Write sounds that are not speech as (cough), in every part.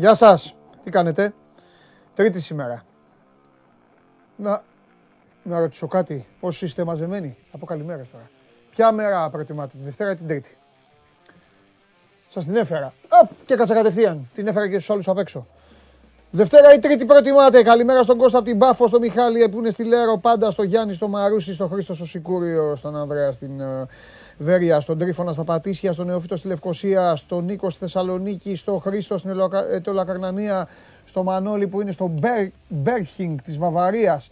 Μπήκαμε. Γεια σας. Τι κάνετε; Τρίτη σήμερα. Να, να ρωτήσω κάτι. Όσοι είστε μαζεμένοι; Από καλημέρα τώρα. Ποια μέρα προτιμάτε, τη Δευτέρα ή την Τρίτη; Σας την έφερα. Οπ, και κάτσα κατευθείαν. Την έφερα και στους άλλους απ' έξω. Δευτέρα ή Τρίτη προτιμάτε. Καλημέρα στον Κώστα από την Πάφο, στον Μιχάλη που είναι στη Λέρο, πάντα στο Γιάννη, στο Μαρούσι, στον Χρήστο, στο Σικούριο, στον Ανδρέα, στην ε, Βέρεια, στον Τρίφωνα, στα Πατήσια, στον Νεοφύτο στη Λευκοσία, στον Νίκος στη Θεσσαλονίκη, στον Χρήστο στην Ετωλακαρνανία, στο Μανώλη που είναι στο Μπέρ, Μπέρχινγκ της Βαβαρίας.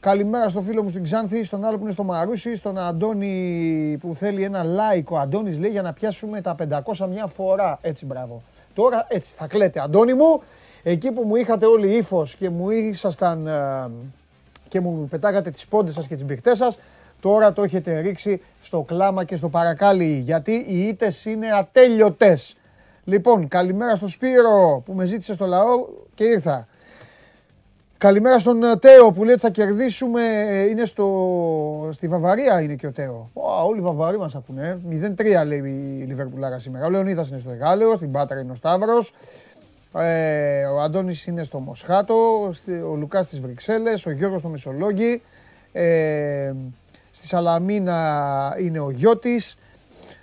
Καλημέρα στο φίλο μου στην Ξάνθη, στον άλλο που είναι στο Μαρούσι, στον Αντώνη που θέλει ένα like. Ο Αντώνης λέει για να πιάσουμε τα 500 μια φορά. Έτσι, μπράβο. Τώρα έτσι θα κλαίτε. Αντώνη μου, εκεί που μου είχατε όλοι ύφος και μου ήσασταν ε, και μου πετάγατε τις πόντες σας και τις μπηχτές σας, τώρα το έχετε ρίξει στο κλάμα και στο παρακάλι, γιατί οι ήτες είναι ατέλειωτες. Λοιπόν, καλημέρα στο Σπύρο που με ζήτησε στο λαό και ήρθα. Καλημέρα στον ε, Τέο που λέει ότι θα κερδίσουμε. ε, Είναι στο... στη Βαβαρία είναι και ο Τέο. Ω, όλοι οι Βαβαροί μας ακούνε. 0-3 λέει η Λιβερπουλάρα σήμερα. Ο Λεωνίδας είναι στο Εγάλεος, στην Πάτρα είναι ο Σταύρος. Ε, ο Αντώνης είναι στο Μοσχάτο. στη- Ο Λουκάς στις Βρυξέλλες. Ο Γιώργος στο Μεσολόγγι. Ε, στη Σαλαμίνα είναι ο Γιώτης.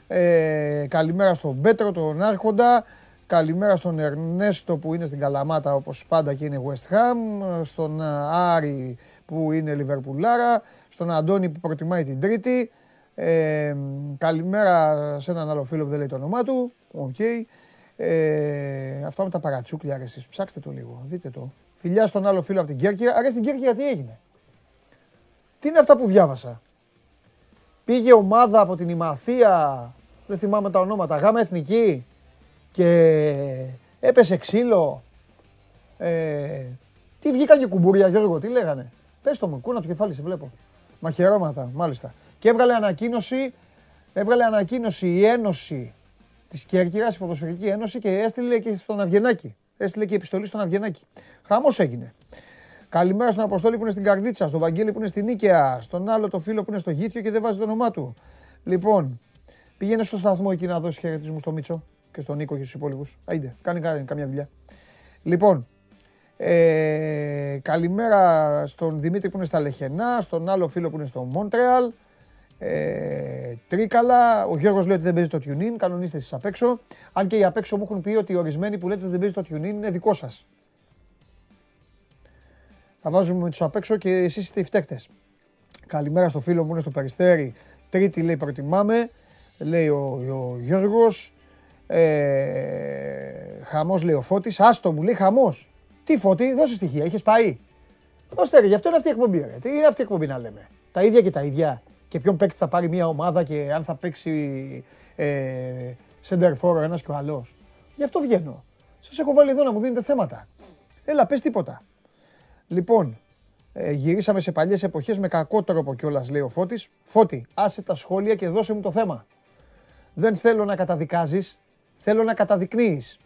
Ε, καλημέρα στον Πέτρο, τον Άρχοντα. Καλημέρα στον Ερνέστο που είναι στην Καλαμάτα όπως πάντα και είναι West Ham. Στον α, Άρη που είναι Λιβερπουλάρα. Στον Αντώνη που προτιμάει την Τρίτη. Ε, καλημέρα σε έναν άλλο φίλο που δεν λέει το όνομά του. Οκ. Ε, αυτά με τα παρατσούκλια, ρε, εσείς ψάξτε το λίγο, δείτε το. Φιλιά στον άλλο φίλο από την Κέρκυρα. Άρα στην Κέρκυρα τι έγινε; Τι είναι αυτά που διάβασα; Πήγε ομάδα από την Ημαθία, δεν θυμάμαι τα ονόματα, γάμα εθνική και έπεσε ξύλο. Ε, τι βγήκαν και κουμπούρια Γιώργο, τι λέγανε; Πες το μου, κούνα το κεφάλι, σε βλέπω. Μαχαιρώματα, μάλιστα. Και έβγαλε ανακοίνωση, έβγαλε ανακοίνωση η Ένωση της Κέρκυρας, η Ποδοσφαιρική Ένωση και έστειλε και στον Αυγενάκη. Έστειλε και επιστολή στον Αυγενάκη. Χαμός έγινε. Καλημέρα στον Αποστόλη που είναι στην Καρδίτσα, στον Βαγγέλη που είναι στην Νίκαια, στον άλλο το φίλο που είναι στο Γήθιο και δεν βάζει το όνομά του. Λοιπόν, πήγαινε στο σταθμό εκεί να δώσεις χαιρετισμούς στο Μίτσο και στον Νίκο και στους υπόλοιπους. Άιντε, κάνει, κάνει καμιά δουλειά. Λοιπόν, ε, καλημέρα στον Δημήτρη που είναι στα Λεχενά, στον άλλο φίλο που είναι στο Μόντρεαλ. Ε, τρίκαλα. Ο Γιώργος λέει ότι δεν παίζει το tune-in. Κανονίστε εσείς απ' έξω. Αν και οι απ' έξω μου έχουν πει ότι οι ορισμένοι που λέτε ότι δεν παίζει το tune-in είναι δικό σας. Θα βάζουμε τους απ' έξω και εσείς είστε οι φταίχτες. Καλημέρα στο φίλο μου είναι στο Περιστέρι. Τρίτη λέει προτιμάμε. Λέει ο, ο Γιώργος. Ε, χαμός λέει ο Φώτης. Άστο μου λέει χαμός. Τι Φώτη, δώσε στοιχεία, είχες πάει. Δώστε ρε, γι' αυτό είναι αυτή η εκπομπή. Ρε. Τι είναι αυτή η εκπομπή να λέμε. Τα ίδια και τα ίδια. Και ποιον παίκτη θα πάρει μια ομάδα και αν θα παίξει ε, center for ο ένας και ο άλλος. Γι' αυτό βγαίνω. Σας έχω βάλει εδώ να μου δίνετε θέματα. Έλα, πες τίποτα. Λοιπόν, ε, γυρίσαμε σε παλιές εποχές με κακό τρόπο κιόλας, λέει ο Φώτης. Φώτη, άσε τα σχόλια και δώσε μου το θέμα. Δεν θέλω να καταδικάζεις, θέλω να καταδεικνύεις.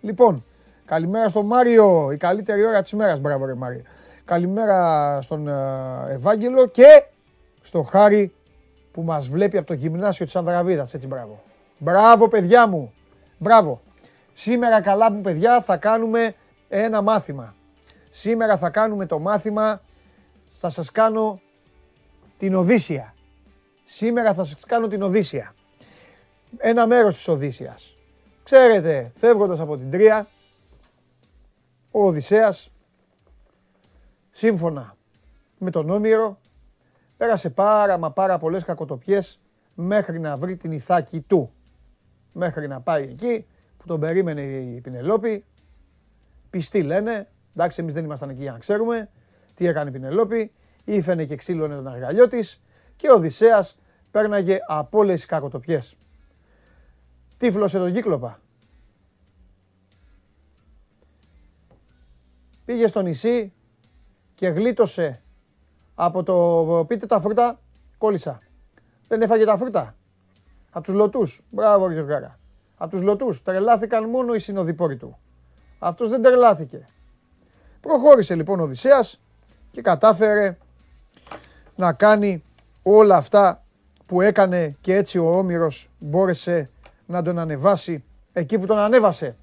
Λοιπόν, καλημέρα στον Μάριο, η καλύτερη ώρα της ημέρας. Μπράβο ρε Μάριο. Καλημέρα στον ε, Ευάγγελο και στο Χάρη που μας βλέπει από το γυμνάσιο της Ανδραβίδας. Έτσι, μπράβο. Μπράβο παιδιά μου. Μπράβο. Σήμερα καλά μου παιδιά θα κάνουμε ένα μάθημα. Σήμερα θα κάνουμε το μάθημα, θα σας κάνω την Οδύσσια. Σήμερα θα σας κάνω την Οδύσσια. Ένα μέρος της Οδύσσιας. Ξέρετε, φεύγοντας από την Τρία, ο Οδυσσέας, σύμφωνα με τον Όμηρο, πέρασε πάρα μα πάρα πολλές κακοτοπιές μέχρι να βρει την Ιθάκη του. Μέχρι να πάει εκεί που τον περίμενε η Πινελόπη. Πιστοί λένε, εντάξει εμείς δεν ήμασταν εκεί για να ξέρουμε τι έκανε η Πινελόπη. Ήφαινε και ξύλωνε τον αργαλιό της και ο Οδυσσέας πέρναγε από όλες τις κακοτοπιές. Τύφλωσε τον Κύκλοπα; Πήγε στο νησί και γλίτωσε από το πείτε τα φρούτα, κόλλησα. Δεν έφαγε τα φρούτα. Από τους λωτούς. Μπράβο Γιωργάρα. Από τους λωτούς. Τρελάθηκαν μόνο οι συνοδοιπόροι του. Αυτός δεν τρελάθηκε. Προχώρησε λοιπόν ο Οδυσσέας και κατάφερε να κάνει όλα αυτά που έκανε και έτσι ο Όμηρος μπόρεσε να τον ανεβάσει εκεί που τον ανέβασε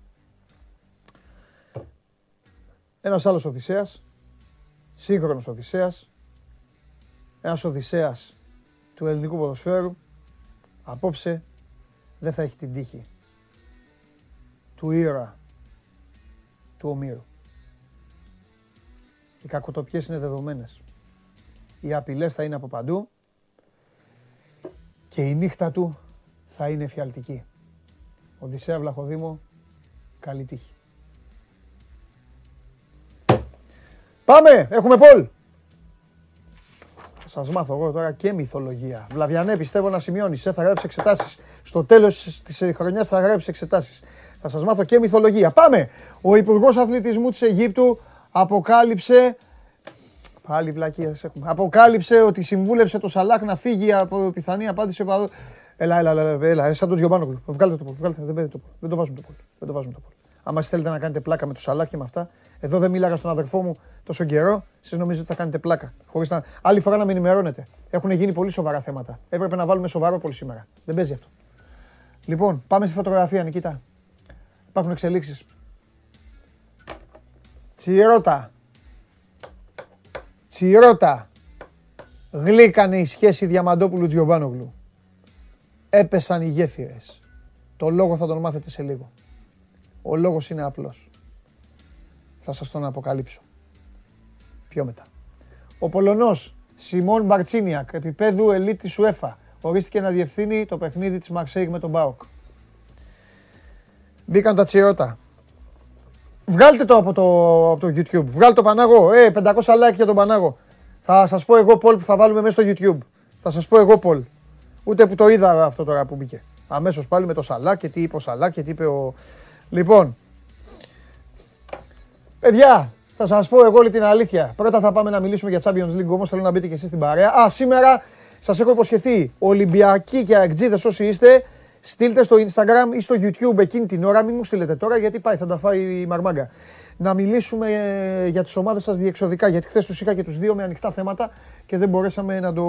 ένας άλλος Οδυσσέας, σύγχρονος Οδυσσέας, ένας Οδυσσέας του ελληνικού ποδοσφαίρου, απόψε δεν θα έχει την τύχη του ήρωα του Ομήρου. Οι κακοτοπιές είναι δεδομένες. Οι απειλές θα είναι από παντού και η νύχτα του θα είναι εφιαλτική. Οδυσσέα Βλαχοδήμο, καλή τύχη. Πάμε, έχουμε πόλ. Θα σας μάθω εγώ τώρα και μυθολογία. Βλαβιανέ, πιστεύω να σημειώνεις, ε, θα γράψεις εξετάσεις. Στο τέλος της χρονιάς θα γράψεις εξετάσεις. Θα σας μάθω και μυθολογία. Πάμε! Ο Υπουργός Αθλητισμού της Αιγύπτου αποκάλυψε Πάλι βλακίες έχουμε. Αποκάλυψε ότι συμβούλεψε το Σαλάχ να φύγει από πιθανή απάντηση οπαδού. Έλα, έλα, έλα, έλα, σαν τον Τζιομπάνογλου. Βγάλτε το πόλ. Βγάλτε, δεν, το πόλ. δεν το βάζουμε το πόλ. Δεν το βάζουμε το πόλ. Άμα θέλετε να κάνετε πλάκα με το Σαλάχ και με αυτά, εδώ δεν μίλαγα στον αδερφό μου τόσο καιρό, εσείς νομίζετε ότι θα κάνετε πλάκα. Χωρίς να... Άλλη φορά να με ενημερώνετε. Έχουν γίνει πολύ σοβαρά θέματα. Έπρεπε να βάλουμε σοβαρό πολύ σήμερα. Δεν παίζει αυτό. Λοιπόν, πάμε στη φωτογραφία, Νικήτα. Υπάρχουν εξελίξεις. Τσιρώτα. Τσιρώτα. Γλύκανε η σχέση Διαμαντόπουλου Τζιομπάνογλου. Έπεσαν οι γέφυρες. Το λόγο θα τον μάθετε σε λίγο. Ο λόγος είναι απλός. Θα σας τον αποκαλύψω. Πιο μετά. Ο Πολωνός Σιμών Μπαρτσίνιακ, επίπεδου ελίτ της UEFA, ορίστηκε να διευθύνει το παιχνίδι της Μαρσέικ με τον Μπάουκ. Μπήκαν τα τσιρώτα. Βγάλτε το από το, από το YouTube. Βγάλτε το Πανάγο. Ε, 500 like για τον Πανάγο. Θα σας πω εγώ Πολ που θα βάλουμε μέσα στο YouTube. Θα σας πω εγώ Πολ. Ούτε που το είδα αυτό τώρα που μπήκε. Αμέσως πάλι με το Σαλά και τι είπε ο Σαλά και τι είπε ο... Λοιπόν, παιδιά, θα σας πω εγώ όλη την αλήθεια. Πρώτα θα πάμε να μιλήσουμε για Champions League, όμως θέλω να μπείτε και εσείς στην παρέα. Α, σήμερα σας έχω υποσχεθεί, Ολυμπιακοί και Αγκτζίδες όσοι είστε, Στείλτε στο Instagram ή στο YouTube εκείνη την ώρα, μην μου στείλετε τώρα γιατί πάει, θα τα φάει η Μαρμάγκα. Να μιλήσουμε ε, για τις ομάδες σας διεξοδικά, γιατί χθες τους είχα και τους δύο με ανοιχτά θέματα και δεν μπορέσαμε να το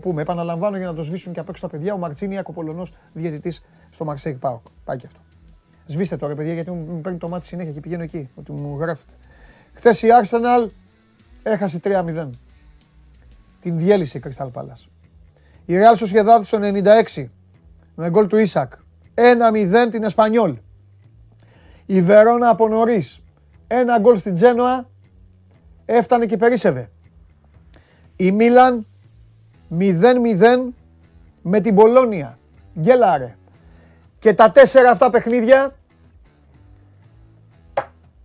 πούμε. Επαναλαμβάνω για να το σβήσουν και απ' έξω τα παιδιά, ο Μαρτσίνη Πολωνός διαιτητής στο Μαρσέικ Πάοκ. Πάει και αυτό. Σβήστε τώρα παιδιά γιατί μου παίρνει το μάτι συνέχεια και πηγαίνω εκεί, ότι μου γράφετε. Χθες η Arsenal έχασε 3-0. Την διέλυσε η Crystal Palace. Η Real Sociedad στο 96 με γκολ του Ισακ. 1-0 την Εσπανιόλ. Η Βερόνα από νωρίς. Ένα γκολ στην Τζένοα. Έφτανε και περίσευε. Η Μίλαν 0-0 με την Πολώνια. Γκέλαρε. Και τα τέσσερα αυτά παιχνίδια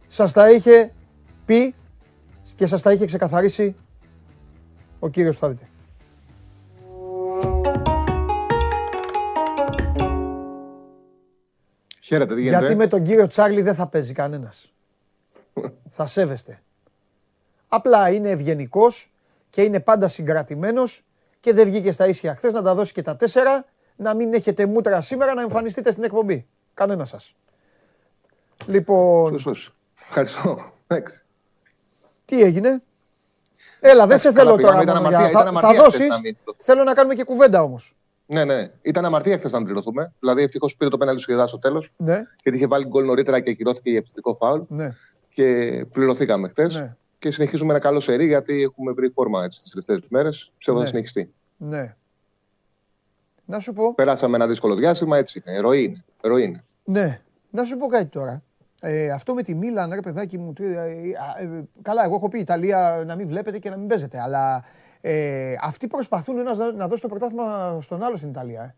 σας τα είχε πει και σας τα είχε ξεκαθαρίσει ο κύριος που θα δείτε. Χαίρετε, τι Γιατί με τον κύριο Τσάρλι δεν θα παίζει κανένας. (laughs) θα σέβεστε. Απλά είναι ευγενικός και είναι πάντα συγκρατημένος και δεν βγήκε στα ίσια χθες να τα δώσει και τα τέσσερα. Να μην έχετε μούτρα σήμερα να εμφανιστείτε στην εκπομπή. Κανένας σας. Λοιπόν. Ευχαριστώ. Τι έγινε; Έλα, δεν σε θέλω τώρα. Θα, θα δώσεις. Θέλω να κάνουμε και κουβέντα όμως. Ναι, ναι. Ήταν αμαρτία χθες να πληρωθούμε. Δηλαδή, ευτυχώς πήρε το πέναλτι σου στο τέλος. Ναι. Γιατί είχε βάλει γκολ νωρίτερα και ακυρώθηκε η ευθυντικό φάουλ. Ναι. Και πληρωθήκαμε χθες. Ναι. Και συνεχίζουμε ένα καλό σερί γιατί έχουμε βρει φόρμα τις τελευταίες μέρες. Πιστεύω ναι. θα συνεχιστεί. Ναι. Να σου πω. Περάσαμε ένα δύσκολο διάστημα, έτσι είναι. Ροή είναι. Ναι. Να σου πω κάτι τώρα. Ε, αυτό με τη Μίλαν, ρε παιδάκι μου. Ε, ε, καλά, εγώ έχω πει Ιταλία να μην βλέπετε και να μην παίζετε. Αλλά ε, αυτοί προσπαθούν ένας να, να δώσει το πρωτάθλημα στον άλλο στην Ιταλία. Ε.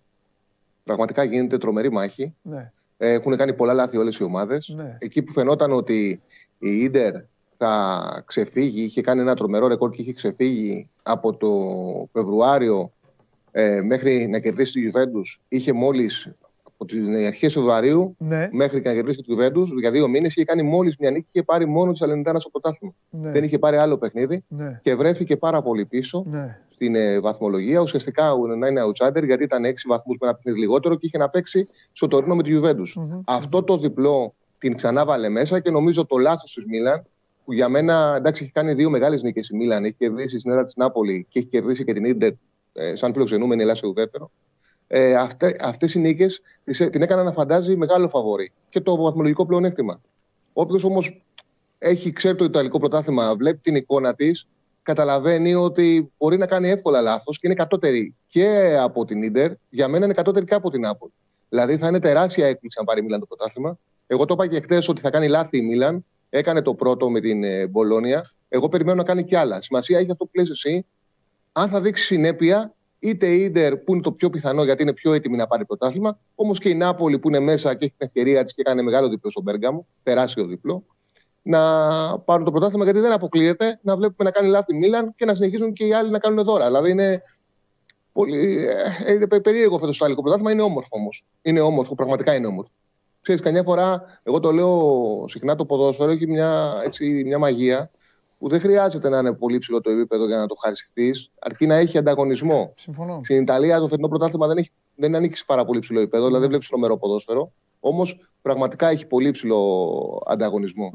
Πραγματικά γίνεται τρομερή μάχη. Ναι. Ε, έχουν κάνει πολλά λάθη όλες οι ομάδες. Ναι. Εκεί που φαινόταν ότι η ντερ θα ξεφύγει, είχε κάνει ένα τρομερό ρεκόρ και είχε ξεφύγει από το Φεβρουάριο ε, μέχρι να κερδίσει τη Juventus, είχε μόλις από την αρχή Φεβρουαρίου ναι. μέχρι και να κερδίσει τη Juventus για δύο μήνες είχε κάνει μόλις μια νίκη και πάρει μόνο της Αλενιτάνα στο πρωτάθλημα. Ναι. Δεν είχε πάρει άλλο παιχνίδι ναι. και βρέθηκε πάρα πολύ πίσω ναι. στην ε, βαθμολογία. Ουσιαστικά να είναι outsider γιατί ήταν 6 βαθμούς με ένα παιχνίδι λιγότερο και είχε να παίξει στο τωρινό με τη Juventus. Mm-hmm. Αυτό το διπλό την ξανά βάλε μέσα και νομίζω το λάθος της Μίλαν που για μένα εντάξει έχει κάνει δύο μεγάλες νίκες η Μίλαν. Έχει κερδίσει στην έδρα της Νάπολη και έχει κερδίσει και την ντερ ε, σαν φιλοξενούμενη Ελλάδα στο δεύτερο. Ε, αυτέ οι νίκες την έκαναν να φαντάζει μεγάλο φαβόρη και το βαθμολογικό πλεονέκτημα. Όποιος όμως έχει ξέρει το Ιταλικό πρωτάθλημα, βλέπει την εικόνα της, καταλαβαίνει ότι μπορεί να κάνει εύκολα λάθος και είναι κατώτερη και από την ντερ. Για μένα είναι κατώτερη και από την Άπολ. Δηλαδή θα είναι τεράστια έκπληξη αν πάρει η Μίλαν το πρωτάθλημα. Εγώ το είπα και χθες ότι θα κάνει λάθη η Μίλαν. Έκανε το πρώτο με την ε, Μπολόνια. Εγώ περιμένω να κάνει κι άλλα. Σημασία έχει αυτό που λες εσύ. Αν θα δείξει συνέπεια, είτε η ντερ που είναι το πιο πιθανό γιατί είναι πιο έτοιμη να πάρει πρωτάθλημα, όμως και η Νάπολη που είναι μέσα και έχει την ευκαιρία της και έκανε μεγάλο διπλό στο Μπέργαμο, τεράστιο διπλό να πάρουν το πρωτάθλημα, γιατί δεν αποκλείεται να βλέπουμε να κάνει λάθη Μίλαν και να συνεχίζουν και οι άλλοι να κάνουν δώρα. Δηλαδή είναι πολύ. Ε, ε περίεργο φέτος το άλλο πρωτάθλημα, είναι όμορφο όμως. Είναι όμορφο, πραγματικά είναι όμορφο. Ξέρεις, καμιά φορά, εγώ το λέω συχνά, το ποδόσφαιρο έχει μια, έτσι, μια μαγεία που δεν χρειάζεται να είναι πολύ ψηλό το επίπεδο για να το χαριστεί, αρκεί να έχει ανταγωνισμό. Συμφωνώ. Στην Ιταλία το φετινό πρωτάθλημα δεν, έχει, δεν ανήκει πάρα πολύ ψηλό επίπεδο, δηλαδή δεν βλέπεις τρομερό ποδόσφαιρο. Όμως πραγματικά έχει πολύ ψηλό ανταγωνισμό.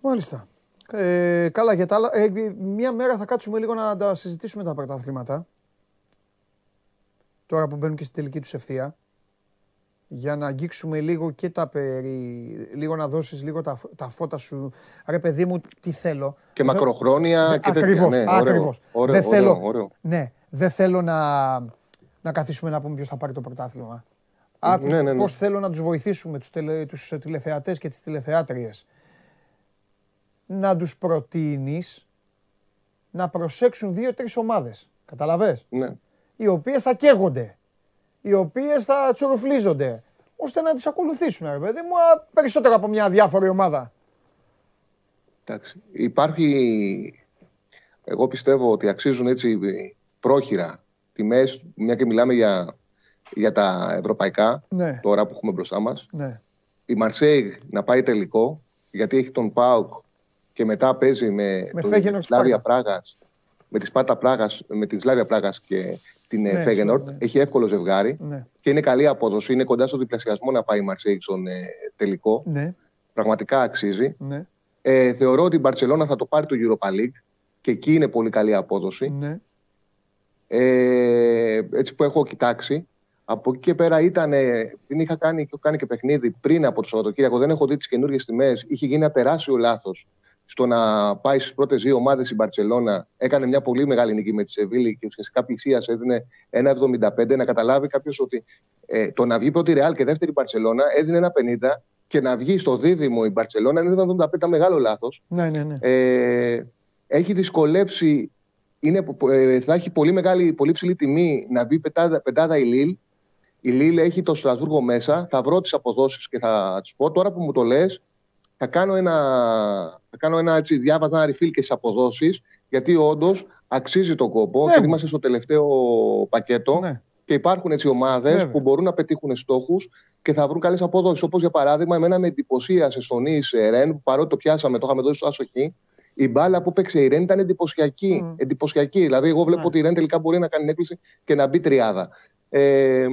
Μάλιστα. Ε, καλά, για τα άλλα. Ε, μια μέρα θα κάτσουμε λίγο να τα συζητήσουμε τα πρωταθλήματα. Τώρα που μπαίνουν και στη τελική τους ευθεία. Για να αγγίξουμε λίγο και τα περί. λίγο να δώσεις λίγο τα, τα φώτα σου. Ρε, παιδί μου, τι θέλω. Και μακροχρόνια και τέτοια. Ακριβώς. Ναι, ακριβώς. δεν θέλω, Ναι, δεν θέλω να να καθίσουμε να πούμε ποιος θα πάρει το πρωτάθλημα. Άκου ναι, ναι, ναι. πώς θέλω να τους βοηθήσουμε τους, τελε, τους τηλεθεατές και τις τηλεθεάτριες. Να τους προτείνεις να προσέξουν δύο-τρεις ομάδες. Καταλαβες; Ναι. Οι οποίες θα καίγονται. Οι οποίες θα τσουρουφλίζονται. Ώστε να τις ακολουθήσουν, ρε παιδί μου, περισσότερο από μια διάφορη ομάδα. Εντάξει. Υπάρχει... Εγώ πιστεύω ότι αξίζουν έτσι πρόχειρα τιμέ, μια και μιλάμε για, για τα ευρωπαϊκά, ναι. τώρα που έχουμε μπροστά μας. Ναι. Η Μαρσέιγ να πάει τελικό, γιατί έχει τον Πάουκ και μετά παίζει με, με το Σλάβια Πράγα, με τη Σπάτα Πράγα, με τη Σλάβια Πράγα και την ε, ναι, Φέγενορ. Ναι. Έχει εύκολο ζευγάρι ναι. και είναι καλή απόδοση. Είναι κοντά στο διπλασιασμό να πάει η Μαρσέιγ στον ε, τελικό. Ναι. Πραγματικά αξίζει. Ναι. Ε, θεωρώ ότι η Μπαρσελόνα θα το πάρει το Europa League και εκεί είναι πολύ καλή απόδοση. Ναι ε, έτσι που έχω κοιτάξει. Από εκεί και πέρα ήταν, δεν είχα κάνει, κάνει και παιχνίδι πριν από το Σαββατοκύριακο, δεν έχω δει τις καινούργιες τιμές. Είχε γίνει ένα τεράστιο λάθος στο να πάει στις πρώτες δύο ομάδες η Μπαρσελόνα. Έκανε μια πολύ μεγάλη νίκη με τη Σεβίλη και ουσιαστικά πλησίασε, έδινε 1,75. Να καταλάβει κάποιος ότι ε, το να βγει πρώτη Ρεάλ και δεύτερη Μπαρσελόνα έδινε ένα 50 και να βγει στο δίδυμο η Μπαρσελόνα είναι 1,75 μεγάλο λάθος. Ναι, ναι, ναι. Ε, έχει δυσκολέψει είναι, ε, θα έχει πολύ, μεγάλη, πολύ ψηλή τιμή να μπει πεντάδα, πεντάδα η Λίλ. Η Λίλ έχει το Στρασβούργο μέσα. Θα βρω τις αποδόσεις και θα τις πω. Τώρα που μου το λες, θα κάνω ένα, θα κάνω ένα έτσι, διάβασμα, ένα refill και τι αποδόσεις. Γιατί όντως αξίζει τον κόπο. Ναι. Και είμαστε στο τελευταίο πακέτο. Ναι. Και υπάρχουν έτσι ομάδες που μπορούν να πετύχουν στόχους και θα βρουν καλές αποδόσεις. Όπως για παράδειγμα, εμένα με εντυπωσίασε στον Νη Ρεν, που παρότι το πιάσαμε, το είχαμε δώσει στο άσοχη, η μπάλα που παίξε η Ρεν ήταν εντυπωσιακή. Mm. εντυπωσιακή. Δηλαδή, εγώ βλέπω mm. ότι η Ρεν τελικά μπορεί να κάνει έκκληση και να μπει τριάδα. Ε,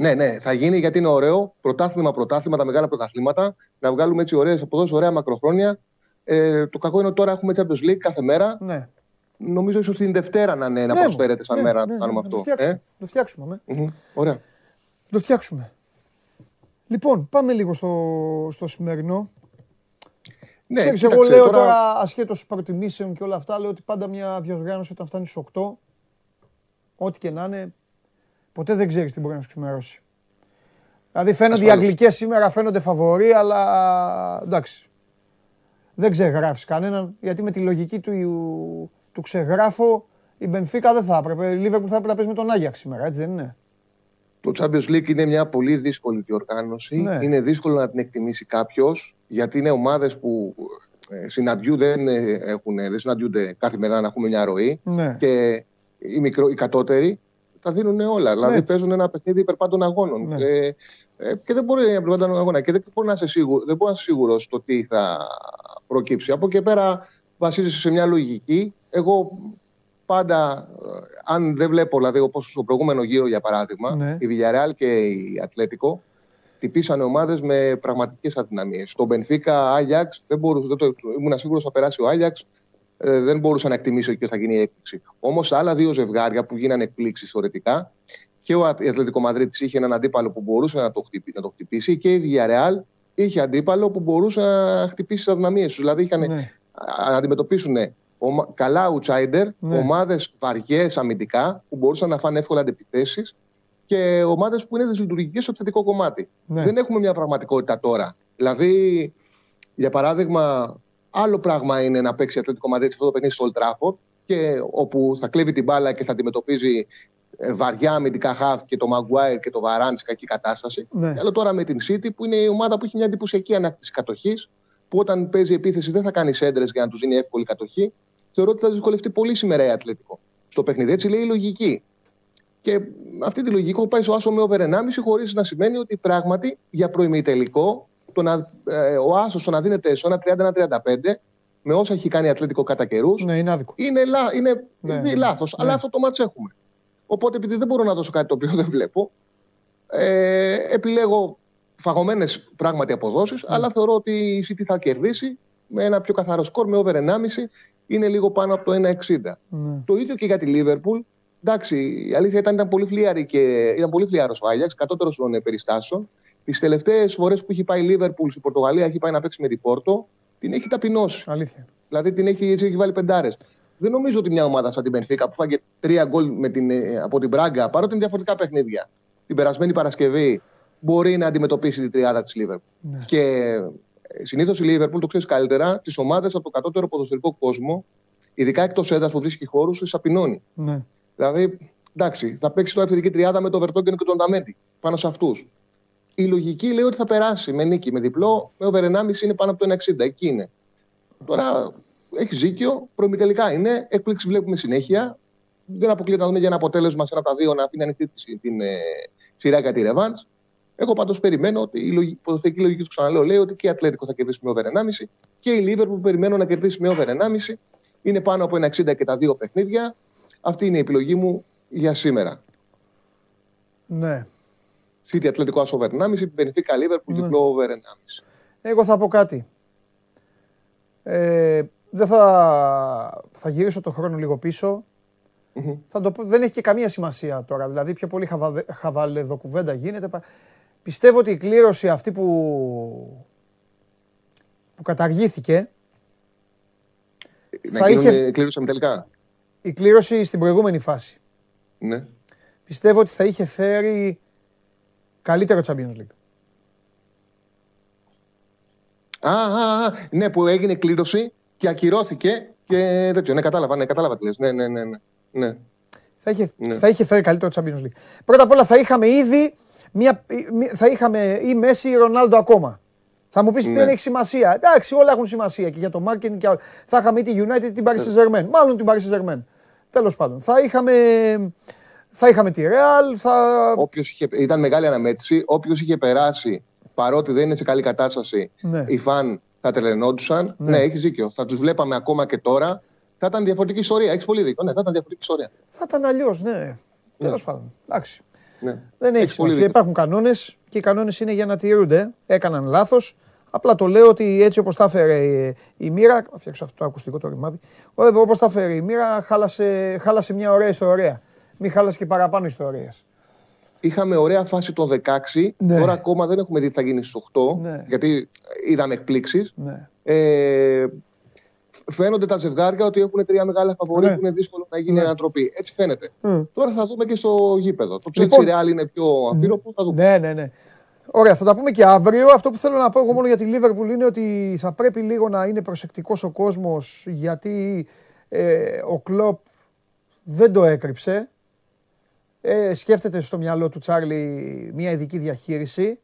ναι, ναι, θα γίνει γιατί είναι ωραίο. Πρωτάθλημα, πρωτάθλημα, τα μεγάλα πρωταθλήματα. Να βγάλουμε έτσι ωραίες αποδόσει, ωραία μακροχρόνια. Ε, το κακό είναι ότι τώρα έχουμε Champions League κάθε μέρα. Ναι. Νομίζω ίσως την Δευτέρα να, ναι, να ναι, προσφέρεται σαν ναι, μέρα ναι, να κάνουμε αυτό. Το φτιάξουμε. Ε; Το φτιάξουμε. Mm-hmm. Ωραία. Το φτιάξουμε. Λοιπόν, πάμε λίγο στο, στο σημερινό. Ναι, Ξέρεις, εγώ λέω τώρα, τώρα ασχέτως προτιμήσεων και όλα αυτά, λέω ότι πάντα μια διοργάνωση όταν φτάνεις στου 8, ό,τι και να είναι, ποτέ δεν ξέρεις τι μπορεί να σου ξημερώσει. Δηλαδή φαίνονται οι Αγγλικές σήμερα φαίνονται φαβοροί, αλλά εντάξει. Δεν ξεγράφεις κανέναν, γιατί με τη λογική του, του ξεγράφω η Μπενφίκα δεν θα έπρεπε. Η Λίβερπουλ θα έπρεπε να παίζει με τον Άγιαξ σήμερα, έτσι δεν είναι; Το Champions League είναι μια πολύ δύσκολη διοργάνωση. Ναι. Είναι δύσκολο να την εκτιμήσει κάποιος, γιατί είναι ομάδες που ε, συναντιούνται, δεν, έχουν, δεν συναντιούνται κάθε μέρα να έχουμε μια ροή. Ναι. Και οι, μικρο, οι κατώτεροι τα δίνουν όλα. Δηλαδή Έτσι. παίζουν ένα παιχνίδι υπερπάντων αγώνων. Ναι. Και, ε, και δεν μπορεί να είναι υπερπάντων αγώνα. Και δεν μπορεί να είσαι σίγουρο, δεν μπορεί να είσαι σίγουρος στο τι θα προκύψει. Από εκεί πέρα βασίζεσαι σε μια λογική. Εγώ πάντα, ε, αν δεν βλέπω, δηλαδή όπως στο προηγούμενο γύρο για παράδειγμα, ναι. η Villarreal και η Ατλέτικο τυπήσανε ομάδες με πραγματικές αδυναμίες. Το Μπενφίκα, Άγιαξ, δεν μπορούσε, δεν το, ήμουν σίγουρος θα περάσει ο Άγιαξ. Ε, δεν μπορούσα να εκτιμήσω και θα γίνει η έκπληξη. Όμως άλλα δύο ζευγάρια που γίνανε εκπλήξεις θεωρητικά και ο Ατλαντικό Μαδρίτη είχε έναν αντίπαλο που μπορούσε να το, χτυπήσει, να το χτυπήσει και η Villarreal είχε αντίπαλο που μπορούσε να χτυπήσει τις αδυναμίες τους. Δηλαδή είχαν ναι. να αντιμετωπίσουν καλά outsider, ναι. ομάδες βαριές αμυντικά που μπορούσαν να φάνε εύκολα αντιπιθέσεις και ομάδες που είναι δυσλειτουργικές στο επιθετικό κομμάτι. Ναι. Δεν έχουμε μια πραγματικότητα τώρα. Δηλαδή, για παράδειγμα, άλλο πράγμα είναι να παίξει Ατλαντικό Μαδρίτη αυτό το παιχνίδι στο Old Trafford και όπου θα κλέβει την μπάλα και θα αντιμετωπίζει ε, βαριά αμυντικά χαφ και το Maguire και το Βαράν σε κακή κατάσταση. Ναι. άλλο τώρα με την City που είναι η ομάδα που έχει μια εντυπωσιακή ανάκτηση κατοχής. Που όταν παίζει επίθεση δεν θα κάνει έντρε για να τους δίνει εύκολη κατοχή. Θεωρώ ότι θα δυσκολευτεί πολύ σήμερα η Ατλέτικο στο παιχνίδι. Έτσι λέει η λογική. Και αυτή τη λογική έχω πάει στο άσο με over 1,5 χωρίς να σημαίνει ότι πράγματι για προημιτελικό το να, ε, ο άσος το να δίνεται σε ένα 30-35 με όσα έχει κάνει η Ατλέτικο κατά καιρούς. Ναι, είναι άδικο. Είναι, είναι, ναι, ναι. λάθος. Ναι. Αλλά αυτό το μάτς έχουμε. Οπότε επειδή δεν μπορώ να δώσω κάτι το οποίο δεν βλέπω, ε, επιλέγω φαγωμένες πράγματι αποδόσεις, ναι. αλλά θεωρώ ότι η City θα κερδίσει με ένα πιο καθαρό σκορ, με over 1,5 είναι λίγο πάνω από το 1,60. Ναι. Το ίδιο και για τη Liverpool. Εντάξει, η αλήθεια ήταν, ήταν πολύ φλιαρή και ήταν πολύ φλιάρος ο Άγιαξ, κατώτερος των περιστάσεων. Τις τελευταίες φορές που έχει πάει η Liverpool στην Πορτογαλία, έχει πάει να παίξει με την Πόρτο, την έχει ταπεινώσει. Αλήθεια. Δηλαδή την έχει, έτσι, έχει βάλει πεντάρες. Δεν νομίζω ότι μια ομάδα σαν την Πενφύκα που φάγε τρία γκολ με την, ε, από την Μπράγκα, παρότι είναι διαφορετικά παιχνίδια, την περασμένη Παρασκευή μπορεί να αντιμετωπίσει τη τριάδα της Λίβερπουλ. Ναι. Και ε, συνήθως η Λίβερπουλ, το ξέρεις καλύτερα, τις ομάδες από το κατώτερο ποδοσφαιρικό κόσμο, ειδικά εκτός έδρας που βρίσκει χώρους, τις απεινώνει. Ναι. Δηλαδή, εντάξει, θα παίξει τώρα επιθετική τριάδα με το Βερτόγκεν και τον Ταμέντι πάνω σε αυτούς. Η λογική λέει ότι θα περάσει με νίκη, με διπλό, με over 1,5 είναι πάνω από το 1,60. Εκεί είναι. Τώρα έχει ζήκιο, προημιτελικά είναι. Έκπληξη βλέπουμε συνέχεια. Δεν αποκλείεται να δούμε για ένα αποτέλεσμα σε ένα από τα δύο να αφήνει ανοιχτή την ε, σειρά για τη Ρεβάντ. Εγώ πάντως περιμένω ότι η ποδοσφαιρική λογική του ξαναλέω λέει ότι και η Ατλέτικο θα κερδίσει με over 1,5 και η Λίβερ που περιμένω να κερδίσει με over 1,5 είναι πάνω από 1,60 και τα δύο παιχνίδια. Αυτή είναι η επιλογή μου για σήμερα. Ναι. City Ατλέτικο Άσο over 1,5, Μπενιφίκα Λίβερπουλ ναι. διπλό over 1,5. Εγώ θα πω κάτι. Ε, δεν θα, θα γυρίσω το χρόνο λίγο Θα το, δεν έχει και καμία σημασία τώρα. Δηλαδή, πιο πολύ χαβαλεδοκουβέντα γίνεται. Πιστεύω ότι η κλήρωση αυτή που, που καταργήθηκε. Να θα είχε... κλήρωση τελικά; Η κλήρωση στην προηγούμενη φάση. Ναι. Πιστεύω ότι θα είχε φέρει καλύτερο Champions League. Α, α, α, ναι, που έγινε κλήρωση και ακυρώθηκε και τέτοιο. Ναι, κατάλαβα, ναι, κατάλαβα τι λες. Ναι, ναι, ναι, ναι. ναι. Θα, είχε, ναι. θα είχε φέρει καλύτερο Champions League. Πρώτα απ' όλα θα είχαμε ήδη μια, θα είχαμε ή Μέση ή Ρονάλντο ακόμα. Θα μου πεις ναι. δεν έχει σημασία. Εντάξει, όλα έχουν σημασία και για το marketing και όλα. Θα είχαμε ή τη United ή την Paris Saint Germain. Μάλλον την Paris Saint Germain. Τέλος πάντων. Θα είχαμε, θα είχαμε τη Real. Θα... Όποιος είχε, ήταν μεγάλη αναμέτρηση. Όποιος είχε περάσει παρότι δεν είναι σε καλή κατάσταση, ναι. οι φαν θα τρελαινόντουσαν. Ναι, ναι έχεις δίκιο. Θα τους βλέπαμε ακόμα και τώρα. Θα ήταν διαφορετική ιστορία. Έχεις πολύ δίκιο. Ναι, θα ήταν διαφορετική ιστορία. Θα ήταν αλλιώς, ναι. ναι. Τέλος πάντων. Εντάξει. Ναι. Δεν έχεις σημασία. Υπάρχουν κανόνες και οι κανόνες είναι για να τηρούνται. Έκαναν λάθος. Απλά το λέω ότι έτσι όπως τα έφερε η μοίρα. Φτιάξω αυτό το ακουστικό το ρημάδι. Όπως τα έφερε η μοίρα, χάλασε, χάλασε μια ωραία ιστορία. Μην χάλασες και παραπάνω ιστορίες. Είχαμε ωραία φάση το 16. Ναι. Τώρα ακόμα δεν έχουμε δει τι θα γίνει στι 8. Ναι. Γιατί είδαμε εκπλήξεις. Ναι. Ε, φαίνονται τα ζευγάρια ότι έχουν τρία μεγάλα φαβορή ναι. που είναι δύσκολο να γίνει ναι. ανατροπή. Έτσι φαίνεται. Τώρα θα δούμε και στο γήπεδο. Το Chelsea λοιπόν, Real είναι πιο αφήρωπο. Θα δούμε. Ναι, ναι, ναι. Ωραία, θα τα πούμε και αύριο. Αυτό που θέλω να πω εγώ μόνο για τη Liverpool είναι ότι θα πρέπει λίγο να είναι προσεκτικός ο κόσμος γιατί ε, ο Κλοπ δεν το έκρυψε. Ε, σκέφτεται στο μυαλό του Τσάρλι μια ειδική διαχείριση.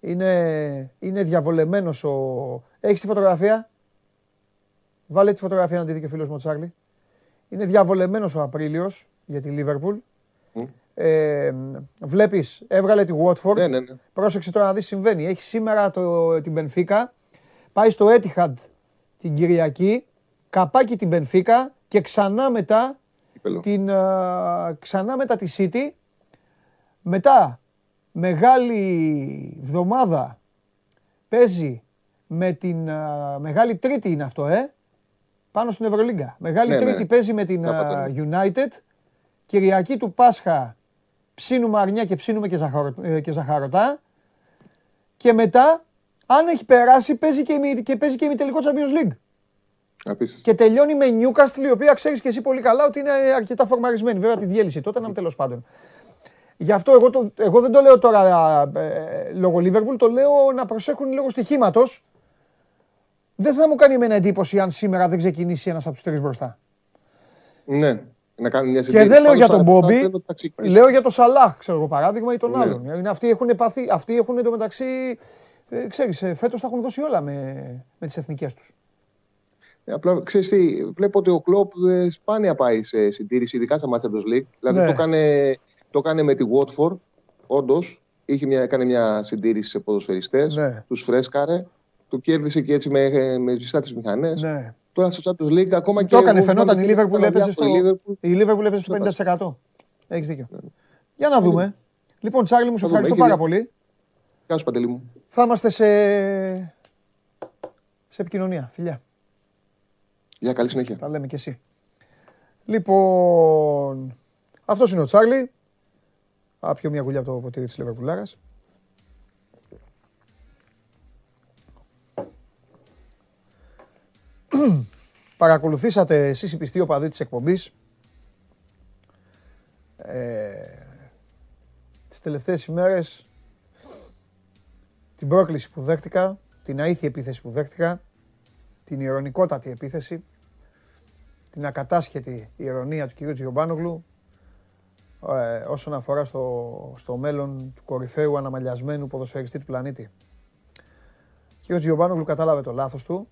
Είναι, είναι διαβολεμένος ο... Έχεις τη φωτογραφία; Βάλε τη φωτογραφία να τη δει και ο φίλος μου ο Τσάρλι. Είναι διαβολεμένος ο Απρίλιος για τη Λίβερπουλ. Ε, βλέπεις, έβγαλε τη Watford. Ναι, ναι, ναι. Πρόσεξε τώρα να δεις συμβαίνει. Έχει σήμερα το, την Μπενφίκα. Πάει στο Etihad την Κυριακή. Καπάκι την Μπενφίκα και ξανά μετά την, ξανά μετά τη City. Μετά, μεγάλη βδομάδα παίζει με την μεγάλη τρίτη είναι αυτό, ε. πάνω στην Ευρωλίγκα. Μεγάλη ναι, Τρίτη ναι. παίζει με την United. Κυριακή του Πάσχα ψήνουμε αρνιά και ψήνουμε και, ζαχαρο, ε, και ζαχαρωτά. Και μετά, αν έχει περάσει, παίζει και, και παίζει και τελικό Champions League. Απίστευτο. Και τελειώνει με Newcastle, η οποία ξέρεις και εσύ πολύ καλά ότι είναι αρκετά φορμαρισμένη. Βέβαια τη διέλυση τότε, να τέλος πάντων. Γι' αυτό εγώ, το, εγώ δεν το λέω τώρα ε, λόγω Liverpool, το λέω να προσέχουν λόγω στοιχήματος. Δεν θα μου κάνει εμένα εντύπωση αν σήμερα δεν ξεκινήσει ένας από τους τρεις μπροστά. Ναι. Να κάνει μια και δεν λέω για τον Μπόμπι, λέω για τον Σαλάχ, ξέρω εγώ παράδειγμα, ή τον ναι. άλλον. Είναι αυτοί έχουν πάθει, αυτοί έχουν εντωμεταξύ, ε, ξέρεις, ε, φέτος τα έχουν δώσει όλα με, με τις εθνικές τους. Ε, απλά ξέρεις τι, βλέπω ότι ο Κλόπ ε, σπάνια πάει σε συντήρηση, ειδικά στα μάτια του League. Δηλαδή ναι. το, έκανε, το έκανε με τη Watford, όντως. Έκανε μια συντήρηση σε ποδοσφαιριστές, ναι. τους φρέσκαρε, το κέρδισε και έτσι με, με ζεστά τις μηχανές. Ναι. Τώρα στο Champions League ακόμα και. Το έκανε, φαινόταν η Liverpool έπαιζε στο, η Liverpool έπαιζε στο 50%. Έχεις δίκιο. Ναι. Για να δούμε. Λοιπόν, Τσάρλι, μου σου ευχαριστώ πάρα πολύ. Γεια σου, Παντελή μου. Θα είμαστε σε, σε επικοινωνία. Φιλιά. Για καλή συνέχεια. Τα λέμε κι εσύ. Λοιπόν, αυτός είναι ο Τσάρλι. Άπιο μια γουλιά από το ποτήρι της Λεβερπουλάρα. Παρακολουθήσατε εσείς οι πιστοί οπαδοί της εκπομπής ε, τις τελευταίες ημέρες την πρόκληση που δέχτηκα, την αήθη επίθεση που δέχτηκα, την ηρωνικότατη επίθεση, την ακατάσχετη ηρωνία του κ. Τζιομπάνογλου ε, όσον αφορά στο, στο μέλλον του κορυφαίου αναμαλιασμένου ποδοσφαιριστή του πλανήτη. Ο κ. Τζιομπάνογλου κατάλαβε το λάθος του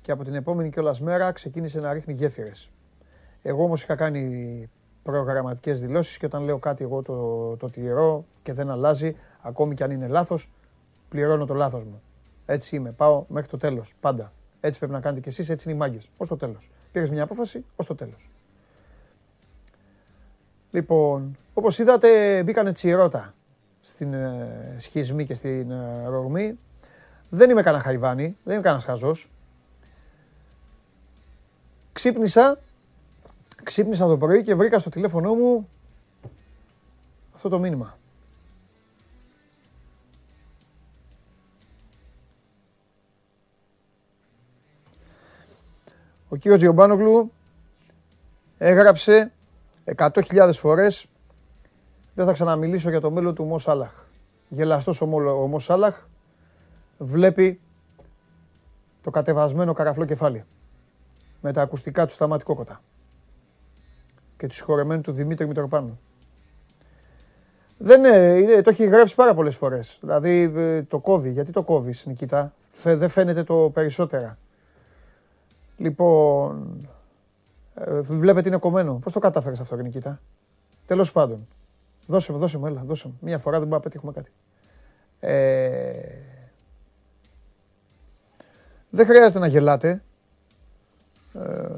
και από την επόμενη κιόλας μέρα ξεκίνησε να ρίχνει γέφυρες. Εγώ όμως είχα κάνει προγραμματικές δηλώσεις και όταν λέω κάτι εγώ το, το τηρώ και δεν αλλάζει, ακόμη κι αν είναι λάθος, πληρώνω το λάθος μου. Έτσι είμαι, πάω μέχρι το τέλος, πάντα. Έτσι πρέπει να κάνετε κι εσείς, έτσι είναι οι μάγκες, ως το τέλος. Πήρες μια απόφαση, ως το τέλος. Λοιπόν, όπως είδατε μπήκανε τσιρότα στην ε, σχισμή και στην ε, ρογμή. Δεν είμαι κανένα χαϊβάνι, δεν είμαι κανένας χαζός. Ξύπνησα, ξύπνησα το πρωί και βρήκα στο τηλέφωνό μου αυτό το μήνυμα. Ο κύριος Γιωμπάνογλου έγραψε 100.000 φορές δεν θα ξαναμιλήσω για το μέλλον του Μος Άλαχ. Γελαστός ο Μος Άλαχ βλέπει το κατεβασμένο καραφλό κεφάλι με τα ακουστικά του Σταμάτη Κόκοτα και του συγχωρεμένου του Δημήτρη Μητροπάνου. Δεν είναι, το έχει γράψει πάρα πολλές φορές. Δηλαδή ε, το κόβει. Γιατί το κόβεις, Νικήτα; Δεν φαίνεται το περισσότερα. Λοιπόν, ε, βλέπετε είναι κομμένο. Πώς το κατάφερες αυτό, Νικήτα; Τέλος πάντων. Δώσε μου, δώσε μου, έλα, δώσε μου. Μία φορά δεν μπορούμε να πετύχουμε κάτι. Ε, δεν χρειάζεται να γελάτε. Ε,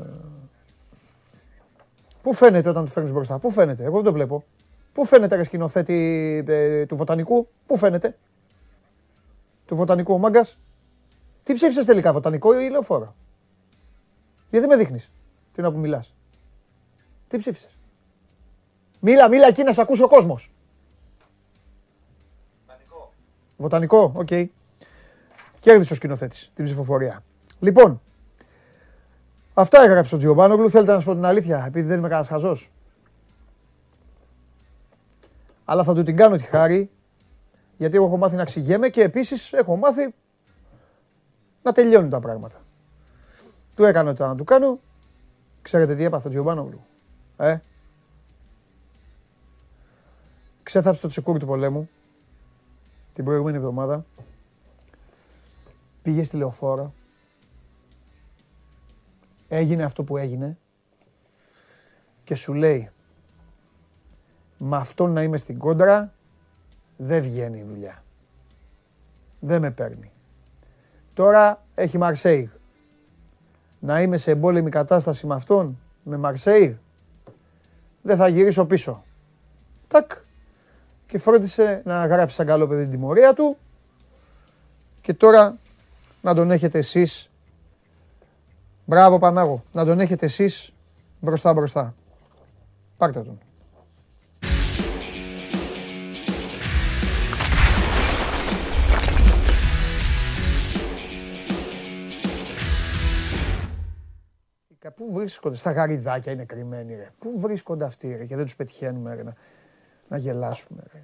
πού φαίνεται όταν του φέρνεις μπροστά, πού φαίνεται, εγώ δεν το βλέπω. Πού φαίνεται ρε σκηνοθέτη ε, του βοτανικού, πού φαίνεται; Του βοτανικού ο μάγκας; Τι ψήφισες τελικά, βοτανικό ή λεωφόρο; Γιατί δεν με δείχνεις. Τι να που μιλάς; Τι ψήφισες; Μίλα, μίλα εκεί να σε ακούσει ο κόσμος. Βοτανικό. Βοτανικό, OK. Okay. Κέρδισε ο σκηνοθέτης την ψηφοφορία. Λοιπόν, Αυτά έγραψε ο Τζιομπάνογλου. Θέλετε να σας πω την αλήθεια, επειδή δεν είμαι κανένας χαζός; Αλλά θα του την κάνω τη χάρη, γιατί εγώ έχω μάθει να ξηγέμαι και επίσης έχω μάθει να τελειώνουν τα πράγματα. Του έκανα ό,τι να του κάνω. Ξέρετε τι έπαθε ο Τζιομπάνογλου. Ε. Ξέθαψε το τσεκούρι του πολέμου την προηγούμενη εβδομάδα. Πήγε στη λεωφόρο έγινε αυτό που έγινε και σου λέει με αυτόν να είμαι στην κόντρα δεν βγαίνει η δουλειά. Δεν με παίρνει. Τώρα έχει Μαρσέιγ. Να είμαι σε εμπόλεμη κατάσταση με αυτόν, με Μαρσέιγ, δεν θα γυρίσω πίσω. Τάκ. Και φρόντισε να γράψει σαν καλό παιδί την τιμωρία του και τώρα να τον έχετε εσείς Μπράβο Πανάγο. Να τον έχετε εσείς μπροστά μπροστά. Πάρτε τον. Πού βρίσκονται, στα γαριδάκια είναι κρυμμένοι ρε. Πού βρίσκονται αυτοί ρε και δεν τους πετυχαίνουμε ρε, να, να γελάσουμε ρε.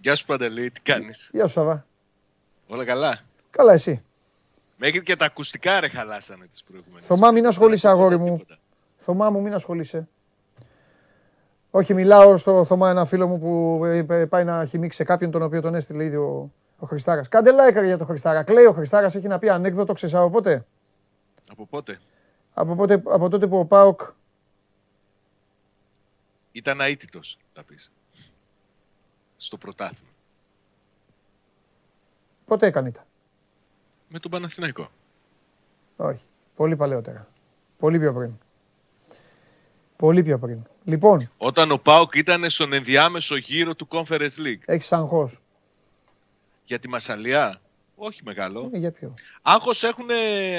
Γεια σου Παντελή, τι κάνεις; Γεια σου Σαββά. Όλα καλά; Καλά εσύ. Μέχρι και τα ακουστικά ρε χαλάσανε τις προηγούμενες. Θωμά μην ασχολείσαι αγόρι μου. Θωμά μου μην ασχολείσαι. Όχι μιλάω στο Θωμά ένα φίλο μου που πάει να χυμίξει κάποιον τον οποίο τον έστειλε ήδη ο, ο Χριστάρας. Κάντε like για τον Χριστάρα. Κλαίει ο Χριστάρας έχει να πει ανέκδοτο ξέρεις από πότε. Από πότε; Από, πότε, από τότε που ο Πάοκ ήταν αίτητος, θα πεις. Στο πρωτάθλημα. Πότε έκανε ήταν; Με τον Παναθηναϊκό. Όχι. Πολύ παλαιότερα. Πολύ πιο πριν. Πολύ πιο πριν. Λοιπόν. Όταν ο Πάοκ ήταν στον ενδιάμεσο γύρο του Conference League. Έχεις αγχώ. Για τη Μασαλιά. Όχι μεγάλο. Ε, για ποιο; Άγχος έχουν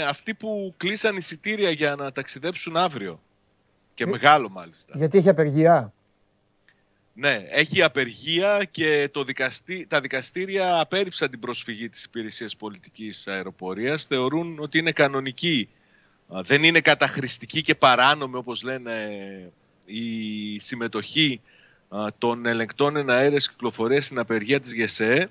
αυτοί που κλείσαν εισιτήρια για να ταξιδέψουν αύριο. Και ε, μεγάλο μάλιστα. Γιατί έχει απεργία; Ναι, έχει απεργία και το δικαστή, τα δικαστήρια απέρριψαν την προσφυγή της Υπηρεσίας Πολιτικής Αεροπορίας. Θεωρούν ότι είναι κανονική. Δεν είναι καταχρηστική και παράνομη όπως λένε η συμμετοχή των ελεγκτών εναέρειας κυκλοφορίας στην απεργία της ΓΕΣΕ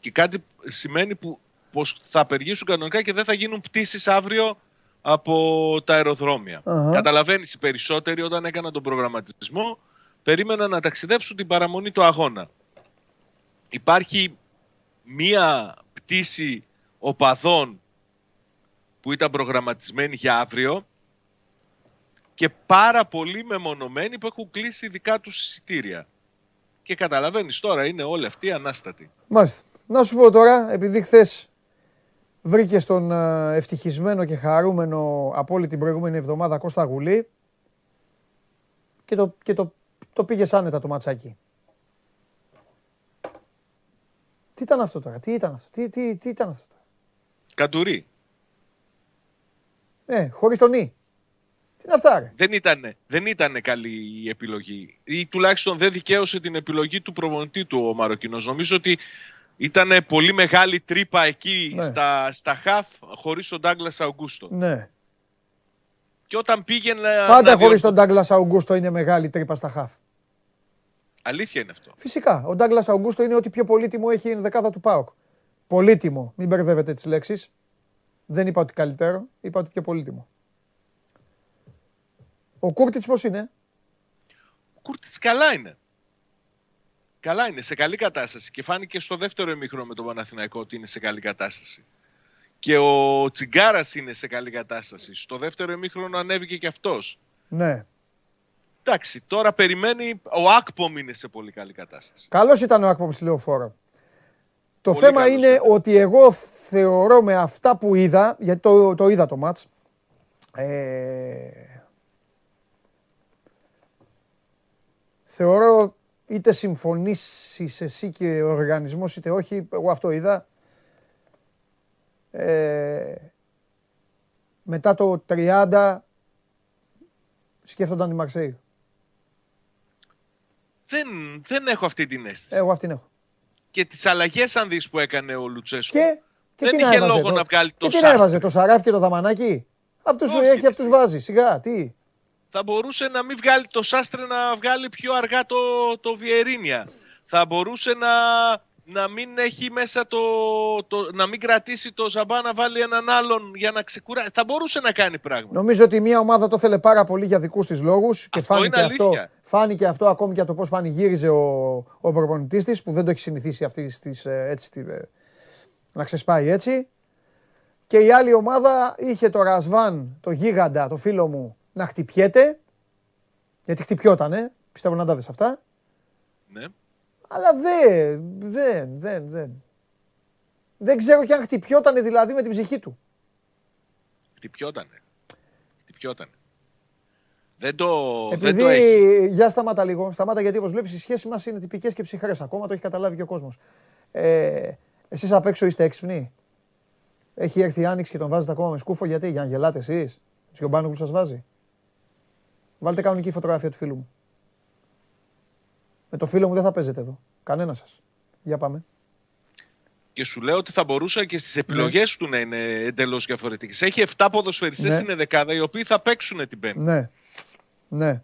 και κάτι σημαίνει που, πως θα απεργήσουν κανονικά και δεν θα γίνουν πτήσεις αύριο από τα αεροδρόμια. Uh-huh. Καταλαβαίνεις οι περισσότεροι όταν έκαναν τον προγραμματισμό περίμεναν να ταξιδέψουν την παραμονή του αγώνα. Υπάρχει μία πτήση οπαδών που ήταν προγραμματισμένη για αύριο και πάρα πολλοί μεμονωμένοι που έχουν κλείσει δικά τους εισιτήρια. Και καταλαβαίνεις τώρα είναι όλοι αυτοί ανάστατοι. Μάλιστα. Να σου πω τώρα, επειδή χθες βρήκε τον ε, ευτυχισμένο και χαρούμενο από όλη την προηγούμενη εβδομάδα Κώστα Γουλή και το, και το το πήγες άνετα το ματσάκι. Τι ήταν αυτό τώρα, τι ήταν αυτό, τι, τι, τι ήταν αυτό τώρα; Καντουρί. Ναι, χωρίς τον Ή. Τι είναι αυτά ρε; Δεν ήταν, δεν ήτανε καλή η επιλογή. Ή τουλάχιστον δεν δικαίωσε την επιλογή του προμονητή του ο Μαροκινός. Νομίζω ότι ήταν πολύ μεγάλη τρύπα εκεί ναι. στα, στα χαφ χωρίς τον Ντάγκλας Αουγκούστο. Ναι. Και όταν πήγαινε. Πάντα χωρίς τον Ντάγκλας Αουγκούστο είναι μεγάλη τρύπα στα χαφ. Αλήθεια είναι αυτό. Φυσικά. Ο Ντάγκλας Αουγκούστο είναι ότι πιο πολύτιμο έχει η δεκάδα του Πάοκ. Πολύτιμο. Μην μπερδεύετε τις λέξεις. Δεν είπα ότι καλύτερο, είπα ότι πιο πολύτιμο. Ο Κούρτιτς πώς είναι; Ο Κούρτιτς καλά είναι. Καλά είναι, σε καλή κατάσταση. Και φάνηκε στο δεύτερο ημίχρονο με τον Παναθηναϊκό ότι είναι σε καλή κατάσταση. Και ο Τσιγκάρας είναι σε καλή κατάσταση. Στο δεύτερο ημίχρονο ανέβηκε και αυτός. Ναι. Εντάξει, τώρα περιμένει. Ο Ακπομ είναι σε πολύ καλή κατάσταση. Καλός ήταν ο Ακπομ στη λεωφόρο. Το θέμα είναι ότι εγώ θεωρώ με αυτά που είδα, γιατί το, το είδα το μάτς, ε, θεωρώ είτε συμφωνήσεις εσύ και ο οργανισμός είτε όχι, εγώ αυτό είδα, ε, μετά το 30 σκέφτονταν τη Μαρσέη. Δεν, δεν έχω αυτή την αίσθηση. Εγώ αυτήν έχω. Και τις αλλαγές αν δεις που έκανε ο Λουτσέσκο. Και, και δεν είχε λόγο το, να βγάλει το Και τι έβαζε, το Σαράφ και το Δαμανάκι. Αυτούς Όχι, έχει, αυτούς βάζει. Σιγά, τι. Θα μπορούσε να μην βγάλει το Σάστρε να βγάλει πιο αργά το, το Βιερίνια. Θα μπορούσε να να μην έχει μέσα το, το, να μην κρατήσει το Ζαμπά να βάλει έναν άλλον για να ξεκουράσει. Θα μπορούσε να κάνει πράγμα. Νομίζω ότι μια ομάδα το θέλει πάρα πολύ για δικούς της λόγους και φάνηκε αυτό, φάνηκε αυτό ακόμη και το πώς πανηγύριζε ο, ο προπονητής της που δεν το έχει συνηθίσει αυτή της, ε, έτσι, ε, να ξεσπάει έτσι. Και η άλλη ομάδα είχε το Ρασβάν, το γίγαντα, το φίλο μου, να χτυπιέται. Γιατί χτυπιότανε, πιστεύω να τα δεις αυτά. Ναι. Αλλά δεν, δεν, δεν, δεν. Δεν ξέρω κι αν χτυπιότανε δηλαδή με την ψυχή του. Χτυπιότανε. Χτυπιότανε. Δεν το, Επειδή, δεν το έχει. Για σταμάτα λίγο. Σταμάτα γιατί όπως βλέπεις οι σχέσεις μας είναι τυπικές και ψυχρές ακόμα. Το έχει καταλάβει και ο κόσμος. Ε, εσείς απ' έξω είστε έξυπνοι; Έχει έρθει η άνοιξη και τον βάζετε ακόμα με σκούφο; Γιατί, για να γελάτε εσείς; Τσιομπάνου που σας βάζει; Βάλτε κανονική φωτογραφία του φίλου μου. Με το φίλο μου δεν θα παίζετε εδώ. Κανένα σας. Για πάμε. Και σου λέω ότι θα μπορούσαν και στις επιλογές ναι. του να είναι εντελώς διαφορετικές. Έχει 7 ποδοσφαιριστές ναι. στην δεκάδα οι οποίοι θα παίξουν την Πέμπτη. Ναι. Ναι.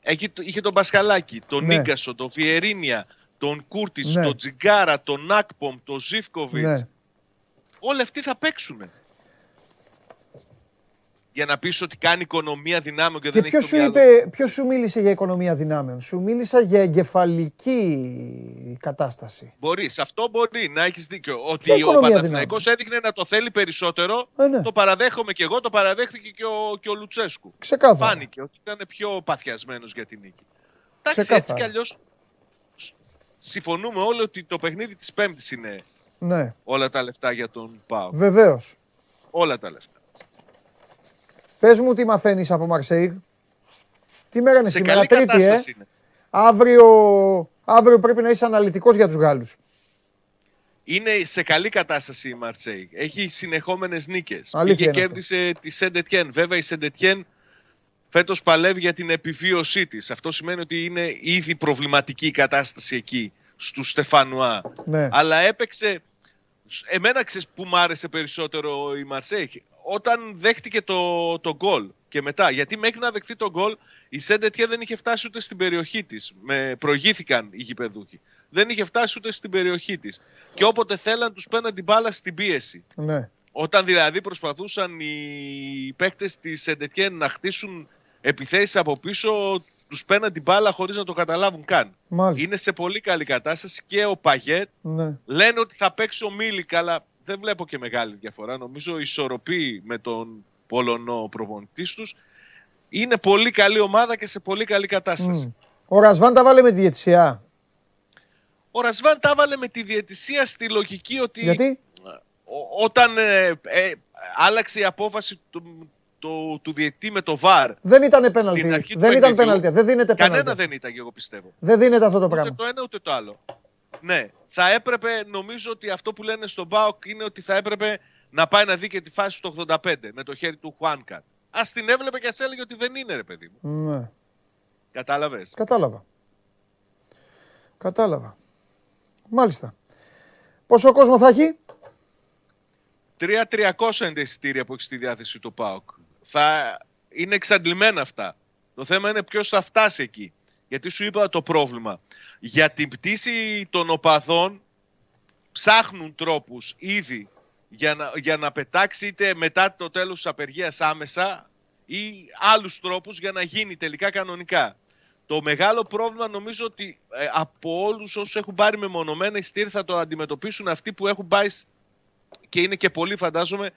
Έχει, είχε τον Πασχαλάκη, τον ναι. Νίγκασο, τον Βιερίνια, τον Κούρτιτς, ναι. τον Τζιγκάρα, τον Νάκπομ, τον Ζήφκοβιτς. Ναι. Όλοι αυτοί θα παίξουν για να πεις ότι κάνει οικονομία δυνάμεων και, και δεν ποιος έχει το σου είπε, Ποιος σου μίλησε για οικονομία δυνάμεων, σου μίλησα για εγκεφαλική κατάσταση. Μπορείς, αυτό μπορεί να έχεις δίκιο. Ότι ο Παναθηναϊκός έδειχνε να το θέλει περισσότερο, ε, ναι. το παραδέχομαι και εγώ, το παραδέχθηκε και ο, και ο Λουτσέσκου. Ξεκάθαρα. Φάνηκε ότι ήταν πιο παθιασμένος για την νίκη. Εντάξει, έτσι κι αλλιώς συμφωνούμε όλοι ότι το παιχνίδι της Πέμπτης είναι ναι. όλα τα λεφτά για τον Πάο. Βεβαίως. Όλα τα λεφτά. Πες μου τι μαθαίνεις από Μαρσέιγ. Τι μέρα είναι σήμερα, Τρίτη, ε. Αύριο, αύριο πρέπει να είσαι αναλυτικός για τους Γάλλους. Είναι σε καλή κατάσταση η Μαρσέιγ. Έχει συνεχόμενες νίκες. Και κέρδισε τη Σεντετιέν. Βέβαια η Σεντετιέν φέτος παλεύει για την επιβίωσή της. Αυτό σημαίνει ότι είναι ήδη προβληματική η κατάσταση εκεί, στου Στεφανουά. Ναι. Αλλά έπαιξε Εμένα ξέρεις που μου άρεσε περισσότερο η Μαρσέιγ. Όταν δέχτηκε το, το γκολ και μετά. Γιατί μέχρι να δεχτεί το γκολ η Σεντ Ετιέν δεν είχε φτάσει ούτε στην περιοχή της. Προηγήθηκαν οι γηπεδούχοι. Δεν είχε φτάσει ούτε στην περιοχή της. Και όποτε θέλαν τους παίρναν την μπάλα στην πίεση. Ναι. Όταν δηλαδή προσπαθούσαν οι παίκτες της Σεντ Ετιέν να χτίσουν επιθέσεις από πίσω, τους παίρνουν την μπάλα χωρίς να το καταλάβουν καν. Μάλιστα. Είναι σε πολύ καλή κατάσταση και ο Παγιέτ. Ναι. Λένε ότι θα παίξει ο Μίλικ, αλλά δεν βλέπω και μεγάλη διαφορά. Νομίζω ισορροπεί με τον Πολωνό προπονητής τους. Είναι πολύ καλή ομάδα και σε πολύ καλή κατάσταση. Mm. Ο Ρασβάν τα βάλε με τη διαιτησία; Ο Ρασβάν τα βάλε με τη διαιτησία στη λογική ότι. Γιατί; Όταν ε, ε, άλλαξε η απόφαση του, το, του διετή με το ΒΑΡ. Δεν ήταν πέναλτι. Δεν ήταν πέναλτι. Δεν δίνεται πέναλτι. Κανένα δεν ήταν, εγώ πιστεύω. Δεν δίνεται αυτό το πράγμα. Ούτε το ένα ούτε το άλλο. Ναι. Θα έπρεπε, νομίζω ότι αυτό που λένε στον Μπάουκ είναι ότι θα έπρεπε να πάει να δει και τη φάση του 85 με το χέρι του Χουάνκα. Α την έβλεπε και ας έλεγε ότι δεν είναι, ρε παιδί μου. Ναι. Κατάλαβες; Κατάλαβα. Κατάλαβα. Μάλιστα. Πόσο κόσμο θα έχει; 3-300 είναι τα εισιτήρια που έχει στη διάθεση του ΠΑΟΚ θα είναι εξαντλημένα αυτά. Το θέμα είναι ποιος θα φτάσει εκεί. Γιατί σου είπα το πρόβλημα. Για την πτήση των οπαδών ψάχνουν τρόπους ήδη για να, για να πετάξει είτε μετά το τέλος της απεργίας άμεσα ή άλλους τρόπους για να γίνει τελικά κανονικά. Το μεγάλο πρόβλημα νομίζω ότι ε, από όλους όσους έχουν πάρει μεμονωμένα ειστήρια θα το αντιμετωπίσουν αυτοί που έχουν πάει και είναι και πολλοί φαντάζομαι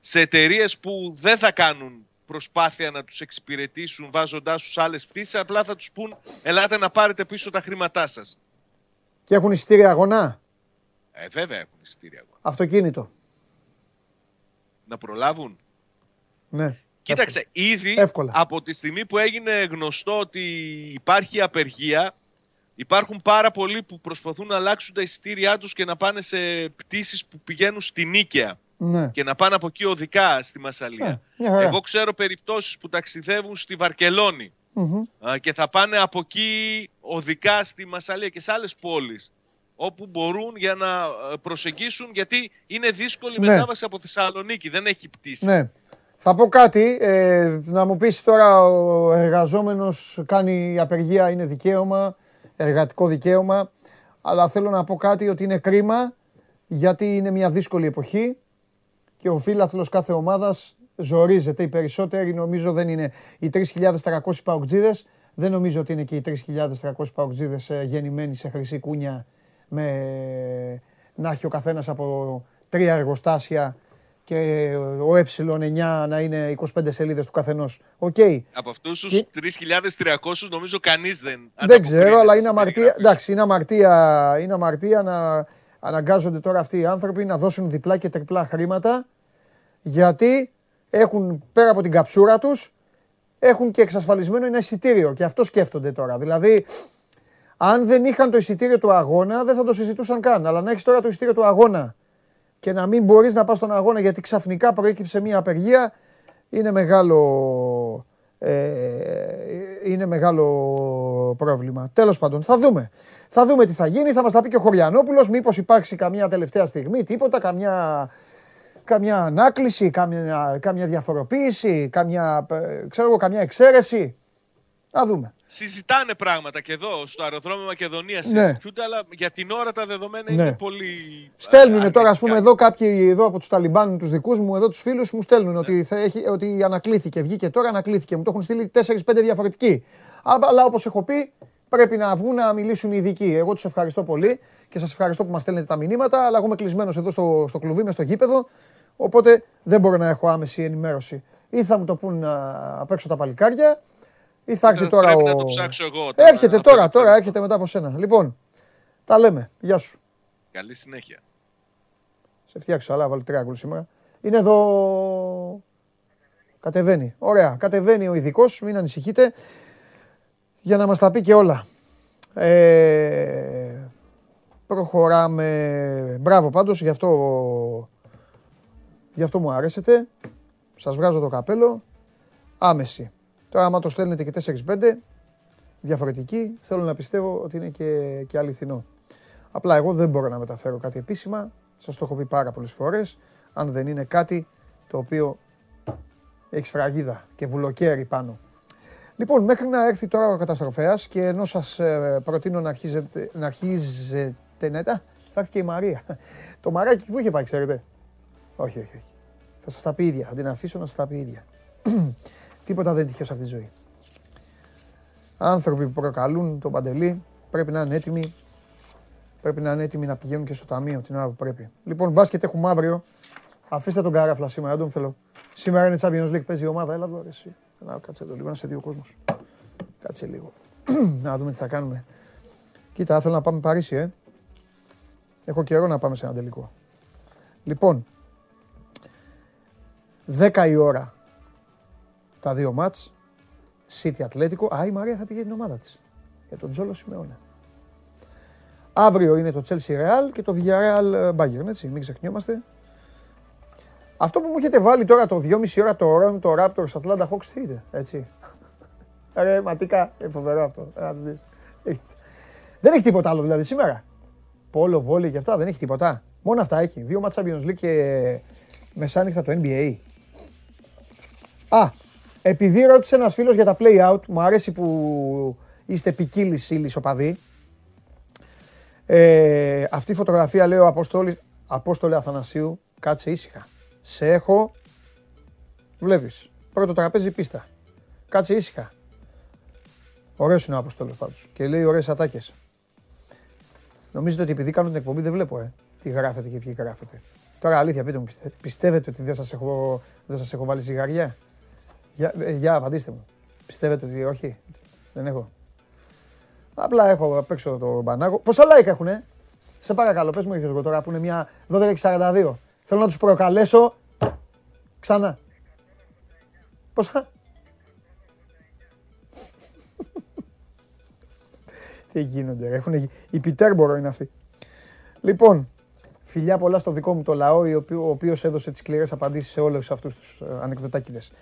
σε εταιρείες που δεν θα κάνουν προσπάθεια να τους εξυπηρετήσουν βάζοντάς τους άλλες πτήσεις, απλά θα τους πούν ελάτε να πάρετε πίσω τα χρήματά σας. Και έχουν εισιτήρια αγωνά; Ε, βέβαια έχουν εισιτήρια αγωνά. Αυτοκίνητο. Να προλάβουν. Ναι. Κοίταξε, ήδη από τη στιγμή που έγινε γνωστό ότι υπάρχει απεργία, υπάρχουν πάρα πολλοί που προσπαθούν να αλλάξουν τα εισιτήριά τους και να πάνε σε πτήσεις που πηγαίνουν στην Νίκαια ναι. και να πάνε από εκεί οδικά στη Μασαλία. Ναι, Εγώ ξέρω περιπτώσεις που ταξιδεύουν στη βαρκελονη και θα πάνε από εκεί οδικά στη Μασαλία και σε άλλες πόλεις όπου μπορούν για να ε, προσεγγίσουν γιατί είναι δύσκολη η ναι. μετάβαση από Θεσσαλονίκη, δεν έχει πτήσει. Ναι. Θα πω κάτι, ε, να μου πεις τώρα ο εργαζόμενος κάνει απεργία, είναι δικαίωμα, εργατικό δικαίωμα, αλλά θέλω να πω κάτι ότι είναι κρίμα γιατί είναι μια δύσκολη εποχή και ο φίλαθλος κάθε ομάδας ζορίζεται. Οι περισσότεροι νομίζω δεν είναι οι 3.300 παουτζίδες. Δεν νομίζω ότι είναι και οι 3.300 παουτζίδες ε, γεννημένοι σε χρυσή κούνια με να έχει ο καθένας από τρία εργοστάσια και ο ε9 να είναι 25 σελίδες του καθενός. Okay. Από αυτούς τους 3.300 νομίζω κανείς δεν Δεν ξέρω, αλλά είναι αμαρτία, εντάξει, είναι αμαρτία, είναι αμαρτία να αναγκάζονται τώρα αυτοί οι άνθρωποι να δώσουν διπλά και τριπλά χρήματα γιατί έχουν πέρα από την καψούρα τους έχουν και εξασφαλισμένο ένα εισιτήριο και αυτό σκέφτονται τώρα. Δηλαδή, αν δεν είχαν το εισιτήριο του αγώνα δεν θα το συζητούσαν καν. Αλλά να έχεις τώρα το εισιτήριο του αγώνα και να μην μπορείς να πας στον αγώνα γιατί ξαφνικά προέκυψε μια απεργία είναι μεγάλο, ε, είναι μεγάλο πρόβλημα. Τέλος πάντων, θα δούμε. Θα δούμε τι θα γίνει, θα μας τα πει και ο Χωριανόπουλος, μήπως υπάρξει καμία τελευταία στιγμή, τίποτα, καμιά, καμιά ανάκληση, καμιά, καμιά διαφοροποίηση, καμιά, ε, ξέρω εγώ, καμιά εξαίρεση. Να δούμε. Συζητάνε πράγματα και εδώ, στο αεροδρόμιο Μακεδονίας ναι. συζητούνται, αλλά για την ώρα τα δεδομένα είναι ναι. πολύ. Στέλνουν τώρα, ας πούμε, εδώ κάποιοι εδώ από τους Ταλιμπάν, τους δικούς μου, εδώ τους φίλους μου, στέλνουν ναι. ότι, θα έχει, ότι ανακλήθηκε. Βγήκε τώρα, ανακλήθηκε. Μου το έχουν στείλει 4-5 διαφορετικοί. Αλλά όπως έχω πει, πρέπει να βγουν να μιλήσουν οι ειδικοί. Εγώ τους ευχαριστώ πολύ και σας ευχαριστώ που μας στέλνετε τα μηνύματα. Αλλά εγώ είμαι κλεισμένος εδώ στο, στο κλουβί μες στο γήπεδο. Οπότε δεν μπορώ να έχω άμεση ενημέρωση. Ή θα μου το πούν απ' έξω τα παλικάρια, ή θα έρθει τώρα πρέπει ο... να το ψάξω εγώ. Τώρα, έρχεται τώρα, τώρα έρχεται μετά από σένα. Λοιπόν, τα λέμε. Γεια σου. Καλή συνέχεια. Σε φτιάξω, αλλά βάλω τρία σήμερα. Είναι εδώ... Κατεβαίνει. Ωραία. Κατεβαίνει ο ειδικός, μην ανησυχείτε. Για να μας τα πει και όλα. Ε, προχωράμε. Μπράβο πάντως, γι' αυτό, γι αυτό μου αρέσετε. Σας βγάζω το καπέλο. Άμεση. Τώρα, άμα το στέλνετε και 4-5, διαφορετική, θέλω να πιστεύω ότι είναι και, και αληθινό. Απλά εγώ δεν μπορώ να μεταφέρω κάτι επίσημα. Σας το έχω πει πάρα πολλές φορές. Αν δεν είναι κάτι το οποίο έχει φραγίδα και βουλοκαίρι πάνω. Λοιπόν, μέχρι να έρθει τώρα ο καταστροφέας και ενώ σας ε, προτείνω να αρχίζετε, να αρχίζετε ναι, θα έρθει και η Μαρία. (laughs) Το μαράκι που είχε πάει, ξέρετε. Όχι, όχι, όχι. Θα σας τα πει ίδια. Θα την αφήσω να σας τα πει ίδια. (clears throat) Τίποτα δεν τυχαίο σε αυτή τη ζωή. Άνθρωποι που προκαλούν τον παντελή πρέπει να είναι έτοιμοι. Πρέπει να είναι έτοιμοι να πηγαίνουν και στο ταμείο την ώρα που πρέπει. Λοιπόν, μπάσκετ έχουμε αύριο. Αφήστε τον καράφλα σήμερα, δεν τον θέλω. Σήμερα είναι Champions League, παίζει η ομάδα. Έλα εδώ, εσύ. Να κάτσε εδώ λίγο, να σε δει ο κόσμος. Κάτσε λίγο. (clears throat) να δούμε τι θα κάνουμε. Κοίτα, θέλω να πάμε Παρίσι, ε. Έχω καιρό να πάμε σε ένα τελικό. Λοιπόν, 10 η ώρα τα δύο μάτς. City Ατλέτικο. Α, η Μαρία θα πήγε την ομάδα της. Για τον Τζόλο Σιμεώνε. Αύριο είναι το Chelsea Real και το Villarreal ε, Bayern, έτσι, μην ξεχνιόμαστε. Αυτό που μου έχετε βάλει τώρα το 2,5 ώρα το Ron, το Raptors, Atlanta Hawks, τι είναι, έτσι. (laughs) Ρε, ματικά, ε, φοβερό αυτό. Δεν έχει τίποτα άλλο δηλαδή σήμερα. Πόλο, βόλιο και αυτά, δεν έχει τίποτα. Μόνο αυτά έχει. Δύο μάτσα Champions League και μεσάνυχτα το NBA. Α, επειδή ρώτησε ένας φίλος για τα play out, μου αρέσει που είστε ποικίλης ύλη οπαδοί. Ε, αυτή η φωτογραφία λέει ο Απόστολη, Απόστολε Αθανασίου, κάτσε ήσυχα. Σε έχω, βλέπεις, πρώτο τραπέζι πίστα. Κάτσε ήσυχα. Ωραίος είναι ο Απόστολος πάντως και λέει ωραίες ατάκες. Νομίζετε ότι επειδή κάνω την εκπομπή δεν βλέπω, ε, τι γράφετε και ποιοι γράφετε. Τώρα αλήθεια πείτε μου, πιστεύετε ότι δεν σας έχω, δεν σας έχω βάλει ζυγαριά; Για, ε, για απαντήστε μου. Πιστεύετε ότι όχι; Δεν έχω. Απλά έχω απ' έξω το μπανάκο. Πόσα like έχουνε; Σε παρακαλώ, πες μου εγώ τώρα που είναι μια 12.42. Θέλω να τους προκαλέσω ξανά. Πόσα; (laughs) Τι γίνονται, έχουν η Πιτέρμπορο είναι αυτή. Λοιπόν, φιλιά πολλά στο δικό μου το λαό, ο οποίος έδωσε τις σκληρές απαντήσεις σε όλους αυτούς τους ε, ανεκδοτάκιδες.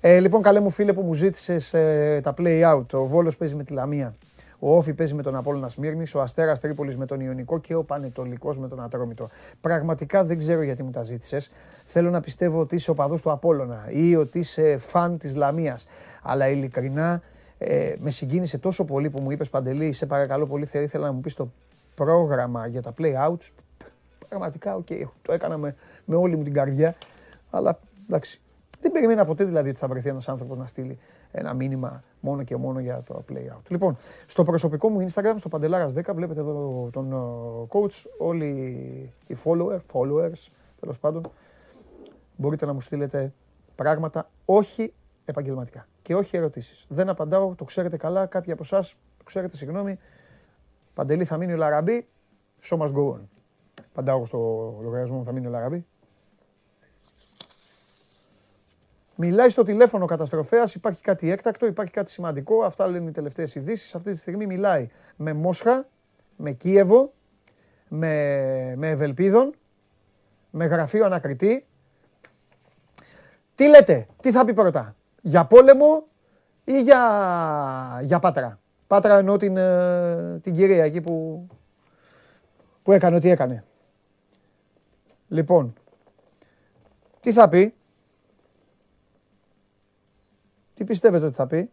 Ε, λοιπόν, καλέ μου φίλε που μου ζήτησες ε, τα play out. Ο Βόλος παίζει με τη Λαμία. Ο Όφη παίζει με τον Απόλλωνα Σμύρνης, ο Αστέρας Τρίπολης με τον Ιωνικό και ο Πανετολικός με τον Ατρόμητο. Πραγματικά δεν ξέρω γιατί μου τα ζήτησες. Θέλω να πιστεύω ότι είσαι οπαδό του Απόλλωνα ή ότι είσαι φαν της Λαμίας. Αλλά ειλικρινά ε, με συγκίνησε τόσο πολύ που μου είπες Παντελή, σε παρακαλώ πολύ, θα ήθελα να μου πεις το πρόγραμμα για τα play outs. Πραγματικά, OK, okay, το έκανα με, με όλη μου την καρδιά. Αλλά εντάξει, δεν περιμένα ποτέ δηλαδή ότι θα βρεθεί ένας άνθρωπος να στείλει ένα μήνυμα μόνο και μόνο για το play out. Λοιπόν, στο προσωπικό μου Instagram, στο Παντελάρας 10, βλέπετε εδώ τον ε, coach, όλοι οι followers, followers τέλος πάντων, μπορείτε να μου στείλετε πράγματα όχι επαγγελματικά και όχι ερωτήσεις. Δεν απαντάω, το ξέρετε καλά, κάποιοι από εσάς το ξέρετε, συγγνώμη. Παντελή θα μείνει ο Λαραμπή, show must go on. Παντάω στο λογαριασμό μου θα μείνει ο Λαραμπή. Μιλάει στο τηλέφωνο καταστροφέας, υπάρχει κάτι έκτακτο, υπάρχει κάτι σημαντικό. Αυτά λένε οι τελευταίες ειδήσεις. Αυτή τη στιγμή μιλάει με Μόσχα, με Κίεβο, με, με Ευελπίδων με γραφείο ανακριτή. Τι λέτε, τι θα πει πρώτα, για πόλεμο ή για, για Πάτρα; Πάτρα εννοώ την, ε, την κυρία εκεί που, που έκανε ό,τι έκανε. Λοιπόν, τι θα πει; Τι πιστεύετε ότι θα πει;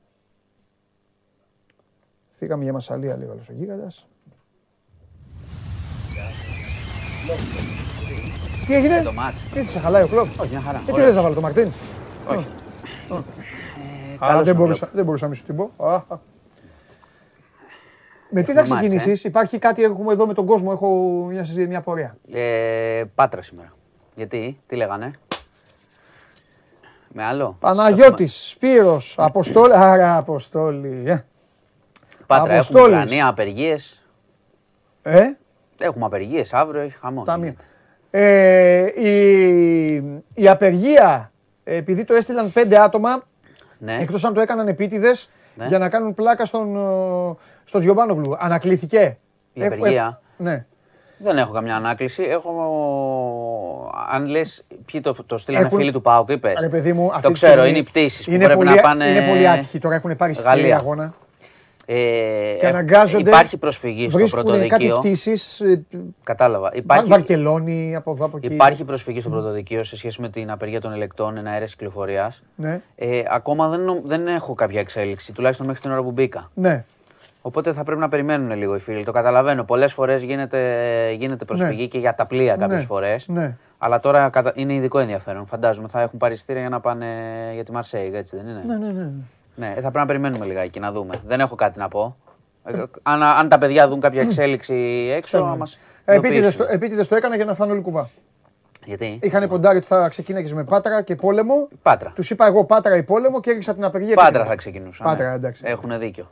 Φύγαμε για μασαλία λίγο ο γίγαντας. Τι έγινε, τι σε χαλάει ο κλόπ. Όχι, μια χαρά. Ε, τι θες να βάλω το Μαρτίν; Όχι. Α, δεν μπορούσα, δεν μπορούσα να μην σου την πω. Με τι θα ξεκινήσεις, υπάρχει κάτι έχουμε εδώ με τον κόσμο, έχω μια, μια πορεία. Ε, πάτρα σήμερα. Γιατί, τι λέγανε; Με άλλο. Παναγιώτης, Σπύρος, Αποστόλη. Άρα, Αποστόλη. Ε. Πάτρα, έχουμε πλανία, απεργίες. Ε; Έχουμε απεργίες αύριο, έχει χαμό. Ε, η, η απεργία, επειδή το έστειλαν πέντε άτομα, ναι. εκτός αν το έκαναν επίτηδες, ναι. για να κάνουν πλάκα στον, στον Τζιομπάνογλου. Ανακλήθηκε. Η απεργία. Ε, ναι. Δεν έχω καμιά ανάκληση. Έχω. Αν λες, ποιοι το, το στείλανε φίλοι του Πάουκ, είπες; Το ξέρω, είναι οι πτήσεις που πρέπει να πάνε. Είναι πολύ άτυχοι τώρα, έχουν πάρει στη αγώνα. Ε, και αναγκάζονται. Υπάρχει προσφυγή στο πρωτοδικείο. Κάτι πτήσεις, ε, Κατάλαβα. Υπάρχει, Βαρκελόνη από εδώ από εκεί. Υπάρχει προσφυγή στο πρωτοδικείο σε σχέση με την απεργία των ελεκτών, ένα αέρας κυκλοφορίας. Ναι. Ε, ακόμα δεν, δεν έχω κάποια εξέλιξη, τουλάχιστον μέχρι την ώρα που μπήκα. Ναι. Οπότε θα πρέπει να περιμένουν λίγο οι φίλοι. Το καταλαβαίνω. Πολλές φορές γίνεται, γίνεται προσφυγή ναι. και για τα πλοία κάποιες ναι. φορές. Ναι. Αλλά τώρα είναι ειδικό ενδιαφέρον. Φαντάζομαι θα έχουν πάρει για να πάνε για τη Μαρσέη, έτσι δεν είναι; Ναι, ναι, ναι. Ναι, θα πρέπει να περιμένουμε λιγάκι να δούμε. Δεν έχω κάτι να πω. Ε, αν, αν τα παιδιά δουν κάποια εξέλιξη έξω, να μα. Επίτηδες το έκανα για να φάνω κουβά. Γιατί; Είχαν ποντάρει ότι θα ξεκίναγες με πάτρα και πόλεμο. Πάτρα. Τους είπα εγώ πάτρα ή πόλεμο και έριξα την απεργία. Πάτρα θα ξεκινούσα. Πάτρα, ναι. εντάξει. Έχουν δίκιο.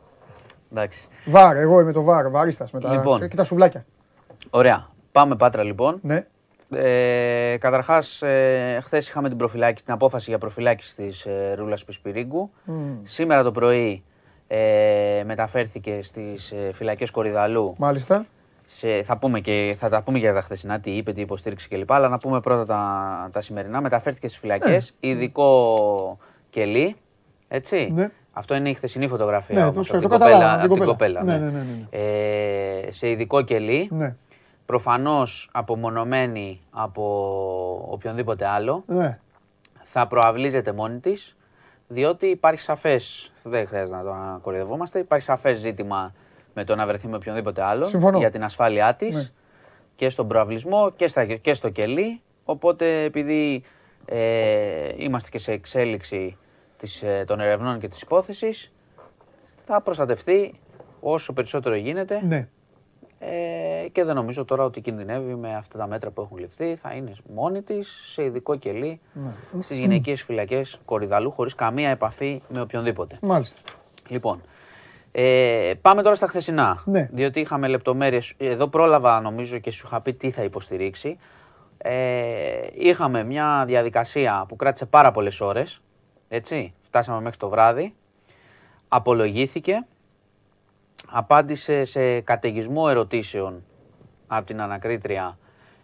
Εντάξει. Βάρ, εγώ είμαι το βάρ, βαρίστας με τα λοιπόν. και τα σουβλάκια. Ωραία. Πάμε πάτρα λοιπόν. Ναι. Ε, Καταρχάς, ε, χθες είχαμε την, προφυλάκηση, την απόφαση για προφυλάκηση της ε, Ρούλας Πισπυρίγκου. Mm. Σήμερα το πρωί ε, μεταφέρθηκε στις ε, φυλακές Κορυδαλού. Μάλιστα. Σε, θα, πούμε και, θα τα πούμε για τα χθεσινά, τι είπε, τι υποστήριξη κλπ. Αλλά να πούμε πρώτα τα, τα σημερινά. Μεταφέρθηκε στις φυλακές. Ναι. Ειδικό κελί. Έτσι. Ναι. Αυτό είναι η χθεσινή φωτογραφία ναι, όμως, από την κοπέλα. Από την κοπέλα ναι. Ναι, ναι, ναι, ναι. Ε, σε ειδικό κελί. Ναι. Προφανώς απομονωμένη από οποιονδήποτε άλλο. Ναι. Θα προαυλίζεται μόνη της, διότι υπάρχει σαφές, δεν χρειάζεται να το κορυδευόμαστε, υπάρχει σαφές ζήτημα με το να βρεθεί με οποιονδήποτε άλλο Συμφωνώ. για την ασφάλειά της ναι. και στον προαυλισμό και, στα, και στο κελί. Οπότε επειδή ε, είμαστε και σε εξέλιξη της, ε, των ερευνών και της υπόθεσης θα προστατευτεί όσο περισσότερο γίνεται. Ναι. Ε, και δεν νομίζω τώρα ότι κινδυνεύει με αυτά τα μέτρα που έχουν ληφθεί. Θα είναι μόνη της σε ειδικό κελί ναι. στις γυναικείε φυλακές Κορυδαλού, χωρίς καμία επαφή με οποιονδήποτε. Μάλιστα. Λοιπόν, ε, πάμε τώρα στα χθεσινά. Ναι. Διότι είχαμε λεπτομέρειες. Εδώ πρόλαβα νομίζω και σου είχα πει τι θα υποστηρίξει. Ε, είχαμε μια διαδικασία που κράτησε πάρα πολλές ώρες. Έτσι, φτάσαμε μέχρι το βράδυ. Απολογήθηκε απάντησε σε καταιγισμό ερωτήσεων από την ανακρίτρια.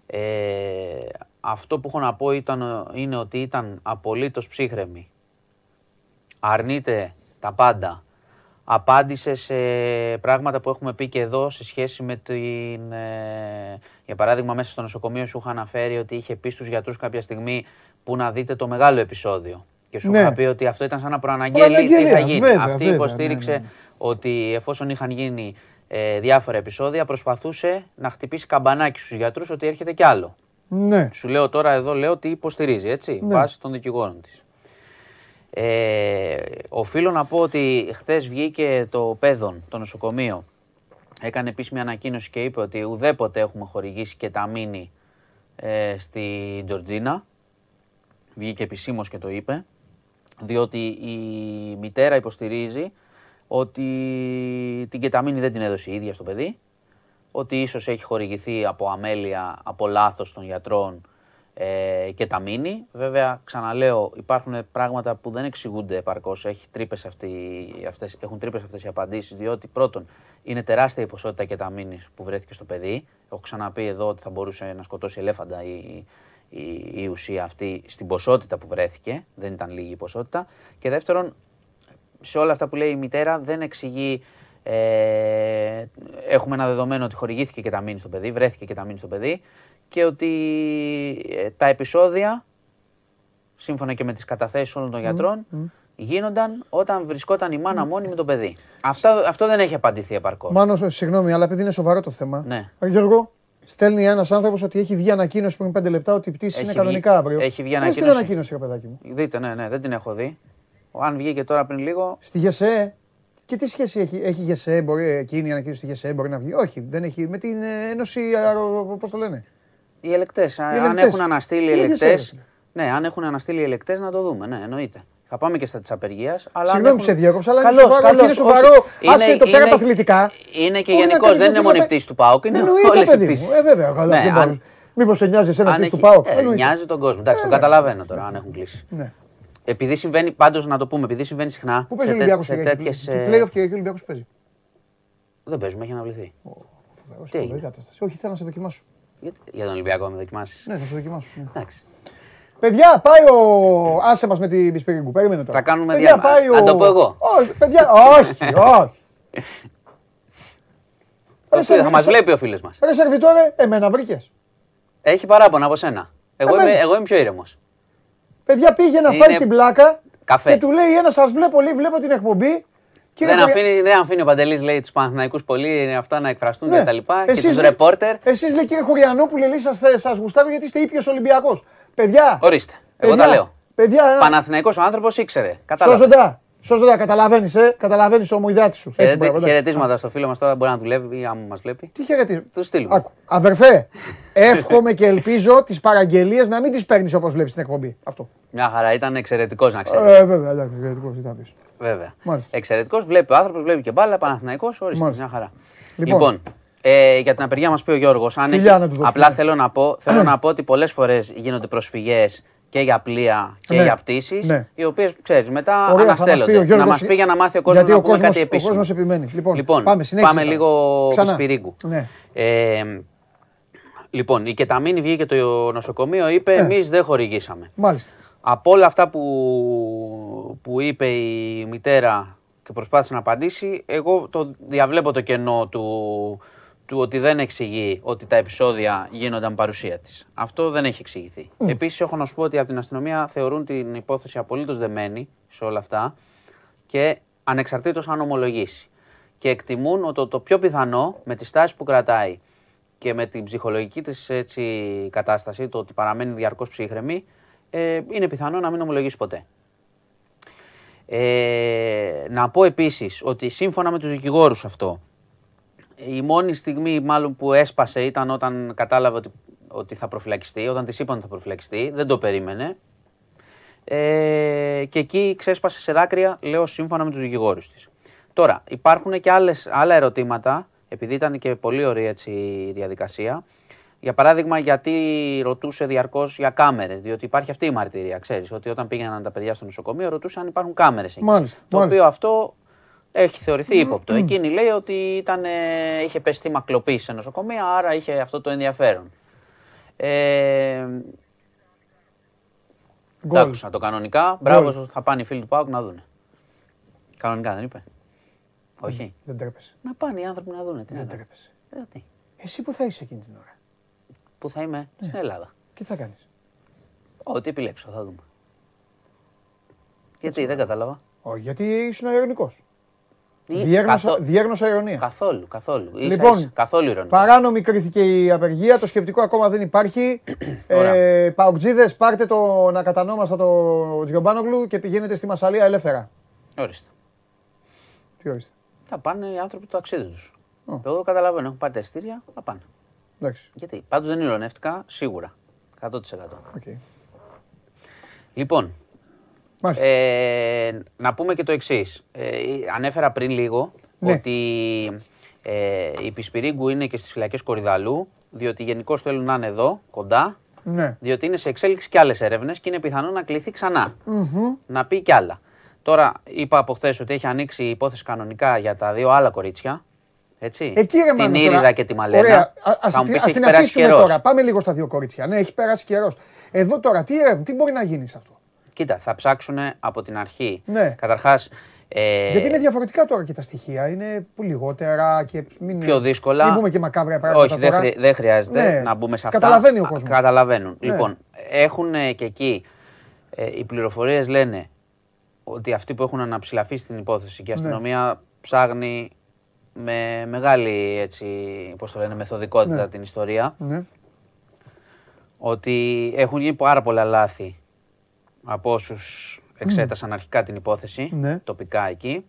Ε, αυτό που έχω να πω ήταν, είναι ότι ήταν απολύτως ψύχρεμη. Αρνείται τα πάντα. Απάντησε σε πράγματα που έχουμε πει και εδώ σε σχέση με την... Ε, για παράδειγμα, μέσα στο νοσοκομείο σου είχα αναφέρει ότι είχε πει στους γιατρούς κάποια στιγμή που να δείτε το μεγάλο επεισόδιο. Και σου ναι. είχα πει ότι αυτό ήταν σαν να προαναγγέλει τι θα γίνει. Αυτή υποστήριξε ναι, ναι, ναι. ότι εφόσον είχαν γίνει ε, διάφορα επεισόδια, προσπαθούσε να χτυπήσει καμπανάκι στους γιατρούς ότι έρχεται κι άλλο. Ναι. Σου λέω τώρα εδώ λέω ότι υποστηρίζει, έτσι, ναι. βάσει των δικηγόρων της. Ε, οφείλω να πω ότι χθες βγήκε το παιδόν, το νοσοκομείο. Έκανε επίσημη ανακοίνωση και είπε ότι ουδέποτε έχουμε χορηγήσει και τα μήνυ ε, στη Τζορτζίνα. Βγήκε επισήμως και το είπε διότι η μητέρα υποστηρίζει ότι την κεταμίνη δεν την έδωσε η ίδια στο παιδί, ότι ίσως έχει χορηγηθεί από αμέλεια, από λάθος των γιατρών ε, κεταμίνη. Βέβαια, ξαναλέω, υπάρχουν πράγματα που δεν εξηγούνται επαρκώς, έχει τρύπες αυτή, αυτές, έχουν τρύπες αυτές οι απαντήσεις, διότι πρώτον, είναι τεράστια η ποσότητα κεταμίνης που βρέθηκε στο παιδί. Έχω ξαναπεί εδώ ότι θα μπορούσε να σκοτώσει ελέφαντα η, η, η ουσία αυτή στην ποσότητα που βρέθηκε, δεν ήταν λίγη η ποσότητα. Και δεύτερον, σε όλα αυτά που λέει η μητέρα δεν εξηγεί ε, έχουμε ένα δεδομένο ότι χορηγήθηκε και τα μήνυ στο παιδί, βρέθηκε και τα μήνυ στο παιδί και ότι ε, τα επεισόδια, σύμφωνα και με τις καταθέσεις όλων των γιατρών, γίνονταν όταν βρισκόταν η μάνα μόνη με το παιδί. Αυτό, αυτό δεν έχει απαντηθεί επαρκώς. Μάνος, συγγνώμη, αλλά επειδή είναι σοβαρό το θέμα. Ναι. Γιώργο, στέλνει ένας άνθρωπος ότι έχει βγει ανακοίνωση πριν 5 λεπτά ότι η πτήση είναι κανονικά αύριο. Έχει βγει ανακοίνωση. ανακοίνωση, ρε παιδάκι μου. Δείτε, ναι, ναι, δεν την έχω δει. Αν βγήκε τώρα πριν λίγο. Στη ΓΕΣΕ. Και τι σχέση έχει, έχει ΓΕΣΕ, μπορεί εκείνη η ανακοίνωση στη ΓΕΣΕ, μπορεί να βγει; Όχι, δεν έχει. Με την ε, Ένωση, πώς το λένε; Οι ελεκτές. Αν έχουν αναστείλει οι ελεκτέ. Ναι, αν έχουν αναστείλει οι ελεκτές να το δούμε. Ναι, εννοείται. Θα πάμε και στα της απεργίας. Συγγνώμη που σε διάκοψα, αλλά καλώς, είναι σοβαρό. Καλώς, είναι σοβαρό. Άσε το πέρα τα αθλητικά. Είναι και γενικώς, δεν είναι μόνο η του ΠΑΟΚ. Είναι όλες οι πτήσεις. Ε, βέβαια, καλά. Ναι, Μήπως σε νοιάζει εσένα πτήση του ΠΑΟΚ. Ε, νοιάζει τον κόσμο. Εντάξει, τον καταλαβαίνω τώρα αν έχουν κλείσει. Ναι. Επειδή συμβαίνει, πάντως να το πούμε, επειδή συμβαίνει συχνά. Πού παίζει ο Ολυμπιακός σε τέτοιες. Playoff και ο Ολυμπιακός παίζει; Δεν παίζουμε, έχει αναβληθεί. Τι Όχι, θέλω να σε δοκιμάσω. Για τον Ολυμπιακό να με δοκιμάσεις. Ναι, θα σε δοκιμάσω. Ναι. Εντάξει. Παιδιά, πάει ο. Άσε μας με την Πισπυρίγκου. Περίμενε τώρα. Θα κάνουμε παιδιά, πάει ο... Να το πω εγώ. Όχι, παιδιά, όχι, όχι. θα μας βλέπει ο φίλος μας. Ρε σερβιτόρε, εμένα βρήκες. Έχει παράπονα από σένα. Εγώ, είμαι, εγώ είμαι πιο ήρεμος. Παιδιά πήγε να φάει την πλάκα και του λέει ένας, σας βλέπω, λέει, βλέπω την εκπομπή. δεν, αφήνει, δεν αφήνει ο Παντελής, λέει, τους Παναθηναϊκούς πολύ αυτά να εκφραστούν ναι. και τα λοιπά. και τους ρεπόρτερ. Εσείς, λέει, κύριε Χωριανόπουλε, λέει, σας γουστάρω γιατί είστε ήπιος Ολυμπιακός. Παιδιά. Ορίστε. Εγώ τα λέω. Παιδιά, Παναθηναϊκός ο άνθρωπος ήξερε. Κατάλαβε. Σώζοντα. Σώζοντα, καταλαβαίνεις, ε. Καταλαβαίνεις ο ομοειδάτη σου. χαιρετίσματα στο φίλο μας τώρα μπορεί να δουλεύει ή άμα μας βλέπει. Τι χαιρετίσματα. Τους στείλουμε. Άκου. Αδερφέ, εύχομαι και ελπίζω τις παραγγελίες να μην τις παίρνεις όπως βλέπεις στην εκπομπή. Αυτό. Μια χαρά, ήταν εξαιρετικός να ξέρεις. Ε, βέβαια, εντάξει, εξαιρετικός, τι θα πεις. Βέβαια. Εξαιρετικός, βλέπει ο άνθρωπος, βλέπει και μπάλα, Παναθηναϊκός, ορίστε, μια χαρά. Λοιπόν, λοιπόν ε, για την απεργία μας πει ο Γιώργος. Απλά θέλω να, πω, (clears throat) θέλω να πω ότι πολλές φορές γίνονται προσφυγές και για πλοία και ναι, για πτήσεις, ναι. οι οποίες ξέρεις μετά Ωραία, αναστέλλονται. να μας πει για να μάθει ο κόσμος να πούμε κάτι επίσημο. Ο κόσμος επιμένει. Λοιπόν, λοιπόν πάμε, πάμε λίγο Σπυρίγκου. Ναι. Ε, λοιπόν, η Κεταμίνη βγήκε το νοσοκομείο, είπε: ναι. Εμείς δεν χορηγήσαμε. Μάλιστα. Από όλα αυτά που, που είπε η μητέρα και προσπάθησε να απαντήσει, εγώ το διαβλέπω το κενό του, του ότι δεν εξηγεί ότι τα επεισόδια γίνονταν παρουσία της. Αυτό δεν έχει εξηγηθεί. Mm. Επίσης, έχω να σου πω ότι από την αστυνομία θεωρούν την υπόθεση απολύτως δεμένη σε όλα αυτά και ανεξαρτήτως αν ομολογήσει. Και εκτιμούν ότι το πιο πιθανό με τη στάση που κρατάει και με την ψυχολογική της έτσι, κατάσταση, το ότι παραμένει διαρκώς ψύχρεμη, ε, είναι πιθανό να μην ομολογήσει ποτέ. Ε, να πω επίσης ότι σύμφωνα με τους δικηγόρους αυτό, η μόνη στιγμή μάλλον που έσπασε ήταν όταν κατάλαβε ότι, ότι θα προφυλακιστεί, όταν της είπαν ότι θα προφυλακιστεί, δεν το περίμενε. Ε, και εκεί ξέσπασε σε δάκρυα, λέω σύμφωνα με τους δικηγόρους της. Τώρα, υπάρχουν και άλλες, άλλα ερωτήματα, επειδή ήταν και πολύ ωραία έτσι, η διαδικασία. Για παράδειγμα, γιατί ρωτούσε διαρκώς για κάμερες, διότι υπάρχει αυτή η μαρτυρία. Ξέρεις ότι όταν πήγαιναν τα παιδιά στο νοσοκομείο, ρωτούσαν αν υπάρχουν κάμερες εκεί. Μάλιστα, το μάλιστα. οποίο αυτό έχει θεωρηθεί ύποπτο. Εκείνη λέει ότι ήταν, είχε πέσει θύμα κλοπή σε νοσοκομεία, άρα είχε αυτό το ενδιαφέρον. Ε, τα άκουσα το κανονικά. Μπράβο, θα πάνε οι φίλοι του Πάουκ να δουν. Κανονικά δεν είπε. Όχι. Δεν τρέπεσαι. Να πάνε οι άνθρωποι να δουν. Δεν τρέπεσαι. Ε, Εσύ που θα είσαι εκείνη την ώρα. Πού θα είμαι, ναι. στην Ελλάδα. Τι θα κάνεις; Ό,τι επιλέξω, θα δούμε. Γιατί, δεν κατάλαβα. Όχι, γιατί ήσουν ειρωνικό. Διέγνωσα, καθό... ειρωνία. Καθόλου, καθόλου. Λοιπόν, ίσα, καθόλου ειρωνία. παράνομη κρίθηκε η απεργία, το σκεπτικό ακόμα δεν υπάρχει. (clears throat) ε, Παοκτζίδες, πάρτε το να κατανόμαστε το Τζιομπάνογλου και πηγαίνετε στη Μασαλία ελεύθερα. Ορίστε. Τι ορίστε. Θα πάνε οι άνθρωποι του ταξίδι τους. Oh. Εγώ καταλαβαίνω, έχουν πάρει τα εστία, θα πάνε. Εντάξει. Γιατί, πάντως δεν ηρωνεύτηκα σίγουρα. 100%. Okay. Λοιπόν, ε, να πούμε και το εξής. Ε, ανέφερα πριν λίγο ναι. ότι ε, η Πισπυρίγκου είναι και στις φυλακές Κορυδαλού, διότι γενικώ θέλουν να είναι εδώ, κοντά. Ναι. Διότι είναι σε εξέλιξη και άλλες έρευνες και είναι πιθανό να κληθεί Να πει κι άλλα. Τώρα είπα από χθες ότι έχει ανοίξει η υπόθεση κανονικά για τα δύο άλλα κορίτσια. Έτσι. Εκεί ρε Την Ήριδα και τη Μαλένα. Ωραία. Ας, την αφήσουμε τώρα. Πάμε λίγο στα δύο κορίτσια. Ναι, έχει περάσει καιρός. Εδώ τώρα τι, τι μπορεί να γίνει σε αυτό; Κοίτα, θα ψάξουν από την αρχή. Ναι. Καταρχάς. Ε... Γιατί είναι διαφορετικά τώρα και τα στοιχεία. Είναι που λιγότερα και μην πιο δύσκολα. Μην πούμε και μακάβρια πράγματα. Όχι, δεν, δεν χρειάζεται ναι. να μπούμε σε αυτά. Καταλαβαίνει ο κόσμος. Καταλαβαίνουν. Ναι. Λοιπόν, έχουν και εκεί ε, οι πληροφορίες λένε ότι αυτοί που έχουν αναψηλαφεί στην υπόθεση και η ναι. αστυνομία ναι. ψάχνει με μεγάλη έτσι, πώς το λένε, μεθοδικότητα ναι. την ιστορία. Ναι. Ότι έχουν γίνει πάρα πολλά λάθη από όσους εξέτασαν αρχικά την υπόθεση, ναι. τοπικά εκεί.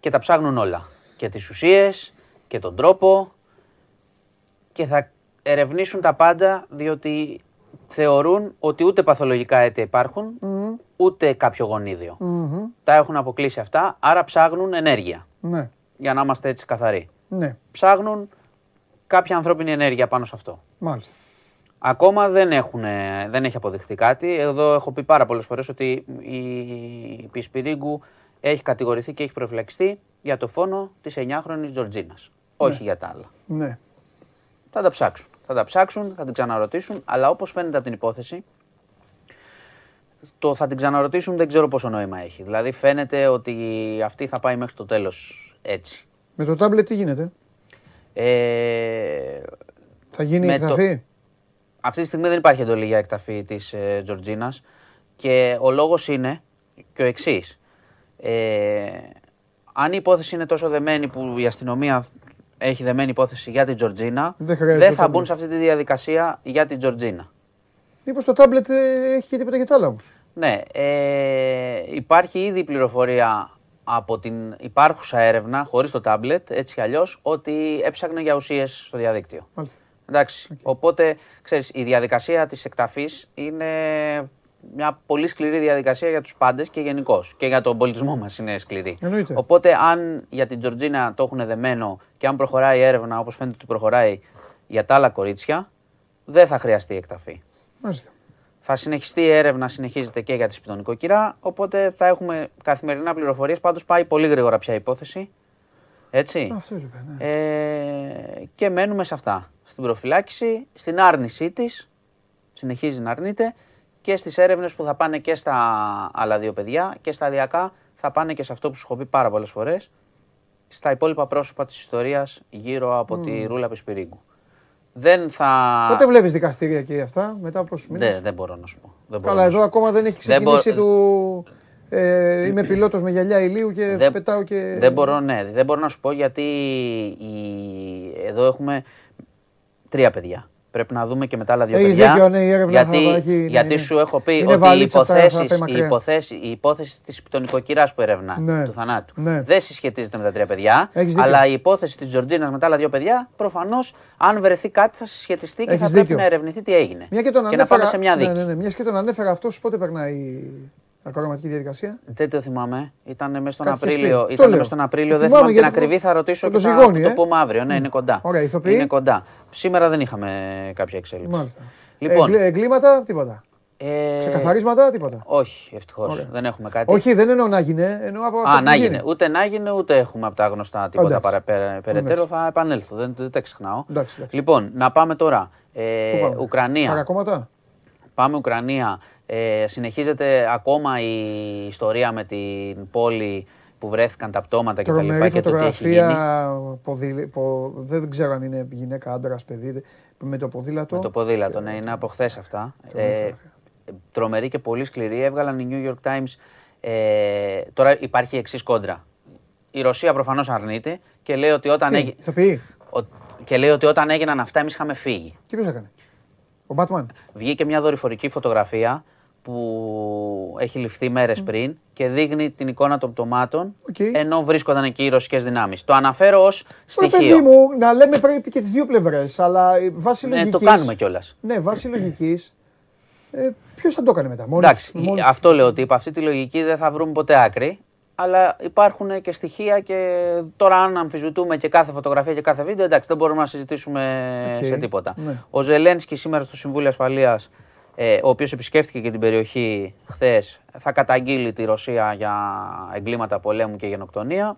Και τα ψάχνουν όλα. Και τις ουσίες και τον τρόπο και θα ερευνήσουν τα πάντα διότι θεωρούν ότι ούτε παθολογικά αίτια υπάρχουν, ούτε κάποιο Τα έχουν αποκλείσει αυτά, άρα ψάχνουν ενέργεια. Ναι. Για να είμαστε έτσι καθαροί. Ναι. Ψάχνουν κάποια ανθρώπινη ενέργεια πάνω σε αυτό. Μάλιστα. Ακόμα δεν, έχουν, δεν έχει αποδειχθεί κάτι. Εδώ έχω πει πάρα πολλές φορές ότι η Πισπυρίγκου έχει κατηγορηθεί και έχει προφυλακιστεί για το φόνο της 9χρονης Τζορτζίνας. Όχι ναι. για τα άλλα. Ναι. Θα τα ψάξουν. Θα τα ψάξουν, θα την ξαναρωτήσουν, αλλά όπως φαίνεται από την υπόθεση, το θα την ξαναρωτήσουν δεν ξέρω πόσο νόημα έχει. Δηλαδή φαίνεται ότι αυτή θα πάει μέχρι το τέλος έτσι. Με το τάμπλετ τι γίνεται; Ε... Θα γίνει εκταφή. Αυτή τη στιγμή δεν υπάρχει εντολή για εκταφή της ε, Τζορτζίνας και ο λόγος είναι και ο εξής. Ε, αν η υπόθεση είναι τόσο δεμένη που η αστυνομία έχει δεμένη υπόθεση για την Τζορτζίνα, δεν, θα μπουν σε αυτή τη διαδικασία για την Τζορτζίνα. Μήπως το τάμπλετ ε, έχει τίποτα για τα άλλα όμως. Ναι, ε, υπάρχει ήδη πληροφορία από την υπάρχουσα έρευνα, χωρίς το τάμπλετ, έτσι κι αλλιώς, ότι έψαχνε για ουσίες στο διαδίκτυο. Μάλιστα. Εντάξει, οπότε, ξέρεις, η διαδικασία της εκταφής είναι μια πολύ σκληρή διαδικασία για τους πάντες και γενικώς. Και για τον πολιτισμό μας είναι σκληρή. Εννοείται. Οπότε, αν για την Τζορτζίνα το έχουν δεμένο και αν προχωράει η έρευνα όπως φαίνεται ότι προχωράει για τα άλλα κορίτσια, δεν θα χρειαστεί εκταφή. Μάλιστα. Θα συνεχιστεί η έρευνα, συνεχίζεται και για τη σπιτονικοκυρά, οπότε θα έχουμε καθημερινά πληροφορίες. Πάντως πάει πολύ γρήγορα πια η υπόθεση. Έτσι. Αυτό είπε, ναι. ε, και μένουμε σε αυτά. Στην προφυλάκηση, στην άρνησή της, συνεχίζει να αρνείται και στις έρευνες που θα πάνε και στα άλλα δύο παιδιά και σταδιακά θα πάνε και σε αυτό που σου έχω πει πάρα πολλές φορές, στα υπόλοιπα πρόσωπα της ιστορίας γύρω από τη Ρούλα Πεσπυρίγκου. Δεν θα. Πότε βλέπεις δικαστήρια και αυτά, μετά από πόσους μήνες; Δεν, μπορώ να σου πω. Δεν Καλά, εδώ ακόμα δεν έχει ξεκινήσει μπο... του. Ε, είμαι πιλότος με γυαλιά ηλίου και δεν, πετάω και. Δεν μπορώ, ναι, δεν μπορώ να σου πω γιατί η... εδώ έχουμε τρία παιδιά. Πρέπει να δούμε και μετά άλλα δύο Έχεις παιδιά. Δίκιο, ναι, η έρευνα γιατί, θα έχει, γιατί ναι, σου έχω πει ότι οι υποθέσεις, η, υποθέση, η υπόθεση της πτωνικοκυράς που ερευνά, ναι, του θανάτου, ναι. δεν συσχετίζεται με τα τρία παιδιά, αλλά η υπόθεση της Τζορτζίνας με τα άλλα δύο παιδιά, προφανώς αν βρεθεί κάτι θα συσχετιστεί και Έχεις θα πρέπει δίκιο. να ερευνηθεί τι έγινε. Μια και, τον και να πάμε σε μια δίκη. Ναι, ναι, ναι. Μιας και τον ανέφερα αυτός, πότε περνάει ακροματική διαδικασία. Δεν το θυμάμαι. Ήταν μέσα στον Απρίλιο. Ήταν μέσα στον Απρίλιο. Δεν θυμάμαι την ακριβή. Θα ρωτήσω και θα το ε; πούμε αύριο. Ναι, είναι κοντά. Ωραία, είναι κοντά. Σήμερα δεν είχαμε κάποια εξέλιξη. Μάλιστα. Λοιπόν, εγκλήματα, τίποτα. Ε... Ξεκαθαρίσματα, τίποτα. Όχι, ευτυχώς. Δεν έχουμε κάτι. Όχι, δεν εννοώ να γίνει. Εννοώ από Α, να γίνει. Ούτε να γίνει, ούτε έχουμε από τα γνωστά τίποτα παρα, περαιτέρω. Θα επανέλθω. Δεν, δεν τα ξεχνάω. Εντάξει, εντάξει. Λοιπόν, να πάμε τώρα. Ε, Ουκρανία. Παρακόμματα. Πάμε Ουκρανία. Ε, συνεχίζεται ακόμα η ιστορία με την πόλη που βρέθηκαν τα πτώματα και τα λοιπά και το τι έχει γίνει. Ποδήλ, πο, δεν ξέρω αν είναι γυναίκα, άντρας, παιδί, με το ποδήλατο. Με το ποδήλατο, ναι, είναι από χθες αυτά. Ε, τρομερή και πολύ σκληρή. Έβγαλαν οι New York Times. Ε, τώρα υπάρχει εξής κόντρα. Η Ρωσία προφανώς αρνείται και λέει ότι όταν, Τι, θα πει; και λέει ότι όταν έγιναν αυτά εμείς είχαμε φύγει. Και ποιος έκανε; Ο Batman. Βγήκε μια δορυφορική φωτογραφία που έχει ληφθεί μέρες πριν και δείχνει την εικόνα των πτωμάτων ενώ βρίσκονταν εκεί οι ρωσικές δυνάμεις. Το αναφέρω ως στοιχείο. παιδί μου, να λέμε πρέπει και τις δύο πλευρές, αλλά ε, βάσει λογικής... Ναι, το κάνουμε κιόλας. Ναι, βάσει λογικής, ε, ποιος θα το έκανε μετά, μόνος, Εντάξει, αυτό λέω ότι υπό αυτή τη λογική δεν θα βρούμε ποτέ άκρη, αλλά υπάρχουν και στοιχεία και τώρα αν αμφισβητούμε και κάθε φωτογραφία και κάθε βίντεο, εντάξει, δεν μπορούμε να συζητήσουμε σε τίποτα. Ναι. Ο Ζελένσκι σήμερα στο Συμβούλιο Ασφαλείας ε, ο οποίος επισκέφθηκε και την περιοχή χθες, θα καταγγείλει τη Ρωσία για εγκλήματα πολέμου και γενοκτονία.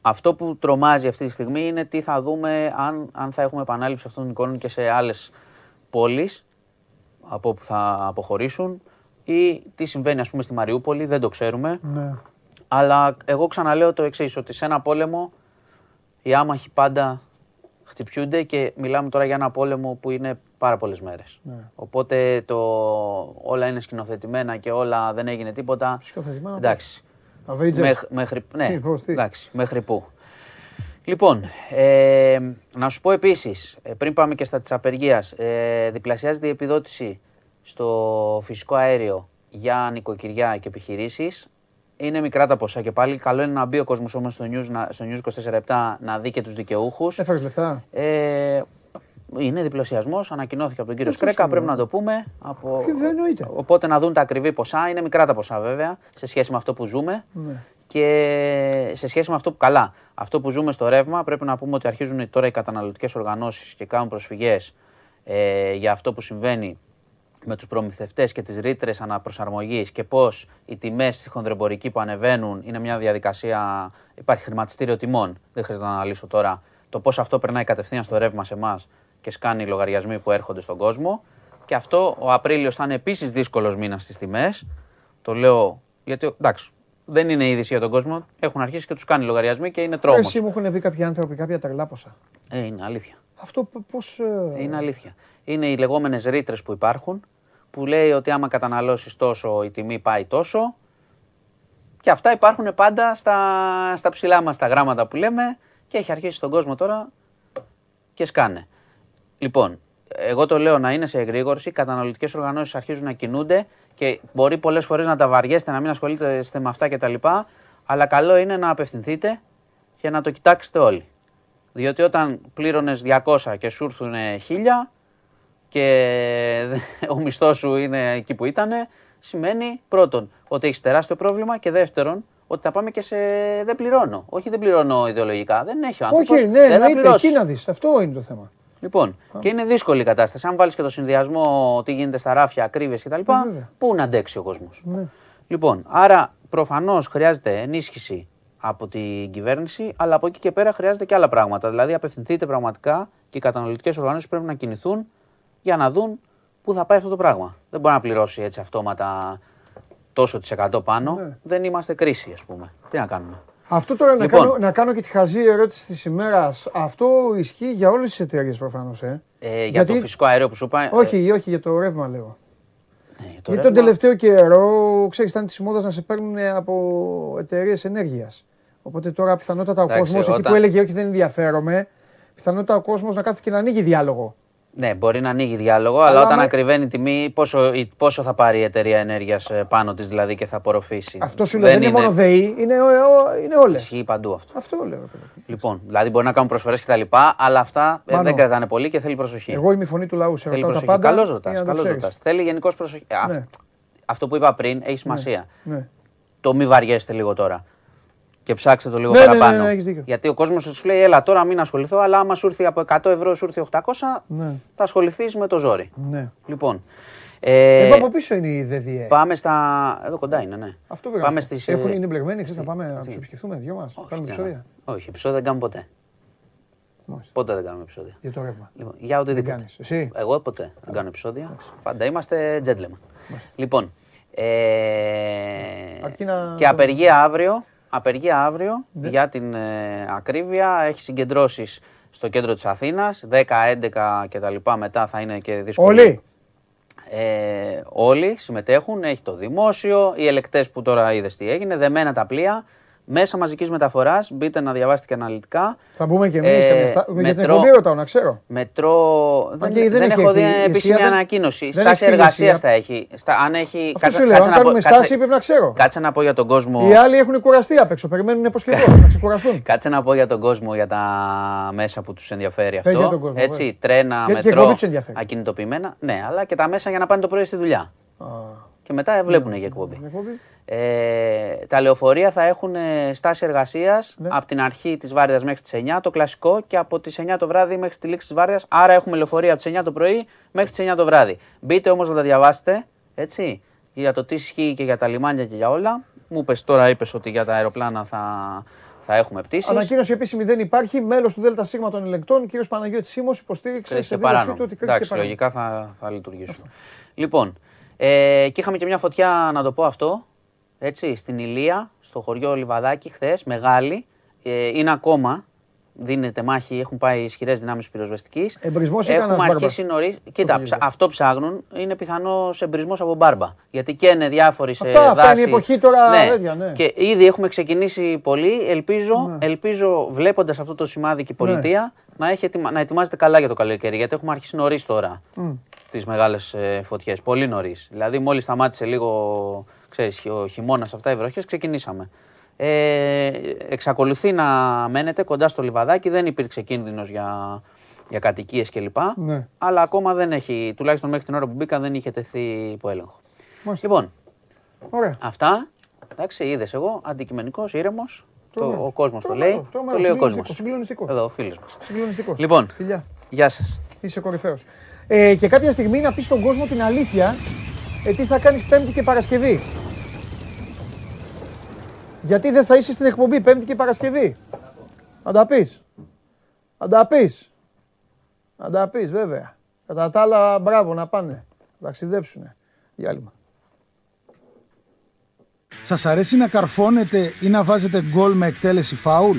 Αυτό που τρομάζει αυτή τη στιγμή είναι τι θα δούμε αν, αν θα έχουμε επανάληψη αυτών των εικόνων και σε άλλες πόλεις από όπου θα αποχωρήσουν ή τι συμβαίνει ας πούμε στη Μαριούπολη, δεν το ξέρουμε. Ναι. Αλλά εγώ ξαναλέω το εξής ότι σε ένα πόλεμο οι άμαχοι πάντα χτυπιούνται και μιλάμε τώρα για ένα πόλεμο που είναι πάρα πολλές μέρες. Ναι. Οπότε το, όλα είναι σκηνοθετημένα και όλα δεν έγινε τίποτα. Σκηνοθετημένα. Εντάξει. Μέχρι, μέχρι, ναι, εντάξει, μέχρι πού. Λοιπόν, ε, να σου πω επίσης, ε, πριν πάμε και στα της απεργίας, ε, διπλασιάζεται η επιδότηση στο φυσικό αέριο για νοικοκυριά και επιχειρήσεις. Είναι μικρά τα ποσά και πάλι. Καλό είναι να μπει ο κόσμος όμως στο News, στο News 24 να δει και τους δικαιούχους. Έφερε λεφτά. Ε, είναι διπλασιασμός, ανακοινώθηκε από τον κύριο Σκρέκα, πρέπει να το πούμε. Από... Οπότε να δουν τα ακριβή ποσά. Είναι μικρά τα ποσά βέβαια σε σχέση με αυτό που ζούμε. Ναι. Και σε σχέση με αυτό που καλά. Αυτό που ζούμε στο ρεύμα, πρέπει να πούμε ότι αρχίζουν τώρα οι καταναλωτικές οργανώσεις και κάνουν προσφυγές ε, για αυτό που συμβαίνει με τους προμηθευτές και τις ρήτρες αναπροσαρμογής και πώς οι τιμές στη χονδρεμπορική που ανεβαίνουν είναι μια διαδικασία. Υπάρχει χρηματιστήριο τιμών. Δεν χρειάζεται να αναλύσω τώρα το πώς αυτό περνάει κατευθείαν στο ρεύμα σε εμάς και σκάνει οι λογαριασμοί που έρχονται στον κόσμο. Και αυτό ο Απρίλιος θα είναι επίσης δύσκολος μήνας στις τιμές. Το λέω γιατί εντάξει, δεν είναι είδηση για τον κόσμο. Έχουν αρχίσει και τους κάνει λογαριασμοί και είναι τρόμος. Εσύ μου έχουν πει κάποιοι άνθρωποι κάποια τρελά ποσά. Ε, είναι αλήθεια. Αυτό πώς. Ε... Είναι αλήθεια. Είναι οι λεγόμενες ρήτρες που υπάρχουν που λέει ότι άμα καταναλώσεις τόσο η τιμή πάει τόσο. Και αυτά υπάρχουν πάντα στα, στα ψηλά μας τα γράμματα που λέμε και έχει αρχίσει τον κόσμο τώρα και σκάνε. Λοιπόν, εγώ το λέω να είναι σε εγρήγορση, οι καταναλωτικές οργανώσεις αρχίζουν να κινούνται και μπορεί πολλές φορές να τα βαριέστε, να μην ασχολείστε με αυτά κτλ. Αλλά καλό είναι να απευθυνθείτε και να το κοιτάξετε όλοι. Διότι όταν πλήρωνες 200 και σου έρθουν 1000 και (laughs) ο μισθός σου είναι εκεί που ήταν, σημαίνει πρώτον ότι έχεις τεράστιο πρόβλημα και δεύτερον ότι θα πάμε και σε δεν πληρώνω. Όχι δεν πληρώνω ιδεολογικά, δεν έχει ο άνθρωπος. Όχι, ναι, εννοείται, εκεί να δεις, αυτό είναι το θέμα. Λοιπόν, και είναι δύσκολη η κατάσταση. Αν βάλεις και το συνδυασμό τι γίνεται στα ράφια, ακρίβειες κτλ., πού να αντέξει ο κόσμος. Ναι. Λοιπόν, άρα προφανώς χρειάζεται ενίσχυση από την κυβέρνηση, αλλά από εκεί και πέρα χρειάζεται και άλλα πράγματα. Δηλαδή, απευθυνθείτε πραγματικά και οι καταναλωτικές οργανώσεις πρέπει να κινηθούν για να δουν πού θα πάει αυτό το πράγμα. Δεν μπορεί να πληρώσει έτσι αυτόματα τόσο της εκατό πάνω. Ναι. Δεν είμαστε κρίση, ας πούμε. Τι να κάνουμε; Αυτό τώρα να, λοιπόν. κάνω, να κάνω και τη χαζή ερώτηση της ημέρας. Αυτό ισχύει για όλες τις εταιρείες προφανώς. Ε. Ε, για το φυσικό αέριο που σου είπα. Όχι, όχι, για το ρεύμα λέω. Ναι, το Γιατί ρεύμα... τον τελευταίο καιρό, ξέρεις, ήταν της μόδας να σε παίρνουν από εταιρείες ενέργειας. Οπότε τώρα πιθανότατα ο κόσμος, εκεί που έλεγε Όχι, δεν ενδιαφέρομαι, πιθανότατα ο κόσμος να κάθεται και να ανοίγει διάλογο. Ναι, μπορεί να ανοίγει διάλογο, αλλά, όταν με... ακριβένει η τιμή, πόσο, πόσο θα πάρει η εταιρεία ενέργειας ε, πάνω της δηλαδή και θα απορροφήσει. Αυτό σου λέω δεν, είναι μόνο ΔΕΗ, είναι, είναι όλες. Ισχύει παντού αυτό. Αυτό λέω. Λοιπόν, δηλαδή μπορεί να κάνουν προσφορές κτλ. Αλλά αυτά ε, δεν κρατάνε πολύ και θέλει προσοχή. Εγώ είμαι η φωνή του λαού, σε ρωτάω τα πάντα. Καλώς ρωτάς. Θέλει γενικώς προσοχή. Ναι. Αυτό που είπα πριν έχει σημασία. Ναι. Το μη βαριέστε λίγο τώρα και ψάξτε το λίγο ναι, ναι, ναι παραπάνω. Ναι, Γιατί ο κόσμος σου λέει, Ελά, τώρα μην ασχοληθώ, αλλά άμα σου έρθει από 100 ευρώ, σου έρθει 800, ναι. θα ασχοληθείς με το ζόρι. Ναι. Λοιπόν. Ε, Εδώ από πίσω είναι η ΔΔΕ. Πάμε στα. Εδώ κοντά είναι, ναι. Αυτό πάμε στις... Έχουν, είναι μπλεγμένοι, θε να πάμε να τους επισκεφτούμε, δυο μας. Κάνουμε επεισόδια. Όχι, επεισόδια δεν κάνουμε ποτέ. Μάλιστα. Ποτέ δεν κάνουμε επεισόδια. Για το ρεύμα. Λοιπόν, για οτιδήποτε. Εσύ. Εγώ ποτέ δεν κάνω επεισόδια. Πάντα είμαστε gentlemen. Λοιπόν. Ε, και απεργία αύριο Απεργία αύριο ναι. για την ε, ακρίβεια. Έχει συγκεντρώσεις στο κέντρο της Αθήνας. 10, 11 και τα λοιπά μετά θα είναι και δύσκολο. Όλοι; Ε, όλοι συμμετέχουν. Έχει το δημόσιο. Οι ελεκτές που τώρα είδες τι έγινε. Δεμένα τα πλοία μέσα μαζικής μεταφοράς. Μπείτε να διαβάσετε και αναλυτικά. Θα μπούμε και εμείς. Ε, για την εκπομπή ρωτάω, να ξέρω. Μετρό. Δεν, δεν, δεν έχω δει επίσημη ανακοίνωση. Στάση εργασίας θα έχει. Στα, αν έχει. Αυτό σου λέω. Αν κάνουμε στάση πρέπει να ξέρω. Κάτσε να πω για τον κόσμο. Οι άλλοι έχουν κουραστεί απ' έξω. Περιμένουν υποσχετό να ξεκουραστούν. (laughs) Κάτσε να πω για τον κόσμο για τα μέσα που τους ενδιαφέρει αυτό. Έτσι, τρένα, μετρό, ακινητοποιημένα. Ναι, αλλά και τα μέσα για να πάνε το πρωί στη δουλειά και μετά βλέπουν για εκπομπή. Ε, τα λεωφορεία θα έχουν ε, στάση εργασίας ναι. από την αρχή της βάρδιας μέχρι τις 9 το κλασικό και από τις 9 το βράδυ μέχρι τη λήξη της βάρδιας. Άρα έχουμε λεωφορεία από τις 9 το πρωί μέχρι τις 9 το βράδυ. Μπείτε όμως να τα διαβάσετε έτσι, για το τι ισχύει και για τα λιμάνια και για όλα. Μου είπες τώρα, είπες ότι για τα αεροπλάνα θα, θα έχουμε πτήσεις. Ανακοίνωση επίσημη δεν υπάρχει. Μέλος του ΔΣ των ελεκτών, κ. Παναγιώτης Σίμω, υποστήριξε σε δήλωσή του ότι Εντάξει, λογικά θα, θα λειτουργήσουν. Λοιπόν, ε, και είχαμε και μια φωτιά, να το πω αυτό, έτσι, στην Ηλία, στο χωριό Λιβαδάκι, χθες, μεγάλη. Ε, είναι ακόμα, δίνεται μάχη, έχουν πάει ισχυρές δυνάμεις πυροσβεστικής. Εμπρισμό ή κανένας αρχίσει νωρί. Κοίτα, αυτό ψάχνουν. Είναι πιθανό εμπρισμό από μπάρμπα. Γιατί και είναι διάφοροι σε αυτά, δάση. Αυτά είναι η εποχή τώρα. Ναι. Τέτοια, ναι. Και ήδη έχουμε ξεκινήσει πολύ. Ελπίζω, ναι. ελπίζω βλέποντας αυτό το σημάδι και η ναι. πολιτεία να, έχει, να ετοιμάζεται καλά για το καλοκαίρι. Γιατί έχουμε αρχίσει νωρίς τώρα mm. τις μεγάλες φωτιές. Πολύ νωρίς. Δηλαδή, μόλις σταμάτησε λίγο ξέρεις, ο χειμώνας αυτά οι βροχές, ξεκινήσαμε. Ε, εξακολουθεί να μένετε κοντά στο λιβαδάκι, δεν υπήρξε κίνδυνος για, για κατοικίες κλπ. Ναι. Αλλά ακόμα δεν έχει, τουλάχιστον μέχρι την ώρα που μπήκα, δεν είχε τεθεί υπό έλεγχο. Λοιπόν, Ωραία. αυτά. Εντάξει, είδες εγώ, αντικειμενικός, ήρεμος. Το, ο κόσμος το, λέει. Το, το λέει ο κόσμος. Συγκλονιστικός. Εδώ, ο φίλος μας. Συγκλονιστικός. Λοιπόν, Φιλιά. γεια σας. Είσαι κορυφαίος. Ε, και κάποια στιγμή να πεις στον κόσμο την αλήθεια, ε, τι θα κάνεις Πέμπτη και Παρασκευή. Γιατί δεν θα είσαι στην εκπομπή Πέμπτη και Παρασκευή. Να τα πεις. Να τα πεις. Να τα πεις, βέβαια. Κατά τα άλλα, μπράβο να πάνε. Να ταξιδέψουν. Διάλειμμα. Σας αρέσει να καρφώνετε ή να βάζετε γκολ με εκτέλεση φάουλ;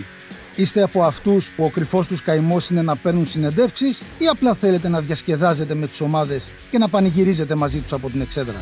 Είστε από αυτούς που ο κρυφός τους καημός είναι να παίρνουν συνεντεύξεις ή απλά θέλετε να διασκεδάζετε με τις ομάδες και να πανηγυρίζετε μαζί τους από την εξέδρα;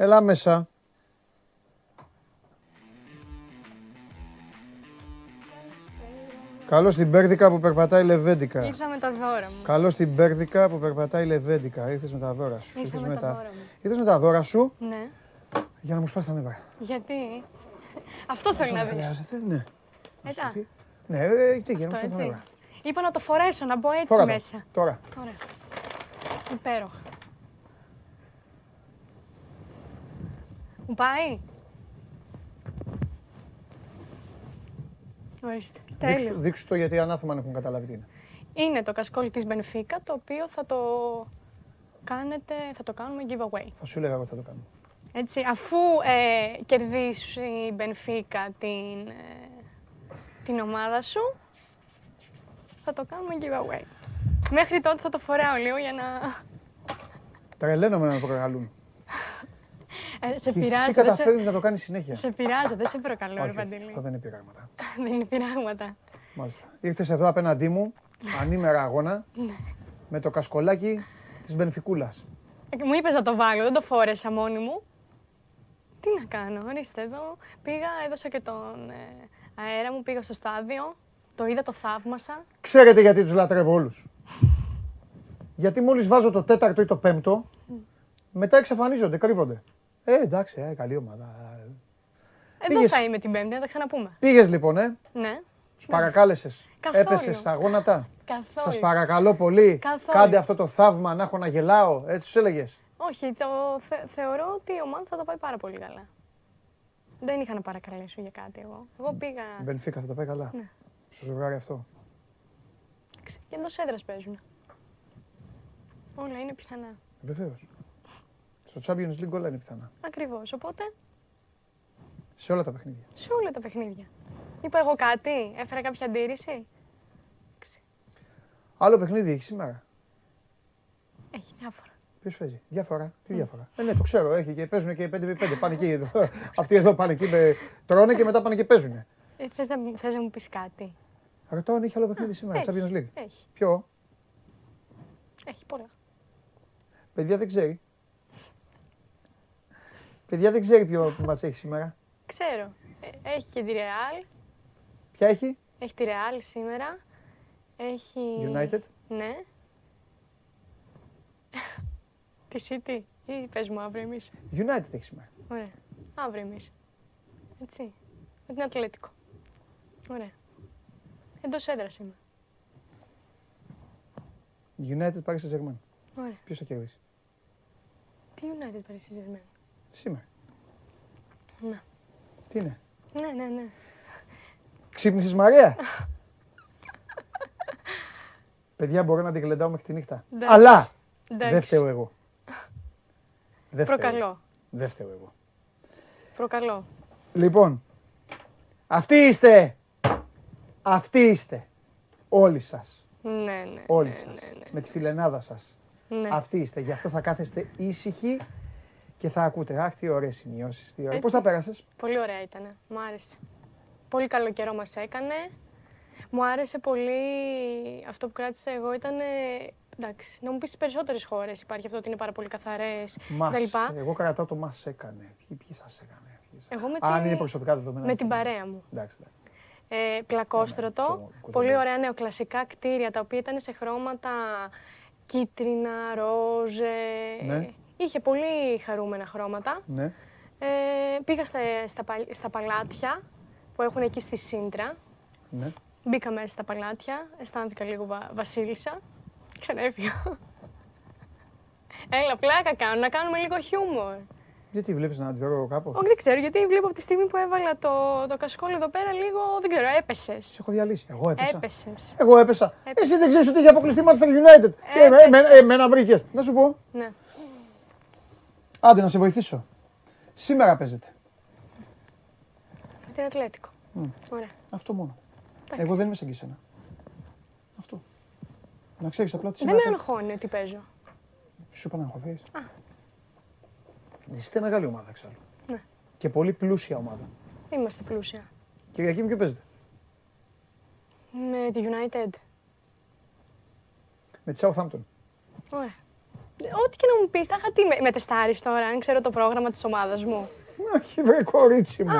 Έλα μέσα. Καλώς την Πέρδικα που περπατάει λεβέντικα. Ήρθα με τα δώρα μου. Καλώς την Πέρδικα που περπατάει λεβέντικα. Ήρθες με τα δώρα σου. Ήρθα με, τα δώρα μου. Ήρθες με τα δώρα σου. Ναι. Για να μου σπάσει τα νεύρα. Γιατί; Αυτό θέλω να δεις. Ναι. Έτα. Ναι, ε, τι, για να μου σπάσει τα νεύρα. Είπα να το φορέσω, να μπω έτσι μέσα. Τώρα. Ωραία. Υπέροχα. Μου πάει. Ορίστε. Δείξου, δείξου το γιατί ανάθεμα αν έχουν καταλάβει τι είναι. Είναι το κασκόλ της Μπενφίκα, το οποίο θα το κάνετε, θα το κάνουμε giveaway. Θα σου έλεγα εγώ θα το κάνουμε. Έτσι, αφού ε, κερδίσει η Μπενφίκα την, ε, την ομάδα σου, θα το κάνουμε giveaway. Μέχρι τότε θα το φοράω λίγο για να... Τρελαίνομαι να το προκαλούν. Ε, σε πειράζει. Εσύ καταφέρει να το κάνεις συνέχεια. Σε πειράζω, δεν σε προκαλώ, ρε Παντελή. Αυτό δεν είναι πειράγματα. (laughs) δεν είναι πειράγματα. Μάλιστα. Ήρθες εδώ απέναντί μου, ανήμερα αγώνα, ναι. με το κασκολάκι της Μπενφικούλας. Ε, μου είπες να το βάλω, δεν το φόρεσα μόνη μου. Τι να κάνω, ορίστε εδώ. Πήγα, έδωσα και τον ε, αέρα μου, πήγα στο στάδιο, το είδα, το θαύμασα. Ξέρετε γιατί τους λατρεύω όλους. γιατί μόλις βάζω το τέταρτο ή το πέμπτο, μετά εξαφανίζονται, κρύβονται. Ε, εντάξει, ε, καλή ομάδα. Εδώ Πήγες... θα είμαι την Πέμπτη, να τα ξαναπούμε. Πήγες λοιπόν, ε. Ναι. Τους παρακάλεσες. Έπεσες στα γόνατα. Καθόλου. Σας παρακαλώ πολύ. Καθόλου. Κάντε αυτό το θαύμα να έχω να γελάω. Έτσι τους έλεγες. Όχι, το θεωρώ ότι η ομάδα θα τα πάει πάρα πολύ καλά. Δεν είχα να παρακαλέσω για κάτι εγώ. Εγώ πήγα. Μπενφίκα θα τα πάει καλά. Ναι. Στο ζευγάρι αυτό. Και εντός έδρας παίζουν. Όλα είναι πιθανά. Βεβαίως. Στο Champions League όλα είναι πιθανά. Ακριβώς. Οπότε. Σε όλα τα παιχνίδια. Σε όλα τα παιχνίδια. Είπα εγώ κάτι, έφερα κάποια αντίρρηση; Άλλο παιχνίδι έχει σήμερα; Έχει διάφορα. Ποιος παίζει, διάφορα; Τι διάφορα; Ε, ναι, το ξέρω, έχει και παίζουν και 5x5. Πάνε εκεί εδώ. (laughs) Αυτοί εδώ πάνε εκεί, με... τρώνε και μετά πάνε και παίζουν. Ε, θες, να, θες να μου πεις κάτι; Ρωτάω αν έχει άλλο παιχνίδι σήμερα, Champions League. Έχει. Ποιο; Έχει πολλά. Παιδιά δεν ξέρει. Παιδιά δεν ξέρει ποιο μάτς έχει σήμερα. Ξέρω. Ε, έχει και τη Real. Ποια έχει; Έχει τη Real σήμερα. Έχει... United. Ναι. (laughs) τη City. Ή πες μου αύριο εμείς. United έχει σήμερα. Ωραία. Αύριο εμείς. Έτσι. Με την Ατλέτικο. Ωραία. Εντός έδρας είμαι. United Paris Saint-Germain. Ωραία. Ποιος θα κερδίσει; Τι United Paris Saint-Germain; Σήμερα. Να. Τι είναι; Ναι, ναι, ναι. Ξύπνησες Μαρία; Παιδιά μπορώ να την κλεντάω μέχρι τη νύχτα. Αλλά δεν φταίω εγώ. Προκαλώ. Δεν φταίω εγώ. Προκαλώ. Λοιπόν, αυτοί είστε. Αυτοί είστε. Όλοι σας. Ναι, ναι. Όλοι ναι, σας. Ναι, ναι. Με τη φιλενάδα σας. Ναι. Αυτοί είστε. Γι' αυτό θα κάθεστε ήσυχοι και θα ακούτε. Αχ, τι ωραίες σημειώσεις. Τι ωραία. Πώς τα πέρασες; Πολύ ωραία ήταν. Μου άρεσε. Πολύ καλό καιρό μας έκανε. Μου άρεσε πολύ αυτό που κράτησα εγώ ήταν. Εντάξει, να μου πεις στις περισσότερες χώρες υπάρχει αυτό ότι είναι πάρα πολύ καθαρές κτλ. Εγώ κρατάω το μας έκανε. Ποιοι, ποιοι σας έκανε. Εγώ με Αν είναι προσωπικά δεδομένα. Με την παρέα μου. Εντάξει, εντάξει. Ε, πλακόστρωτο, ναι, ναι, πολύ ωραία νεοκλασικά κτίρια τα οποία ήταν σε χρώματα κίτρινα, ροζ. Ναι. Είχε πολύ χαρούμενα χρώματα. Ναι. Ε, πήγα στα, στα, στα παλάτια που έχουν εκεί στη Σύντρα. Ναι. Μπήκα μέσα στα παλάτια, αισθάνθηκα λίγο βα... βασίλισσα. Ξανέφυγα. Έλα, πλάκα κάνω, να κάνουμε λίγο χιούμορ. Γιατί βλέπεις να αντιδρώ κάπως; Όχι, δεν ξέρω, γιατί βλέπω από τη στιγμή που έβαλα το, το κασκόλ εδώ πέρα λίγο. Δεν ξέρω, έπεσες. Σε έχω διαλύσει. Εγώ έπεσα. Έπεσες. Εγώ έπεσα. Εσύ δεν ξέρεις ότι είχε αποκλειστεί Manchester United. Και εμένα, εμένα βρήκες. Να σου πω. Ναι. Άντε να σε βοηθήσω. Σήμερα παίζετε. Με την Ατλέτικο. Mm. Ωραία. Αυτό μόνο. Εγώ δεν είμαι σαν και εσένα. Αυτό. Να ξέρεις απλά ότι Δεν με αγχώνει ότι παίζω. Σου είπα να αγχωθείς. Είστε μεγάλη ομάδα εξάλλου. Ναι. Και πολύ πλούσια ομάδα. Είμαστε πλούσια. Κυριακή με ποιο παίζετε; Με τη United. Με τη Southampton. Ωραία. Ό,τι και να μου πεις, θα είχα τι με, με τεστάρεις τώρα, αν ξέρω το πρόγραμμα της ομάδας μου. Όχι, βρε κορίτσι μου.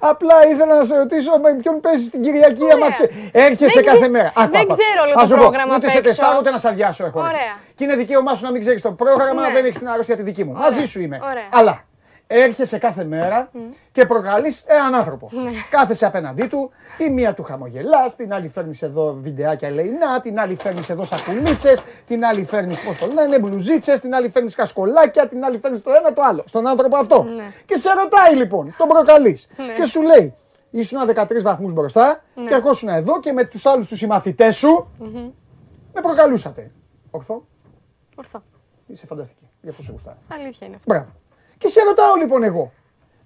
Απλά ήθελα να σε ρωτήσω με ποιον παίζεις την Κυριακή, άμα ξε... έρχεσαι κάθε μέρα. δεν ξέρω όλο το πρόγραμμα Ούτε σε τεστάρω, ούτε να σε αδειάσω έχω. Ωραία. Και είναι δικαίωμά σου να μην ξέρεις το πρόγραμμα, Ναι. δεν έχεις την αρρώστια τη δική μου. Μαζί σου είμαι. Ωραία. Αλλά έρχεσαι κάθε μέρα και προκαλείς έναν άνθρωπο. Ναι. Κάθεσαι απέναντί του, τη μία του χαμογελάς, την άλλη φέρνεις εδώ βιντεάκια λεϊνά, την άλλη φέρνεις εδώ σακουλίτσες, την άλλη φέρνεις πώς το λένε, μπλουζίτσες, την άλλη φέρνεις κασκολάκια, την άλλη φέρνεις το ένα το άλλο. Στον άνθρωπο αυτό. Ναι. Και σε ρωτάει λοιπόν, τον προκαλείς και σου λέει. Ήσουν 13 βαθμούς μπροστά και ερχόσουν εδώ και με τους άλλους τους συμμαθητές σου με προκαλούσατε. Ορθό. Ορθό. Είσαι φανταστική. Γι' αυτό σε γουστάρω. Αλήθεια είναι αυτό. Μπράβο. Και σε ρωτάω λοιπόν εγώ,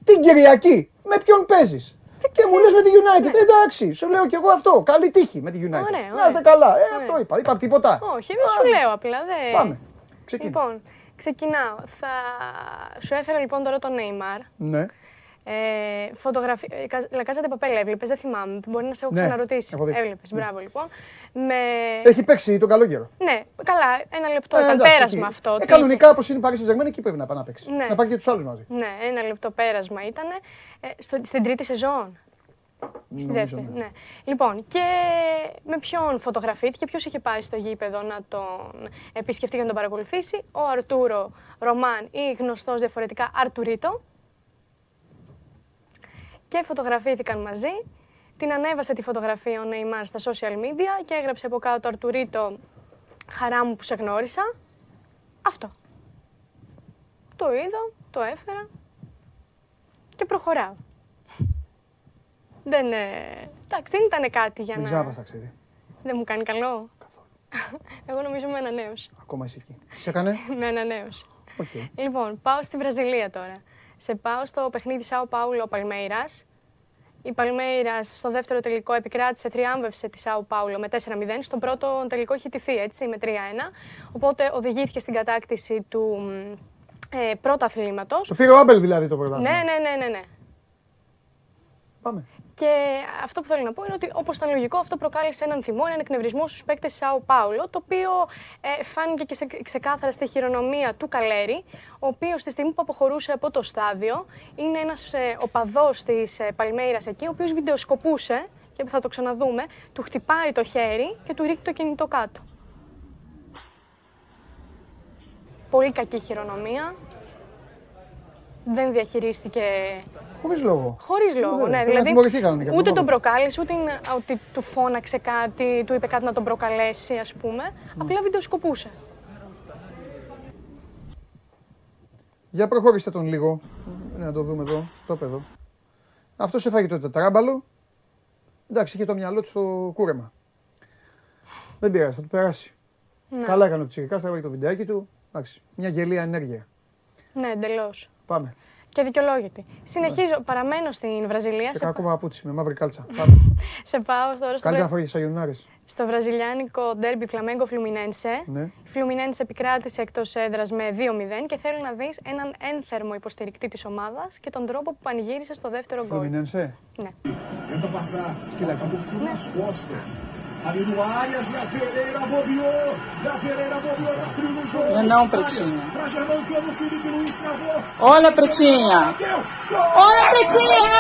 την Κυριακή με ποιον παίζεις; Και μου λες με τη United. Εντάξει, σου λέω κι εγώ αυτό. Καλή τύχη με τη United. Ναι. Ωραία, Να ωραία. είστε καλά. Ε, Ωραία. αυτό είπα. Είπα τίποτα. Όχι, δεν σου λέω απλά. Δε... Πάμε. Ξεκινά. Λοιπόν, ξεκινάω. Θα... Σου έφερα λοιπόν τώρα τον Neymar. Ναι. Ε, φωτογραφία. Λακάζατε παπέλα, έβλεπες, δεν θυμάμαι. Μπορεί να σε έχω Ναι, ξαναρωτήσει. έχω δει. Έβλεπες, μπράβο λοιπόν. Με... Έχει παίξει τον καλό καιρό. Ναι, καλά, ένα λεπτό. Ε, ήταν εντάξει, πέρασμα εκεί. αυτό. Ε, τι κανονικά όπως είναι η Paris Saint-Germain, εκεί πρέπει να πάει να παίξει. Ναι. Να πάρει και τους άλλους μαζί. είχε. Ναι, ένα λεπτό πέρασμα ήταν. Ε, στο, στην τρίτη σεζόν. Στη Νομίζω, δεύτερη. ναι. Ναι. Λοιπόν, και με ποιον φωτογραφήθηκε, ποιος είχε πάει στο γήπεδο να τον επισκεφτεί και να τον παρακολουθήσει. Ο Αρτούρο Ρωμάν ή γνωστός διαφορετικά Αρτουρίτο. Και φωτογραφήθηκαν μαζί. Την ανέβασε τη φωτογραφία ο Νεϊμάρ στα social media και έγραψε από κάτω Αρτουρίτο χαρά μου που σε γνώρισα. Αυτό. Το είδα, το έφερα και προχωράω. Δεν, ε, εντάξει, δεν ήταν κάτι για Δεν να... ξαναπά ταξίδι. Δεν μου κάνει καλό. Καθόλου. (laughs) Εγώ νομίζω με ανανέωση. Ακόμα είσαι εκεί. Τι σε έκανε; (laughs) με ανανέωση. Οκ. Λοιπόν, πάω στη Βραζιλία τώρα. Σε πάω στο παιχνίδι Σάο Πάουλο Παλμέιρας. Η Παλμέιρα στο δεύτερο τελικό επικράτησε, θριάμβευσε τη Σάο Πάουλο με 4-0. Στον πρώτο τελικό είχε ηττηθεί έτσι με 3-1. Οπότε οδηγήθηκε στην κατάκτηση του μ, ε, πρώτου πρωταθλήματος. Το πήρε ο Άμπελ δηλαδή το πρωτάθλημα. Ναι, ναι, ναι, ναι, ναι. Πάμε. Και αυτό που θέλω να πω είναι ότι όπως ήταν λογικό, αυτό προκάλεσε έναν θυμό, έναν εκνευρισμό στους παίκτες Σάο Πάουλο, το οποίο ε, φάνηκε και σε, ξεκάθαρα στη χειρονομία του Καλέρη, ο οποίος στη στιγμή που αποχωρούσε από το στάδιο είναι ένας ε, οπαδός της ε, Παλμέιρας εκεί, ο οποίος βιντεοσκοπούσε και θα το ξαναδούμε, του χτυπάει το χέρι και του ρίχνει το κινητό κάτω. Πολύ κακή χειρονομία. Δεν διαχειρίστηκε. Χωρίς λόγο. Χωρίς λόγο, ναι. Δηλαδή, ούτε τον προκάλεσε, ούτε ότι του φώναξε κάτι, του είπε κάτι να τον προκαλέσει, ας πούμε. Απλά βιντεοσκοπούσε. Για προχώρηστε τον λίγο. Να το δούμε εδώ, στο παιδό. Αυτός έφαγε το τετράμπαλο. Εντάξει, είχε το μυαλό του στο κούρεμα. Δεν πειράζει, θα του περάσει. Ναι. Καλά έκανε ο Τσιρικάς, θα έβαλε το βιντεάκι του. Εντάξει, μια γελία ενέργεια. Ναι, εντελώς. Πάμε. Και δικαιολόγητη. Συνεχίζω, ναι. παραμένω στην Βραζιλία. Και σε... κακό παπούτσι με μαύρη κάλτσα. (laughs) Πάμε. σε πάω τώρα στο. Καλύτερα φόγε σαγιονάρε. Στο βραζιλιάνικο ντέρμπι Φλαμέγκο Φλουμινένσε. Ναι. Η Φλουμινένσε επικράτησε εκτός έδρας με 2-0 και θέλω να δεις έναν ένθερμο υποστηρικτή της ομάδας και τον τρόπο που πανηγύρισε στο δεύτερο γκολ. Φλουμινένσε. Ναι. Σκυλάκι. Ναι. Ali no Arias, e a Pereira bobeou. E a Pereira bobeou, tá frio no jogo. Não, não, Pretinha. Pra Germancano, o Felipe Luiz travou. Olha, Pretinha. Olha, Pretinha.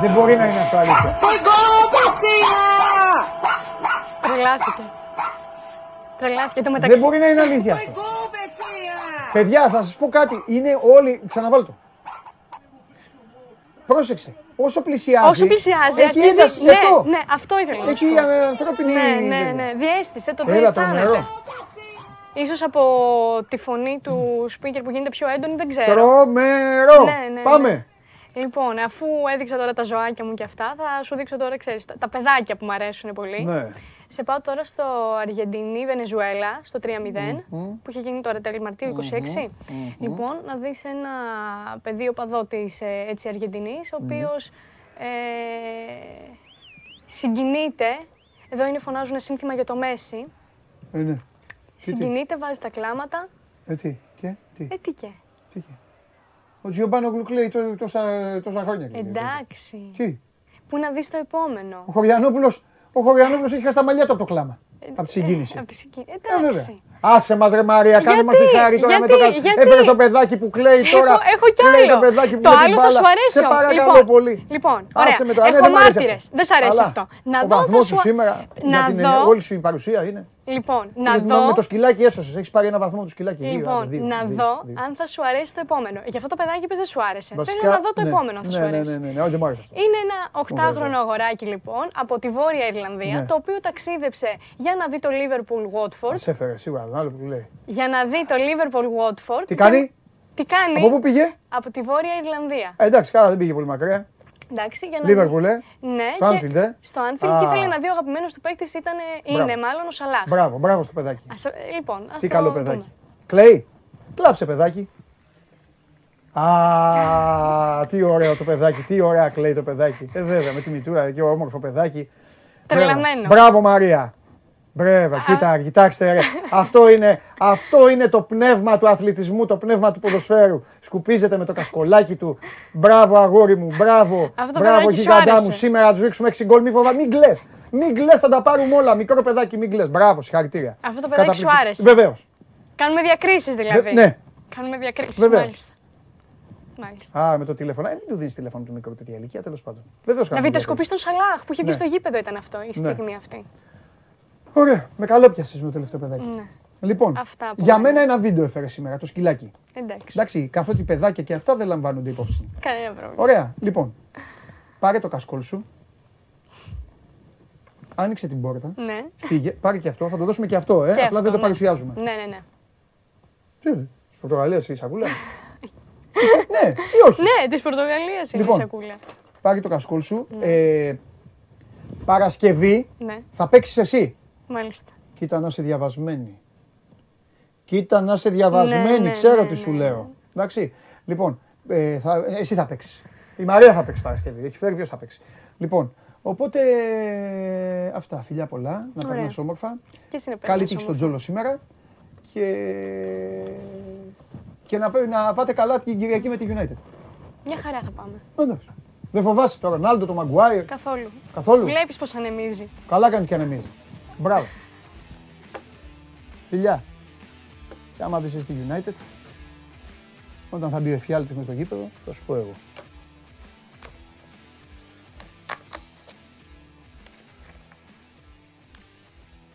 Δεν μπορεί να είναι αυτό αλήθεια. Foi gol, Pretinha. Τρελάθηκε. Τρελάθηκε το μεταξύ. Δεν μπορεί να είναι αλήθεια αυτό. Παιδιά, θα σας πω κάτι. Είναι όλοι... Ξαναβάλω το. Πρόσεξε όσο πλησιάζει. Όσο πλησιάζει. Έχει ένταση. Ναι, αυτό. ναι, αυτό ήθελα να Έχει ανθρώπινη. Ναι, ναι, ναι. Διέστησε το τι αισθάνεται. Ίσως από τη φωνή του speaker που γίνεται πιο έντονη, δεν ξέρω. Τρομερό! Ναι, ναι, ναι. Πάμε! Λοιπόν, αφού έδειξα τώρα τα ζωάκια μου και αυτά, θα σου δείξω τώρα, ξέρεις, τα, τα παιδάκια που μου αρέσουν πολύ. Ναι. Σε πάω τώρα στο Αργεντινή-Βενεζουέλα, στο 3-0, που είχε γίνει τώρα τέλη Μαρτίου 26. Λοιπόν, να δεις ένα παιδί οπαδό της ε, έτσι, Αργεντινής, ο οποίος ε, συγκινείται. Εδώ είναι φωνάζουν σύνθημα για το Μέση. Ε, ναι. Συγκινείται, βάζει τα κλάματα. Ε, τι, και, τι; Ε, τι και; Τι και; Ο Τζιομπάνο Γλουκλέη τόσα, τόσα χρόνια. Εντάξει. Τι; Πού να δεις το επόμενο; Ο Χωριανόπουλος ο Χωριανόπουλος έχει χάσει τα μαλλιά του από το κλάμα. Από τη συγκίνηση. Από τη συγκίνηση. Εντάξει. Άσε μας ρε Μαρία, κάνε μας τη χάρη τώρα με το Έφερε το παιδάκι που κλαίει τώρα. Έχω, έχω κι άλλο. Κλαίει το παιδάκι που το άλλο θα σου αρέσει. Σε παρακαλώ λοιπόν, πολύ. Λοιπόν, Άσε με το. Έχω ναι, μάρτυρες. Δεν σ' αρέσει αυτό. Να ο βαθμός σου σήμερα για την όλη σου η παρουσία είναι. Λοιπόν, να δω. Με το σκυλάκι έσωσες. Έχεις πάρει ένα βαθμό του σκυλάκι. Λοιπόν, να δω αν θα σου αρέσει το επόμενο. Για αυτό το παιδάκι που δεν σου άρεσε. Θέλω να δω το ναι. επόμενο θα σου ναι, αρέσει. Ναι, ναι, ναι, δεν μου άρεσε Είναι ένα οχτάχρονο αγοράκι λοιπόν από τη Βόρεια Ιρλανδία το οποίο ταξίδεψε για να δει το Liverpool Watford. Σε έφερε σίγουρα, άλλο που λέει για να δει το Liverpool Watford. Τι κάνει; Τι κάνει; Από πού πήγε; Από τη Βόρεια Ιρλανδία. Ε, εντάξει, καλά, δεν πήγε πολύ μακριά. Εντάξει, για να Liverpool, ε. Ναι, στο Anfield, ε. Στο Anfield και ήθελε να δει ο αγαπημένος του παίκτης ήταν, είναι μάλλον ο Σαλάχ. Μπράβο, μπράβο στο παιδάκι. Ας, λοιπόν, ας Τι καλό παιδάκι. Κλαίει. Κλάψε παιδάκι. Α, τι ωραίο το παιδάκι, τι ωραία κλαίει το παιδάκι. Ε, βέβαια, με τη μητούρα και όμορφο παιδάκι. Τρελαμένο. Μπράβο, Μαρία. Μπρέβα, κοίτα, κοιτάξτε ρε. αυτό, είναι, αυτό είναι το πνεύμα του αθλητισμού, το πνεύμα του ποδοσφαίρου. Σκουπίζεται με το κασκολάκι του. Μπράβο, αγόρι μου, μπράβο. Αυτό μπράβο, γιγαντά μου. Σήμερα θα του ρίξουμε 6 γκολ. Μη φοβά, μην κλε. Μην κλε, θα τα πάρουμε όλα. Μικρό παιδάκι, μην κλε. Μπράβο, συγχαρητήρια. Αυτό το παιδάκι σου άρεσε. Βεβαίως. Κάνουμε διακρίσεις δηλαδή. ναι. Κάνουμε διακρίσεις. Βεβαίως. Μάλιστα. Α, με το τηλέφωνο. Ε, μην του δίνεις τηλέφωνο του μικρού τέτοια ηλικία, τέλος πάντων. Να βιτεσκοπεί τον Σαλάχ που είχε βγει ναι. στο γήπεδο ήταν αυτό η ναι. στιγμή αυτή. Ωραία, με καλό πιάσε με το τελευταίο παιδάκι. Ναι. Λοιπόν, αυτά για μένα ένα βίντεο έφερες σήμερα, το σκυλάκι. Εντάξει. Εντάξει, καθότι παιδάκια και αυτά δεν λαμβάνονται υπόψη. Κανένα πρόβλημα. Ωραία, λοιπόν. Πάρε το κασκόλ σου. Άνοιξε την πόρτα. Ναι. Φύγε, πάρε και αυτό, θα το δώσουμε και αυτό, ε. Και Απλά αυτό, δεν το ναι. παρουσιάζουμε. Ναι, ναι, ναι. Τι είναι, Πορτογαλίας η σακούλας; (laughs) ναι, ή όχι. Ναι, της Πορτογαλίας είναι λοιπόν, η σακούλα. Πάρε το κασκόλ σου. Ναι. Ε, Παρασκευή ναι. θα παίξεις εσύ. Μάλιστα. Κοίτα να είσαι διαβασμένη. Κοίτα να είσαι διαβασμένη, ναι, ξέρω ναι, τι σου ναι, λέω. Εντάξει. Λοιπόν, ε, θα, εσύ θα παίξεις. Η Μαρία θα παίξει Παρασκευή. Έχει φέρει ποιος θα παίξει. Λοιπόν, οπότε αυτά. Φιλιά πολλά. Να περνάς όμορφα. Καλή τύχη στον Τζόλο σήμερα. Και, και να, να πάτε καλά την Κυριακή με τη United. Μια χαρά θα πάμε. Εντάξει. Δεν φοβάσαι τον Ρονάλντο, τον Μαγκουάιρ. Καθόλου. Καθόλου. Βλέπεις πώς ανεμίζει. Καλά κάνει και ανεμίζει. Μπράβο. Φιλιά. Και άμα δεις στη United, όταν θα μπει ο εφιάλτης μες στο γήπεδο, θα σου πω εγώ.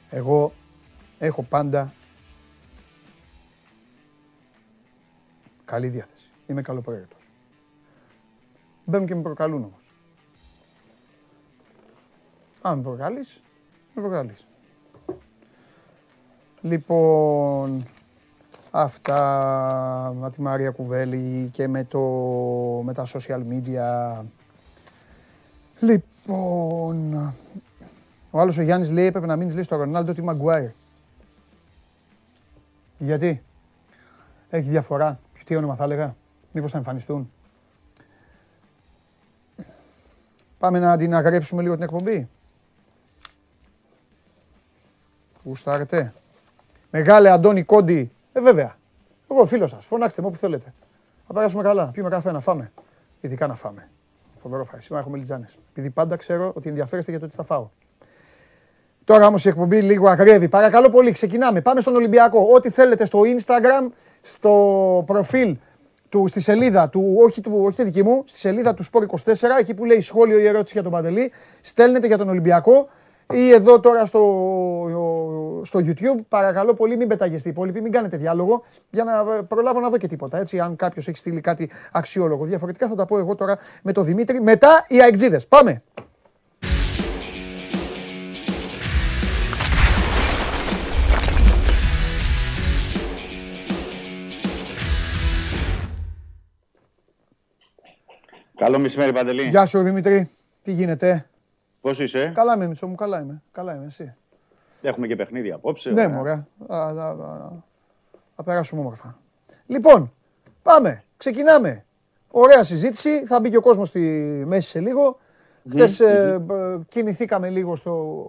Εγώ έχω πάντα καλή διάθεση. Είμαι καλοπροαίρετος. Μπαίνουν και με προκαλούν όμως. Αν με προκαλείς, με προκαλείς. Λοιπόν, αυτά με τη Μαρία Κουβέλη και με, το, με τα social media. Λοιπόν, ο άλλος ο Γιάννης λέει έπρεπε να μείνεις λέει στο Ρονάλντο τη Μαγκουάιρ. Γιατί, έχει διαφορά, τι όνομα θα έλεγα, μήπως θα εμφανιστούν. Πάμε να την αγρέψουμε λίγο την εκπομπή. Γουστάρετε. Μεγάλε Αντώνη Κόντι. Ε, βέβαια. Εγώ φίλος σας. Φωνάξτε με όπου θέλετε. Θα περάσουμε καλά. Πιούμε καφέ να φάμε. Ειδικά να φάμε. Φοβερό φάει. Σήμερα έχουμε λιτζάνες. Επειδή πάντα ξέρω ότι ενδιαφέρεστε για το τι θα φάω. Τώρα όμως η εκπομπή λίγο ακρέβει. Παρακαλώ πολύ, ξεκινάμε. Πάμε στον Ολυμπιακό. Ό,τι θέλετε στο Instagram, στο προφίλ του, στη σελίδα του, όχι, του, όχι τη δική μου, στη σελίδα του Sport 24, εκεί που λέει σχόλιο ή ερώτηση για τον Παντελή, στέλνετε για τον Ολυμπιακό ή εδώ τώρα στο, στο YouTube. Παρακαλώ πολύ, μην πεταγεστε οι υπόλοιποι, μην κάνετε διάλογο για να προλάβω να δω και τίποτα. Έτσι, αν κάποιος έχει στείλει κάτι αξιόλογο. Διαφορετικά θα τα πω εγώ τώρα με τον Δημήτρη. Μετά οι αεξίδες. Πάμε. Καλό μεσημέρι, Παντελή. Γεια σου, Δημήτρη. Τι γίνεται; Πώς είσαι; Καλά είμαι, Μητσό μου, καλά είμαι. Καλά είμαι, εσύ. Έχουμε και παιχνίδι απόψε. Ναι, μωρέ. Θα περάσουμε όμορφα. Λοιπόν, πάμε. Ξεκινάμε. Ωραία συζήτηση. Θα μπει και ο κόσμος στη μέση σε λίγο. Χθες ε, κινηθήκαμε λίγο στο.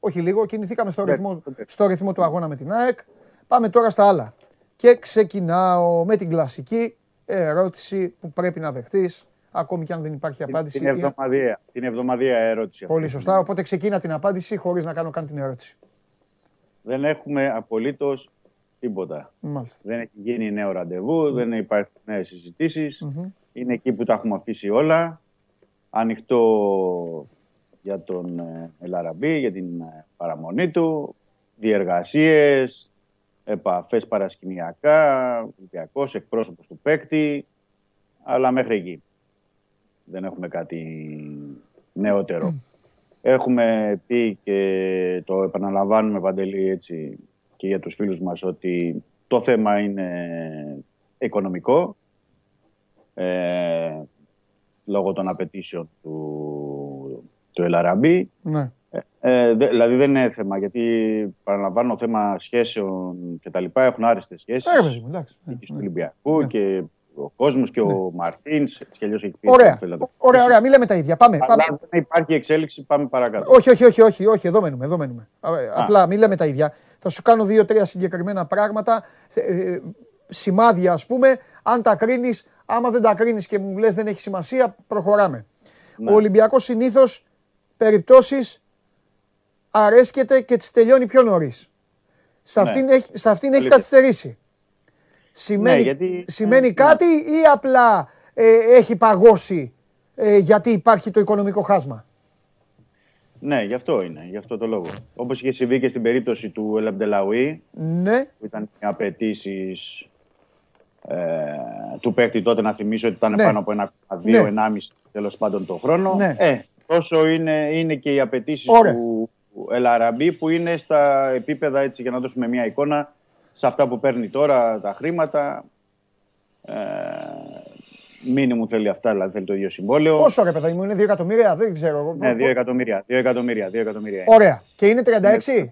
Όχι λίγο, κινηθήκαμε στο, ναι, ρυθμό, στο ρυθμό του αγώνα με την ΑΕΚ. Πάμε τώρα στα άλλα. Και ξεκινάω με την κλασική ερώτηση που πρέπει να δεχτείς ακόμη και αν δεν υπάρχει απάντηση. Την εβδομαδία, την εβδομαδία ερώτηση. Πολύ σωστά. Οπότε ξεκίνα την απάντηση χωρίς να κάνω καν την ερώτηση. Δεν έχουμε απολύτως τίποτα. Μάλιστα. Δεν έχει γίνει νέο ραντεβού, δεν υπάρχουν νέες Είναι εκεί που τα έχουμε αφήσει όλα. Ανοιχτό για τον ε, Ελαραμπή, για την ε, παραμονή του. Διεργασίες, επαφές παρασκηνιακά, Ολυμπιακό, εκπρόσωπος του παίκτη. Αλλά μέχρι εκεί. Δεν έχουμε κάτι νεότερο. Έχουμε πει και το επαναλαμβάνουμε Παντελή έτσι και για τους φίλους μας ότι το θέμα είναι οικονομικό ε, λόγω των απαιτήσεων του, του Ελαραμπή. Ναι. Ε, ε δηλαδή δεν είναι θέμα, γιατί παραλαμβάνω θέμα σχέσεων και τα λοιπά έχουν άριστες σχέσεις. Ε, εντάξει. Και του Ολυμπιακού ναι. και ο κόσμος και ο ναι. Μαρτίνς. Έτσι κι αλλιώς έχει πει. Ωραία. ωραία, ωραία, μην λέμε τα ίδια. Πάμε. Αλλά αν δεν υπάρχει εξέλιξη, πάμε παρακάτω. Όχι, όχι, όχι, όχι, όχι. Εδώ μένουμε. Εδώ μένουμε. Απλά μην λέμε τα ίδια. Θα σου κάνω δύο-τρία συγκεκριμένα πράγματα. Ε, ε, σημάδια, ας πούμε. Αν τα κρίνεις, άμα δεν τα κρίνεις και μου λες δεν έχει σημασία, προχωράμε. Ναι. Ο Ολυμπιακός συνήθως περιπτώσεις αρέσκεται και τις τελειώνει πιο νωρίς. Σε ναι. αυτήν έχει, αυτήν έχει καθυστερήσει. Σημαίνει, ναι, γιατί... σημαίνει ναι. κάτι ή απλά ε, έχει παγώσει ε, γιατί υπάρχει το οικονομικό χάσμα; Ναι, γι' αυτό είναι, γι' αυτό το λόγο. Όπως είχε συμβεί και στην περίπτωση του Ελαμπντελαουή, ναι. που ήταν οι απαιτήσεις ε, του παίκτη τότε, να θυμίσω ότι ήταν ναι. πάνω από ένα 2-1,5 ναι. τέλος πάντων το χρόνο. Ναι. Ε, τόσο είναι, είναι και οι απαιτήσεις του Ελαραμπή που είναι στα επίπεδα, έτσι για να δώσουμε μια εικόνα, σε αυτά που παίρνει τώρα τα χρήματα. Ε, μου θέλει αυτά, δηλαδή θέλει το ίδιο συμβόλαιο. Πόσο ρε παιδάκι μου, είναι 2 εκατομμύρια, δεν ξέρω. Ναι, 2 εκατομμύρια. 2 εκατομμύρια, 2 εκατομμύρια. Ωραία. Και είναι 36.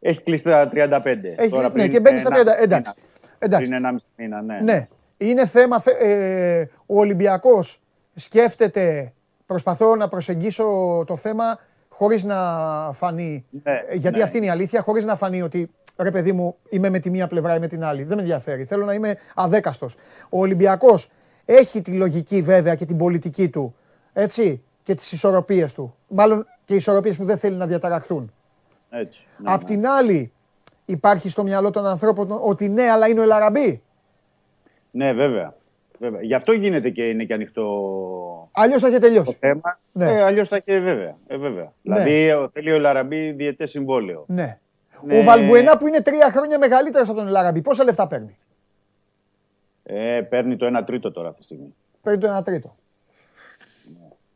Έχει κλείσει τα 35. Έχει, τώρα, ναι, και μπαίνει στα 30. Εντάξει. Εντάξει. Πριν 1,5 μήνα, ναι. ναι. Είναι θέμα, ε, ο Ολυμπιακός σκέφτεται, προσπαθώ να προσεγγίσω το θέμα χωρίς να φανεί, ναι, γιατί ναι. αυτή είναι η αλήθεια, χωρίς να φανεί ότι ρε παιδί μου, είμαι με τη μία πλευρά ή με την άλλη. Δεν με ενδιαφέρει. Θέλω να είμαι αδέκαστος. Ο Ολυμπιακός έχει τη λογική βέβαια και την πολιτική του. Έτσι. Και τις ισορροπίες του. Μάλλον και οι ισορροπίες που δεν θέλει να διαταραχθούν. Έτσι. Ναι, Απ' την άλλη, υπάρχει στο μυαλό των ανθρώπων ότι ναι, αλλά είναι ο Ελαραμπή. Ναι, βέβαια. βέβαια. Γι' αυτό γίνεται και είναι και ανοιχτό. Αλλιώς θα είχε τελειώσει. Το θέμα. Ναι. Ε, Αλλιώς θα είχε βέβαια. Ε, βέβαια. Ναι. Δηλαδή θέλει ο Λαραμπή διαιτές συμβόλαιο. Ναι. Ναι. Ο Βαλμπουενά που είναι τρία χρόνια μεγαλύτερος από τον Ελαραμπή, πόσα λεφτά παίρνει; Ε, παίρνει το 1 τρίτο τώρα αυτή τη στιγμή. Παίρνει το 1 τρίτο.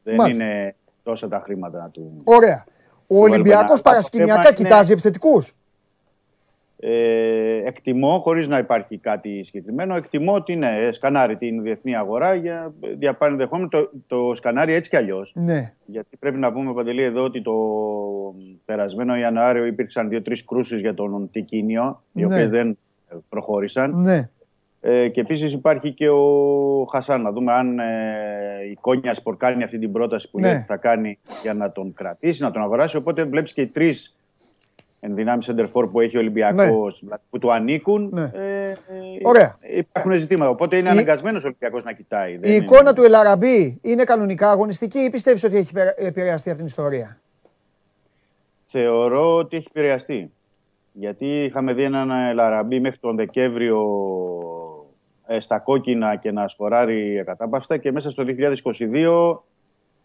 Δεν είναι τόσα τα χρήματα του. Ωραία. Ο Ολυμπιακός παρασκηνιακά κοιτάζει επιθετικούς; Ε, εκτιμώ, χωρίς να υπάρχει κάτι συγκεκριμένο, εκτιμώ ότι ναι, σκανάρει την διεθνή αγορά για διαπάνει δεχόμενο. Το, το σκανάρει έτσι κι αλλιώς. Ναι. Γιατί πρέπει να πούμε, Παντελή, εδώ ότι το περασμένο Ιανουάριο υπήρξαν δύο-τρεις κρούσεις για τον Τικίνιο, οι ναι. οποίες δεν προχώρησαν. Ναι. Ε, και επίσης υπάρχει και ο Χασάν. Να δούμε αν ε, η Κόνιας Σπορ κάνει αυτή την πρόταση που ναι. θα κάνει για να τον κρατήσει, να τον αγοράσει. Οπότε βλέπεις και οι τρεις ενδυνάμει σεντερφόρ που έχει ο Ολυμπιακός ναι. που του ανήκουν. Ναι. Ε, Ωραία. Υπάρχουν ζητήματα. Οπότε είναι η... αναγκασμένος ο Ολυμπιακός να κοιτάει. Η εικόνα του Ελαραμπή είναι κανονικά αγωνιστική ή πιστεύεις ότι έχει επηρεαστεί από την ιστορία; Θεωρώ ότι έχει επηρεαστεί. Γιατί είχαμε δει έναν Ελαραμπή μέχρι τον Δεκέμβριο ε, στα κόκκινα και να σκοράρει ακατάπαυστα και μέσα στο 2022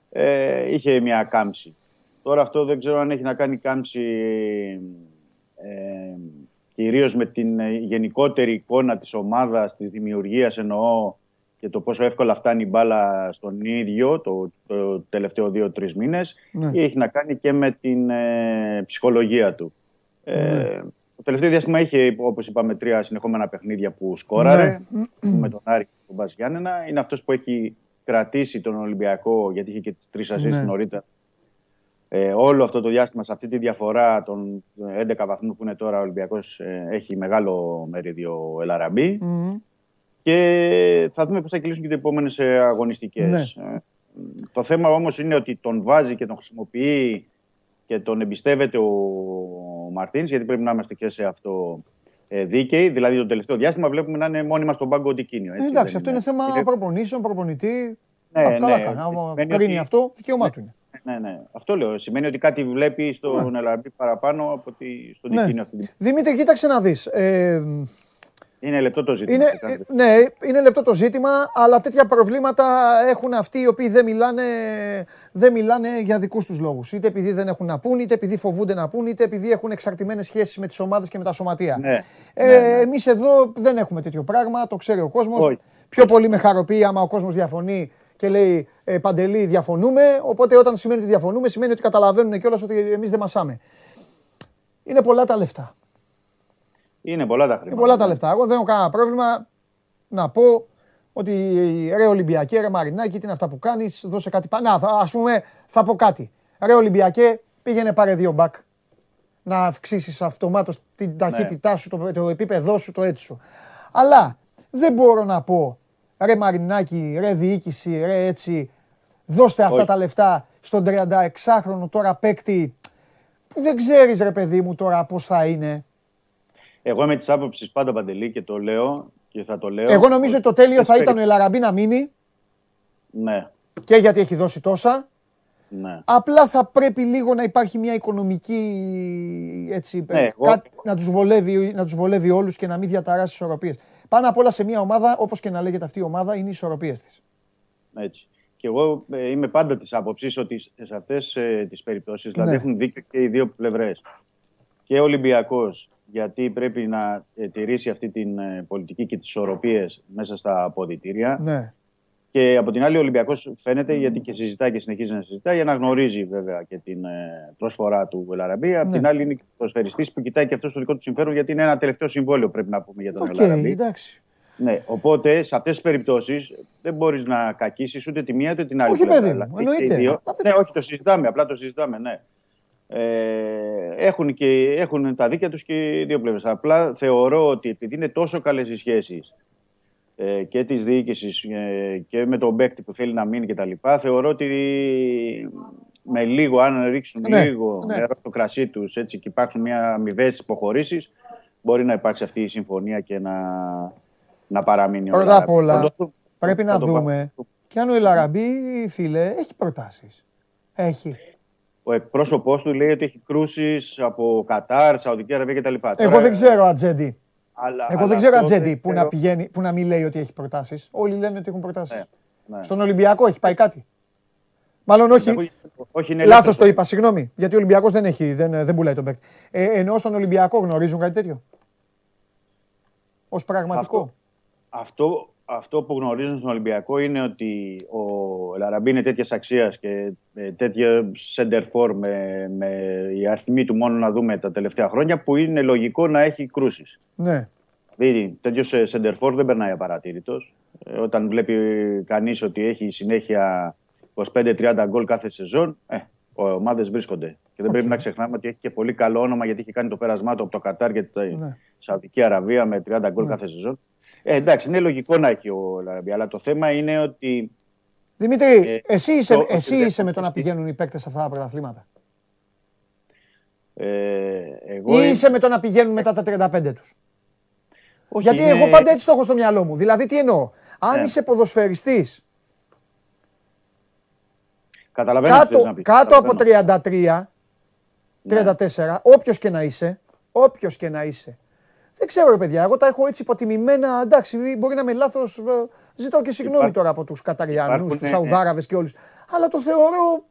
ε, είχε μια κάμψη. Τώρα αυτό δεν ξέρω αν έχει να κάνει κάμψη ε, κυρίως με την ε, γενικότερη εικόνα της ομάδας, της δημιουργίας εννοώ και το πόσο εύκολα φτάνει η μπάλα στον ίδιο το, το τελευταίο δύο-τρεις μήνες ναι. ή έχει να κάνει και με την ε, ψυχολογία του. Ε, ναι. το τελευταίο διάστημα είχε, όπως είπαμε, τρία συνεχόμενα παιχνίδια που σκόραρε ναι. με τον Άρη και τον Μπας Γιάννενα. Είναι αυτός που έχει κρατήσει τον Ολυμπιακό, γιατί είχε και τις τρεις αζήσεις νωρίτερα, ε, όλο αυτό το διάστημα, σε αυτή τη διαφορά των 11 βαθμού που είναι τώρα ο Ολυμπιακός ε, έχει μεγάλο μερίδιο Ελαραμπή και θα δούμε πώς θα κυλήσουν και οι επόμενες ε, αγωνιστικές. Ναι. Ε, το θέμα όμως είναι ότι τον βάζει και τον χρησιμοποιεί και τον εμπιστεύεται ο Μαρτίνς γιατί πρέπει να είμαστε και σε αυτό ε, δίκαιοι. Δηλαδή το τελευταίο διάστημα βλέπουμε να είναι μόνιμα στον πάγκο αντικίνιο. Έτσι, εντάξει, αυτό είναι θέμα προπονήσεων, προπονητή. Ναι, Α, καλά ναι. κάνει. κρίνει αυτό, δικαίωμά του είναι. Ναι, ναι. Αυτό λέω. Σημαίνει ότι κάτι βλέπει στον ναι. Ελαμπή παραπάνω από ότι στον ναι. αυτή. Δημήτρη, κοίταξε να δεις. Ε, είναι λεπτό το ζήτημα. Είναι, ναι, είναι λεπτό το ζήτημα, αλλά τέτοια προβλήματα έχουν αυτοί οι οποίοι δεν μιλάνε, δεν μιλάνε για δικούς τους λόγους. Είτε επειδή δεν έχουν να πούν, είτε επειδή φοβούνται να πούν, είτε επειδή έχουν εξαρτημένες σχέσεις με τις ομάδες και με τα σωματεία. Ναι, ε, ναι, ναι. Εμείς εδώ δεν έχουμε τέτοιο πράγμα, το ξέρει ο κόσμος. Πιο πολύ με χαροποιεί άμα ο κόσμος διαφωνεί και λέει ε, Παντελή, διαφωνούμε. Οπότε όταν σημαίνει ότι διαφωνούμε, σημαίνει ότι καταλαβαίνουν κιόλας ότι εμείς δεν μασάμε. Είναι πολλά τα λεφτά. Είναι πολλά τα χρήματα. Είναι πολλά τα λεφτά. Εγώ δεν έχω κανένα πρόβλημα να πω ότι ρε Ολυμπιακέ, ρε Μαρινάκη, τι είναι αυτά που κάνεις, δώσε κάτι πάνω. Α πούμε, θα πω κάτι. Ρε Ολυμπιακέ, πήγαινε πάρε δύο μπακ. Να αυξήσεις αυτομάτως την ναι. ταχύτητά σου, το, το επίπεδό σου, το έτσι σου. Αλλά δεν μπορώ να πω ρε Μαρινάκη, ρε διοίκηση, ρε έτσι, δώστε αυτά τα λεφτά στον 36χρονο τώρα παίκτη που δεν ξέρεις ρε παιδί μου τώρα πώς θα είναι. Εγώ είμαι της άποψης πάντα παντελή και το λέω και θα το λέω. Εγώ νομίζω ότι το τέλειο θα ήταν ο Ελαραμπή να μείνει. Ναι. Και γιατί έχει δώσει τόσα. Ναι. Απλά θα πρέπει λίγο να υπάρχει μια οικονομική έτσι, ναι, κάτι, να τους βολεύει, να τους βολεύει όλους και να μην διαταράσει τις ισορροπίες. Πάνω απ' όλα σε μια ομάδα, όπως και να λέγεται αυτή η ομάδα, είναι οι ισορροπίες της. Έτσι. Και εγώ ε, είμαι πάντα της άποψης ότι σε αυτές ε, τις περιπτώσεις δηλαδή ναι. έχουν δίκιο και οι δύο πλευρές. Και ο Ολυμπιακός, γιατί πρέπει να ε, τηρήσει αυτή την ε, πολιτική και τις ισορροπίες μέσα στα αποδητήρια. Ναι. Και από την άλλη, ο Ολυμπιακός φαίνεται, γιατί και συζητάει και συνεχίζει να συζητάει, αναγνωρίζει βέβαια και την ε, προσφορά του Ελαραμπή. Από την ναι. άλλη, είναι και ο προσφεριστή που κοιτάει και αυτός το δικό του συμφέρον, γιατί είναι ένα τελευταίο συμβόλαιο, πρέπει να πούμε για τον okay, Ελαραμπή. Εντάξει. Ναι, οπότε σε αυτές τις περιπτώσεις δεν μπορείς να κακίσεις ούτε τη μία ούτε την άλλη. Όχι, παιδί μου, εννοείται. Ναι, όχι, το συζητάμε, απλά το συζητάμε, ναι. Ε, έχουν, και, έχουν τα δίκαια τους και οι δύο πλευρές. Απλά θεωρώ ότι επειδή είναι τόσο καλές οι σχέσεις ε, και της διοίκησης ε, και με τον παίκτη που θέλει να μείνει κτλ. Θεωρώ ότι με λίγο, αν ρίξουν ναι, λίγο ναι. νερό στο κρασί τους έτσι, και υπάρξουν μια αμοιβές υποχωρήσεις, μπορεί να υπάρξει αυτή η συμφωνία και να, να παραμείνει. Πρώτα απ' όλα, πρέπει να δούμε και αν ο Ελαραμπή, φίλε, έχει προτάσεις. Έχει. Ο εκπρόσωπός του λέει ότι έχει κρούσεις από Κατάρ, Σαουδική Αραβία κτλ. Εγώ δεν ξέρω, Ατζέντι. Αλλά, Εγώ δεν ξέρω Ατζέντη που, να πηγαίνει, που να μην λέει ότι έχει προτάσεις. Όλοι λένε ότι έχουν προτάσεις. Ναι, ναι. Στον Ολυμπιακό έχει πάει κάτι. Μάλλον όχι. όχι Λάθος το είπα, συγγνώμη. Γιατί ο Ολυμπιακός δεν, έχει, δεν, δεν πουλάει τον παίκτη. Ε, ενώ στον Ολυμπιακό γνωρίζουν κάτι τέτοιο; Ω πραγματικό. Αυτό, αυτό αυτό που γνωρίζουν στον Ολυμπιακό είναι ότι ο Λαραμπή είναι τέτοιας αξίας και ε, τέτοιο center for με, με η αριθμή του μόνο να δούμε τα τελευταία χρόνια που είναι λογικό να έχει κρούσεις. Ναι. Δηλαδή τέτοιος center for δεν περνάει απαρατήρητος. Ε, όταν βλέπει κανείς ότι έχει συνέχεια 25-30 γκολ κάθε σεζόν, ε, οι ομάδες βρίσκονται. Και δεν πρέπει να ξεχνάμε ότι έχει και πολύ καλό όνομα γιατί έχει κάνει το πέρασμά του από το Κατάρ και τη ναι. Σαουδική Αραβία με 30 γκολ ναι. κάθε σεζόν. Ε, εντάξει, είναι λογικό να έχει ο Λαραμπή, αλλά το θέμα είναι ότι. Δημήτρη, ε, εσύ είσαι, το, εσύ είσαι με το να πηγαίνουν οι παίκτες σε αυτά τα πρωταθλήματα; Ε, εγώ Ή είσαι με το να πηγαίνουν μετά τα 35 τους; Γιατί είναι... εγώ πάντα έτσι το έχω στο μυαλό μου. Δηλαδή, τι εννοώ; Αν ναι. είσαι ποδοσφαιριστής κάτω, κάτω από 33, 34, ναι. όποιος και να είσαι, όποιος και να είσαι, δεν ξέρω, ρε παιδιά, εγώ τα έχω έτσι υποτιμημένα. Εντάξει, μπορεί να είμαι λάθος. Ε, ζητάω και συγγνώμη τώρα από τους Καταριανούς, τους Σαουδάραβες και όλους. Αλλά το θεωρώ.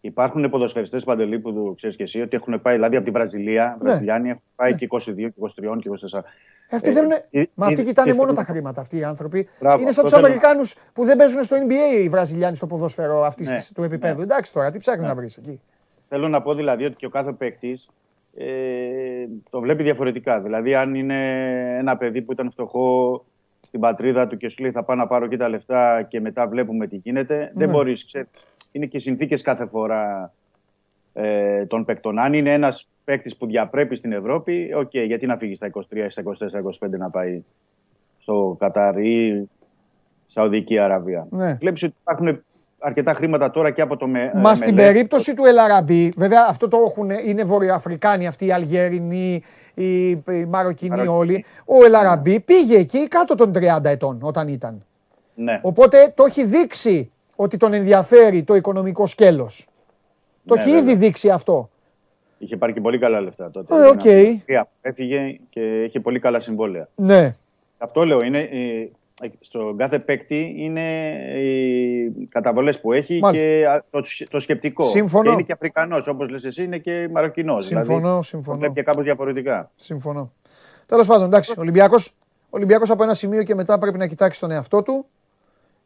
Υπάρχουν ποδοσφαιριστές παντελή που ξέρεις και εσύ ότι έχουν πάει δηλαδή από τη Βραζιλία. Ναι. Βραζιλιάνοι έχουν πάει ναι. και 22, και 23 και 24. Αυτοί θέλουν. Ε, Μα αυτοί κοιτάνε μόνο τα χρήματα αυτοί οι άνθρωποι. Μπράβο, είναι σαν τους Αμερικάνους που δεν παίζουν στο NBA οι Βραζιλιάνοι στο ποδόσφαιρο αυτής ναι, του επίπεδου. Ναι. Εντάξει τώρα, τι ψάχνεις ναι. να βρεις εκεί. Θέλω να πω δηλαδή ότι και ο κάθε παίκτης ε, το βλέπει διαφορετικά. Δηλαδή, αν είναι ένα παιδί που ήταν φτωχό στην πατρίδα του και σου λέει θα πάω να πάρω εκεί τα λεφτά και μετά βλέπουμε τι γίνεται, δεν ναι. μπορείς. Είναι και οι συνθήκες κάθε φορά ε, των παικτών. Αν είναι ένας παίκτης που διαπρέπει στην Ευρώπη, OK, okay, γιατί να φύγεις στα 23, στα 24, 25 να πάει στο Κατάρ ή Σαουδική Αραβία. Ναι. Βλέπεις ότι υπάρχουν αρκετά χρήματα τώρα και από το με, Μα ε, στην περίπτωση του Ελ Αραμπί, βέβαια αυτό το έχουν, είναι Βορειοαφρικάνοι αυτοί, οι Αλγερινοί, οι, οι Μαροκινοί όλοι. Ο Ελαραμπή πήγε εκεί κάτω των 30 ετών όταν ήταν. Ναι. Οπότε το έχει δείξει ότι τον ενδιαφέρει το οικονομικό σκέλος. Το ναι, έχει ήδη δείξει αυτό. Είχε πάρει και πολύ καλά λεφτά τότε. Ε, okay. Έφυγε και είχε πολύ καλά συμβόλαια. Ναι. Αυτό λέω. Είναι, ε, στον κάθε παίκτη είναι οι καταβολές που έχει και το, το σκεπτικό. Συμφωνώ. Και είναι και Αφρικανός, όπως λες εσύ, είναι και Μαροκινό. Συμφωνώ, δηλαδή, συμφωνώ. βλέπει και κάπως διαφορετικά. Συμφωνώ. Τέλος πάντων, εντάξει, ο Ολυμπιακός Ολυμπιακός από ένα σημείο και μετά πρέπει να κοιτάξει τον εαυτό του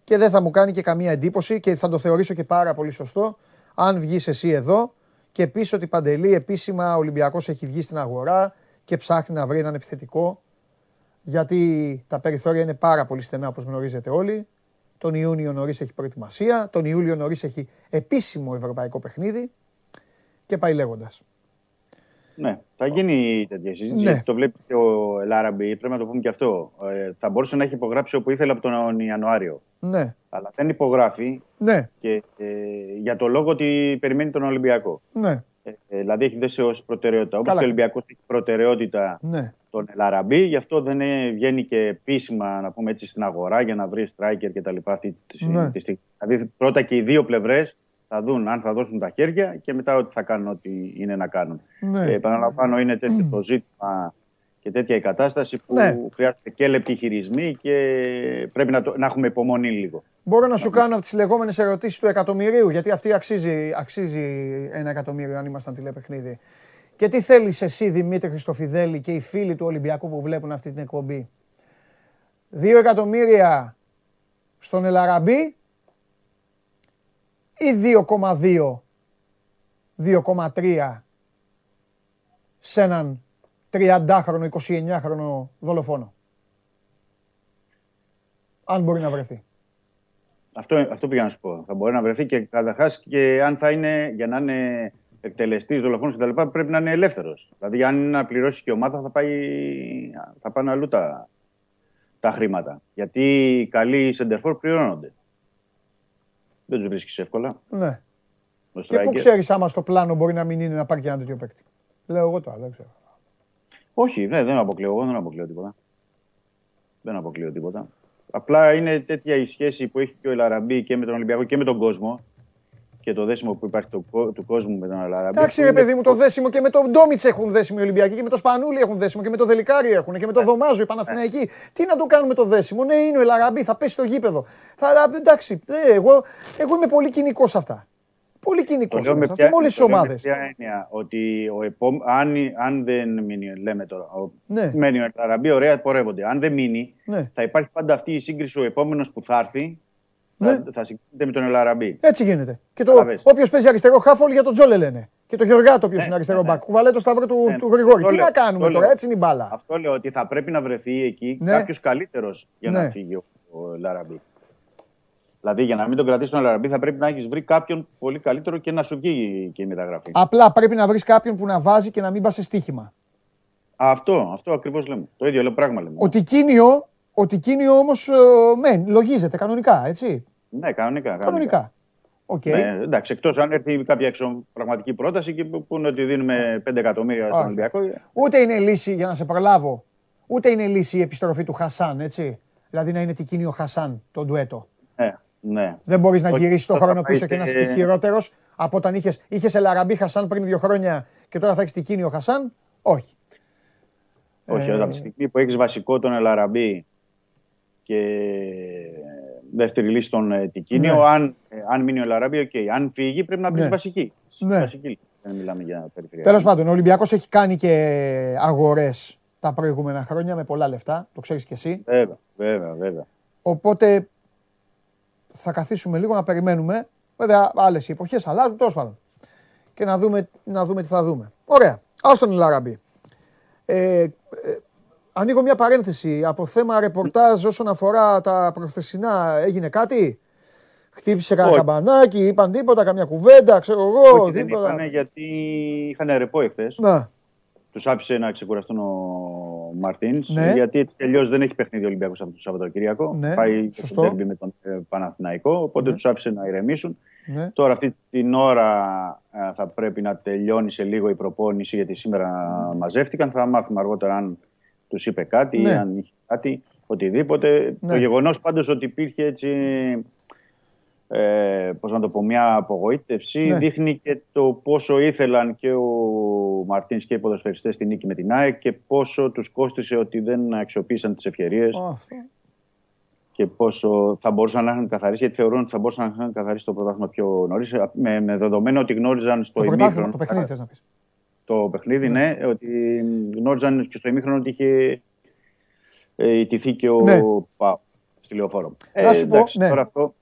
και δεν θα μου κάνει και καμία εντύπωση και θα το θεωρήσω και πάρα πολύ σωστό αν βγεις εσύ εδώ και πεις ότι παντελή επίσημα ο Ολυμπιακός έχει βγει στην αγορά και ψάχνει να βρει έναν επιθετικό γιατί τα περιθώρια είναι πάρα πολύ στενά όπως γνωρίζετε όλοι. Τον Ιούνιο νωρίς έχει προετοιμασία, τον Ιούλιο νωρίς έχει επίσημο ευρωπαϊκό παιχνίδι και πάει λέγοντας. Ναι, θα γίνει τέτοια συζήτηση. Ναι. Το βλέπει και ο Ελάραμπη, πρέπει να το πούμε και αυτό. Ε, θα μπορούσε να έχει υπογράψει όπου ήθελε από τον Ιανουάριο. Ναι. Αλλά δεν υπογράφει. Ναι. Και, ε, για το λόγο ότι περιμένει τον Ολυμπιακό. Ναι. Ε, δηλαδή έχει δέσει ως προτεραιότητα. Όπως ο Ολυμπιακός έχει προτεραιότητα ναι. τον Ελαραμπή, γι' αυτό δεν βγαίνει και επίσημα να πούμε έτσι, στην αγορά για να βρει striker κτλ. Αυτή τη ναι. στιγμή. Δηλαδή πρώτα και οι δύο πλευρές θα δουν αν θα δώσουν τα χέρια και μετά ότι θα κάνουν ό,τι είναι να κάνουν. Ναι. Ε, επαναλαμβάνω, είναι τέτοιο το ζήτημα και τέτοια η κατάσταση που ναι. χρειάζεται και λεπτοί χειρισμοί και πρέπει να, το, να έχουμε υπομονή λίγο. Μπορώ να σου κάνω από τις λεγόμενες ερωτήσεις του εκατομμυρίου, γιατί αυτή αξίζει, αξίζει ένα εκατομμύριο αν ήμασταν τηλεπαιχνίδι. Και τι θέλεις εσύ, Δημήτρη Χριστοφιδέλη, και οι φίλοι του Ολυμπιακού που βλέπουν αυτή την εκπομπή; Δύο εκατομμύρια στον Ελαραμπή ή 2,2, 2,3 σε έναν 30χρονο, 29χρονο δολοφόνο. Αν μπορεί να βρεθεί. Αυτό, αυτό πήγα να σου πω. Θα μπορεί να βρεθεί και καταρχάς και αν θα είναι για να είναι εκτελεστής, δολοφόνος κτλ. πρέπει να είναι ελεύθερος. Δηλαδή, αν είναι να πληρώσει και η ομάδα, θα, πάει, θα πάνε αλλού τα, τα χρήματα. Γιατί οι καλοί σεντερφόρ πληρώνονται. Δεν τους βρίσκεις εύκολα. Ναι. Και πού ξέρεις άμα στο πλάνο μπορεί να μην είναι να πάρει και ένα τέτοιο παίκτη. Λέω εγώ τώρα, δεν ξέρω. Όχι, ναι, δεν αποκλείω. Εγώ δεν αποκλείω τίποτα. Δεν αποκλείω τίποτα. Απλά είναι τέτοια η σχέση που έχει και ο Ελαραμπή και με τον Ολυμπιακό και με τον κόσμο και το δέσιμο που υπάρχει του, του κόσμου με τον Ελαραμπή. Εντάξει, ρε παιδί μου, το δέσιμο και με τον Ντόμιτς έχουν δέσιμο οι Ολυμπιακοί και με τον Σπανούλη έχουν δέσιμο και με τον Δελικάρι έχουν και με τον ναι. Δωμάζο οι Παναθηναϊκοί. Ναι. Τι να το κάνουμε το δέσιμο, ναι, είναι ο Ελαραμπή, θα πέσει στο γήπεδο. Θα, εντάξει, ε, εγώ, εγώ είμαι πολύ κοινικός σε αυτά. Πολύ κοινικός. Αυτό με όλες τι ομάδες. Ποια έννοια ότι ο επό... αν, αν δεν μείνει, λέμε τώρα, ο... ναι. μένει ο Ελαραμπή, ωραία πορεύονται. Αν δεν μείνει, ναι. θα υπάρχει πάντα αυτή η σύγκριση ο επόμενος που θα έρθει. Ναι. Θα, θα συγκρίνεται με τον Ελαραμπή. Έτσι γίνεται. Και το, όποιος παίζει αριστερό χάφολ για τον Τζόλε λένε. Και το Γεωργάτο, οποίο ναι, είναι αριστερό ναι, μπακ. Κουβαλάει το σταυρό του, του Γρηγόρη. Τι να κάνουμε τώρα, έτσι είναι η μπάλα. Αυτό λέω ότι θα πρέπει να βρεθεί εκεί κάποιος καλύτερος για να φύγει ο Ελαραμπή. Δηλαδή για να μην τον κρατήσει τον Αλαραμπή θα πρέπει να έχεις βρει κάποιον πολύ καλύτερο και να σου βγει και η μεταγραφή. Απλά πρέπει να βρεις κάποιον που να βάζει και να μην πας σε στοίχημα. Αυτό, αυτό ακριβώς λέμε. Το ίδιο πράγμα λέμε. Ο Τικίνιο, ο Τικίνιο όμως ε, λογίζεται κανονικά, έτσι. Ναι, κανονικά. Κανονικά. Okay. Ναι, εντάξει, εκτός αν έρθει κάποια έξω πραγματική πρόταση και που είναι ότι δίνουμε 5 εκατομμύρια στον Ολυμπιακό. Ούτε είναι λύση, για να σε προλάβω, ούτε είναι λύση η επιστροφή του Χασάν, έτσι. Δηλαδή να είναι Τικίνιο Χασάν το ντουέτο. Ναι. Ναι. Δεν μπορείς να γυρίσεις το χρόνο πίσω και να είσαι χειρότερος από όταν είχε είχες Ελαραμπή Χασάν πριν δύο χρόνια και τώρα θα έχεις την ο Χασάν. Όχι. Όχι, ε... από τη στιγμή που έχεις βασικό τον Ελαραμπή και δεύτερη λύση τον ε, Τικίνιο, ναι. αν, ε, αν μείνει ο Ελαραμπή, okay. αν φύγει πρέπει να μπεις ναι. βασική. Ναι. βασική. Δεν μιλάμε για περιφερειακή. Τέλος πάντων, ο Ολυμπιακός έχει κάνει και αγορές τα προηγούμενα χρόνια με πολλά λεφτά. Το ξέρεις κι εσύ. Βέβαια, βέβαια, βέβαια. Οπότε θα καθίσουμε λίγο να περιμένουμε. Βέβαια, άλλες οι εποχές αλλάζουν, τέλος πάντων. Και να δούμε, να δούμε τι θα δούμε. Ωραία. Α τον Λαραμπή. Ε, ε, ανοίγω μια παρένθεση. Από θέμα ρεπορτάζ όσον αφορά τα προχθεσινά, έγινε κάτι; Χτύπησε κανένα καμπανάκι, είπαν τίποτα, καμιά κουβέντα, ξέρω εγώ. Όχι, τίποτα. δεν είπανε γιατί είχαν ρεπό εχθές. Να. Τους άφησε να ξεκουραστούν ο Μαρτίνς. Ναι. Γιατί τελειώ δεν έχει παιχνίδι ο Ολυμπιακός αυτό το Σαββατοκύριακο. Ναι. Πάει στο τέρμπι με τον ε, Παναθηναϊκό. Οπότε ναι. τους άφησε να ηρεμήσουν. Ναι. Τώρα αυτή την ώρα ε, θα πρέπει να τελειώνει σε λίγο η προπόνηση γιατί σήμερα μαζεύτηκαν. Θα μάθουμε αργότερα αν τους είπε κάτι ή ναι. αν είχε κάτι. Οτιδήποτε. Το γεγονός πάντως ότι υπήρχε έτσι ε, πώς να το πω, μια απογοήτευση. Ναι. Δείχνει και το πόσο ήθελαν και ο Μαρτίνς και οι ποδοσφαιριστές στη νίκη με την ΑΕΚ και πόσο τους κόστησε ότι δεν αξιοποίησαν τις ευκαιρίες. Και πόσο θα μπορούσαν να έχουν καθαρίσει, γιατί θεωρούν ότι θα μπορούσαν να έχουν καθαρίσει το πρωτάθλημα πιο νωρίς. Με, με δεδομένο ότι γνώριζαν στο το ημίχρονο. Το παιχνίδι, θες να πεις. Το παιχνίδι, ναι, ναι ότι γνώριζαν και στο ημίχρονο ότι είχε ε, ηττηθεί και ο ναι. Πάο στη λεωφόρο. Να σου ε, πω, ναι. τώρα αυτό,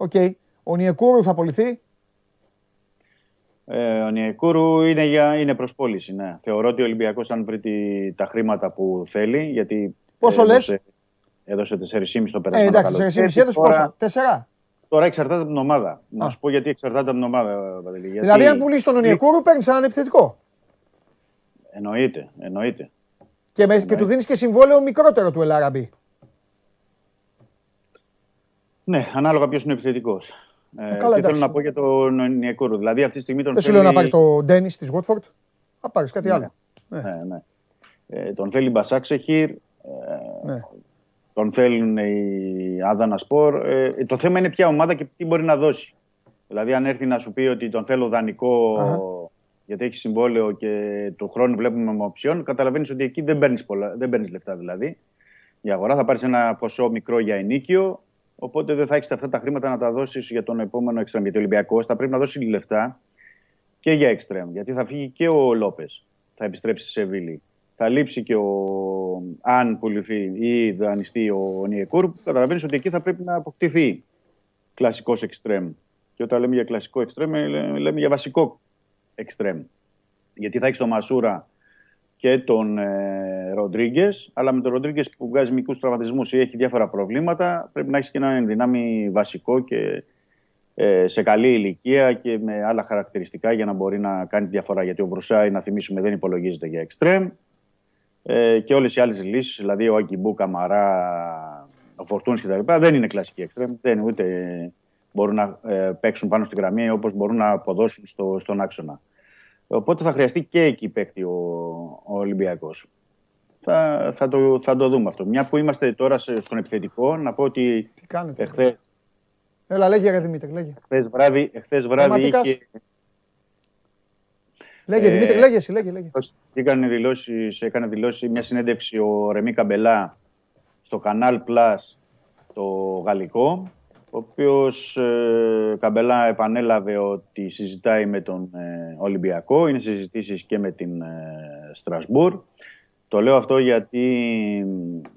OK. Okay. Ο Ονιεκούρου θα απολυθεί; Ε, ο Ονιεκούρου είναι, για, είναι προς πώληση, ναι. Θεωρώ ότι ο Ολυμπιακός αν βρει τα χρήματα που θέλει, γιατί... Πόσο έδωσε, λες; Έδωσε 4,5 στο περασμένο ε, εντάξει, 4,5 έδωσε πόσα, 4. Τώρα εξαρτάται από την ομάδα. Να σου πω γιατί εξαρτάται από την ομάδα, Παντελή. Γιατί... Δηλαδή, αν πουλήσεις τον Ονιεκούρου, παίρνεις έναν επιθετικό. Εννοείται, εννοείται. Και, με, και του δίνεις και συμβόλαιο μικρότερο του Ελάραμπη. Ναι, ανάλογα ποιος είναι ο επιθετικός. Ε, ε, και θέλω να πω για τον Νιεκούρου. Δηλαδή αυτή τη στιγμή τον Δεν θέλει... σου λέω να πάρεις τον Ντένις της Γουότφορντ. Θα πάρεις κάτι ναι. άλλο. Ναι, ναι. ναι. Ε, τον θέλει Μπασάξεχιρ. Ε, ναι. Τον θέλουν οι Άδανα Σπορ. Ε, το θέμα είναι ποια ομάδα και τι μπορεί να δώσει. Δηλαδή, αν έρθει να σου πει ότι τον θέλω δανεικό uh-huh. γιατί έχει συμβόλαιο και του χρόνου βλέπουμε με οψιόν, καταλαβαίνεις ότι εκεί δεν παίρνεις λεφτά δηλαδή. Για αγορά θα πάρεις ένα ποσό μικρό για ενίκιο Οπότε δεν θα έχεις αυτά τα χρήματα να τα δώσεις για τον επόμενο εξτρέμ. Γιατί ο Ολυμπιακός θα πρέπει να δώσει λεφτά και για εξτρέμ. Γιατί θα φύγει και ο Λόπες. Θα επιστρέψει σε Σεβίλη. Θα λείψει και ο. Αν πουληθεί ή δανειστεί ο Νιεκούρ, καταλαβαίνεις ότι εκεί θα πρέπει να αποκτηθεί κλασικός εξτρέμ. Και όταν λέμε για κλασικό εξτρέμ, λέμε για βασικό εξτρέμ. Γιατί θα έχεις τον Μασούρα και τον ε, Ροντρίγκες. Αλλά με τον Ροντρίγκες που βγάζει μικρού τραυματισμούς ή έχει διάφορα προβλήματα, πρέπει να έχεις και ένα ενδυνάμει βασικό και ε, σε καλή ηλικία και με άλλα χαρακτηριστικά για να μπορεί να κάνει διαφορά. Γιατί ο Βρουσάη, να θυμίσουμε, δεν υπολογίζεται για εξτρέμ. Ε, και όλες οι άλλες λύσεις, δηλαδή ο Αγκιμπού, Καμαρά, ο Φορτούνης κτλ., δεν είναι κλασική εξτρέμ. Δεν ούτε μπορούν να ε, παίξουν πάνω στην γραμμή όπως μπορούν να αποδώσουν στο, στον άξονα. Οπότε θα χρειαστεί και εκεί παίκτη ο, ο Ολυμπιακός. Θα, θα, το, θα το δούμε αυτό. Μια που είμαστε τώρα στον επιθετικό, να πω ότι. Τι κάνετε. Εχθές, Έλα, λέγε για Δημήτρη, λέγε. Εχθές βράδυ, εχθές βράδυ είχε... Λέγε, ε, Δημήτρη, λέγε εσύ, λέγε. λέγε. Έκανε δηλώσεις, έκανε δηλώσεις μια συνέντευξη ο Ρεμί Καμπελά στο Κανάλ Plus το γαλλικό ο οποίος ε, Καμπελά επανέλαβε ότι συζητάει με τον ε, Ολυμπιακό, είναι συζητήσεις και με την ε, Στρασβούρ. Το λέω αυτό γιατί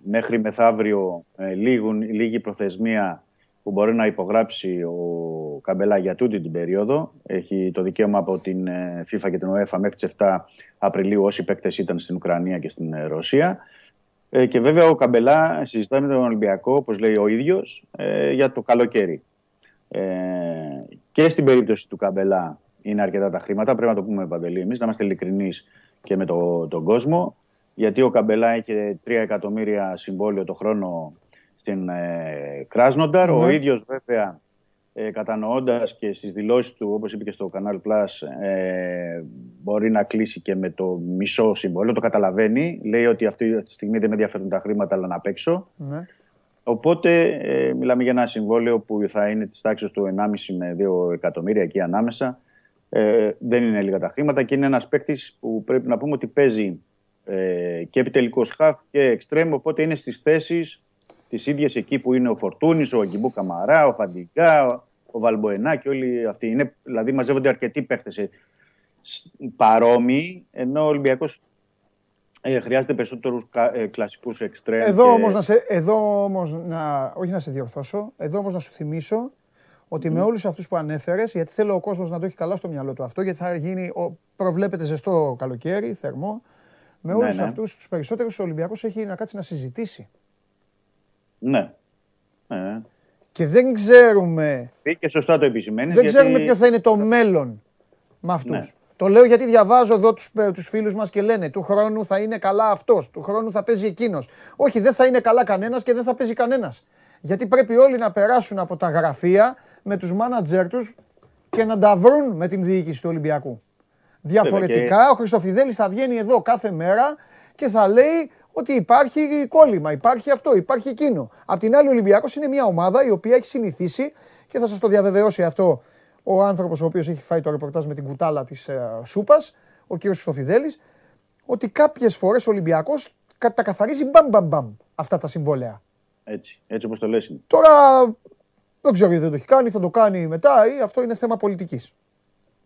μέχρι μεθαύριο ε, λίγουν, λίγη προθεσμία που μπορεί να υπογράψει ο Καμπελά για τούτη την περίοδο. Έχει το δικαίωμα από την ε, FIFA και την UEFA μέχρι τις 7 Απριλίου όσοι παίκτες ήταν στην Ουκρανία και στην ε, Ρωσία. Ε, και βέβαια ο Καμπελά συζητάει με τον Ολυμπιακό, όπως λέει ο ίδιος, για το καλοκαίρι. Ε, και στην περίπτωση του Καμπελά είναι αρκετά τα χρήματα, πρέπει να το πούμε παντελή εμείς, να είμαστε ειλικρινείς και με το, τον κόσμο, γιατί ο Καμπελά έχει 3 εκατομμύρια συμβόλαιο το χρόνο στην ε, Κράσνονταρ. Ο ναι. ίδιος βέβαια ε, κατανοώντας και στις δηλώσεις του, όπως είπε και στο Canal Plus, ε, μπορεί να κλείσει και με το μισό συμβόλαιο. Το καταλαβαίνει. Λέει ότι αυτή τη στιγμή δεν με ενδιαφέρουν τα χρήματα, αλλά να παίξω. Ναι. Οπότε ε, μιλάμε για ένα συμβόλαιο που θα είναι της τάξης του 1,5 με 2 εκατομμύρια εκεί ανάμεσα. Ε, δεν είναι λίγα τα χρήματα και είναι ένας παίκτης που πρέπει να πούμε ότι παίζει ε, και επιτελικός χαφ και εξτρέμ, οπότε είναι στις θέσεις τις ίδιες εκεί που είναι ο Φορτούνης, ο Αγκιμπού Καμαρά, ο Φαντικά, ο Βαλμποενά και όλοι αυτοί. Είναι, δηλαδή μαζεύονται αρκετοί παίχτε παρόμοιοι, ενώ ο Ολυμπιακός ε, χρειάζεται περισσότερους ε, κλασικούς εξτρέμου. Εδώ και... όμως να, σε, εδώ όμως να, όχι να σε διορθώσω, εδώ όμως να σου θυμίσω ότι mm. με όλους αυτούς που ανέφερες, γιατί θέλω ο κόσμος να το έχει καλά στο μυαλό του αυτό, γιατί θα γίνει, ο, προβλέπεται ζεστό καλοκαίρι, θερμό. Με όλους ναι, ναι. αυτούς τους περισσότερους ο Ολυμπιακός έχει να κάτσει να συζητήσει. Ναι. ναι. Και δεν ξέρουμε. Και σωστά το επισημαίνεις. Δεν ξέρουμε ποιο θα είναι το μέλλον με αυτούς. Ναι. Το λέω γιατί διαβάζω εδώ τους τους φίλους μας και λένε του χρόνου θα είναι καλά αυτός, του χρόνου θα παίζει εκείνος. Όχι, δεν θα είναι καλά κανένας και δεν θα παίζει κανένας. Γιατί πρέπει όλοι να περάσουν από τα γραφεία με τους μάνατζερ τους και να τα βρουν με την διοίκηση του Ολυμπιακού. Διαφορετικά, ο Χριστοφιδέλης θα βγαίνει εδώ κάθε μέρα και θα λέει ότι υπάρχει κόλλημα, υπάρχει αυτό, υπάρχει εκείνο. Απ' την άλλη, ο Ολυμπιακός είναι μια ομάδα η οποία έχει συνηθίσει και θα σας το διαβεβαιώσει αυτό ο άνθρωπος ο οποίος έχει φάει το ρεπορτάζ με την κουτάλα της ε, Σούπας, ο κ. Σοφιδέλη, ότι κάποιες φορές ο Ολυμπιακός τα καθαρίζει μπαμ μπαμ μπαμ αυτά τα συμβόλαια. Έτσι, έτσι όπως το λες. Τώρα δεν ξέρω γιατί δεν το έχει κάνει, θα το κάνει μετά ή αυτό είναι θέμα πολιτικής.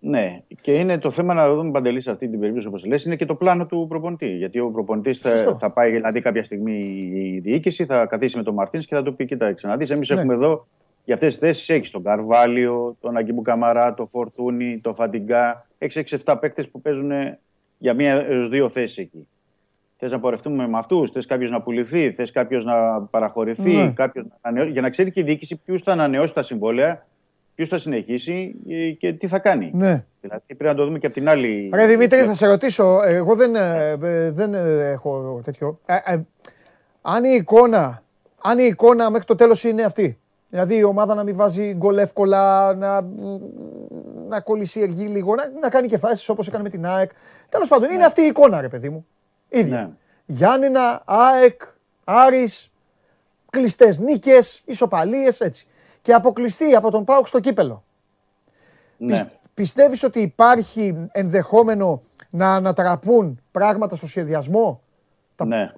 Ναι, και είναι το θέμα να δούμε παντελή σε αυτή την περίπτωση, όπως λες, είναι και το πλάνο του προπονητή. Γιατί ο προπονητής θα, θα, πάει να δει κάποια στιγμή η διοίκηση, θα καθίσει με τον Μαρτίνς και θα του πει: Κοιτάξτε, να δει, εμείς ναι. έχουμε εδώ για αυτές τις θέσεις έχεις τον Καρβάλιο, τον Αγκίμπου Καμαρά, τον Φορτούνι, τον Φαντιγκά. Έχεις 6-7 παίκτες που παίζουν για μία έως δύο θέσεις εκεί. Θες να πορευτούμε με αυτούς, θες κάποιος να πουληθεί, θες κάποιος να παραχωρηθεί, ναι. κάποιος να για να ξέρει και η διοίκηση ποιους θα ανανεώσει τα συμβόλαια ποιος θα συνεχίσει ε, και τι θα κάνει. Ναι. Δηλαδή πρέπει να το δούμε και από την άλλη. Ρε Δημήτρη, θα σε ρωτήσω. Εγώ δεν, ε, ε, δεν έχω τέτοιο. αν, η εικόνα, αν η εικόνα μέχρι το τέλος είναι αυτή. Δηλαδή η ομάδα να μην βάζει γκολ εύκολα, να, να κολλησιεργεί λίγο, να, να κάνει και φάσεις όπως έκανε με την ΑΕΚ. Τέλος πάντων, είναι ναι. αυτή η εικόνα ρε παιδί μου. Ίδια. Ναι. Γιάννηνα, ΑΕΚ, Άρης, κλειστές νίκες, ισοπαλίες, έτσι και αποκλειστεί από τον Πάουκ στο κύπελο. Ναι. Πιστεύεις ότι υπάρχει ενδεχόμενο να ανατραπούν πράγματα στο σχεδιασμό; Ναι.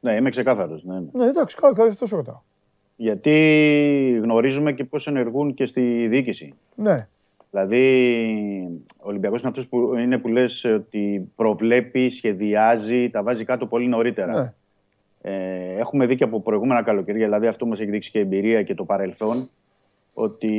Ναι, είμαι ξεκάθαρος. Ναι, ναι εντάξει, καλά, καλά, αυτό σου ρωτάω. Γιατί γνωρίζουμε και πώς ενεργούν και στη διοίκηση. Ναι. Δηλαδή, ο Ολυμπιακός είναι αυτός που είναι που λες ότι προβλέπει, σχεδιάζει, τα βάζει κάτω πολύ νωρίτερα. Ναι. Ε, έχουμε δει και από προηγούμενα καλοκαιρία, δηλαδή αυτό μας έχει δείξει και η εμπειρία και το παρελθόν, ότι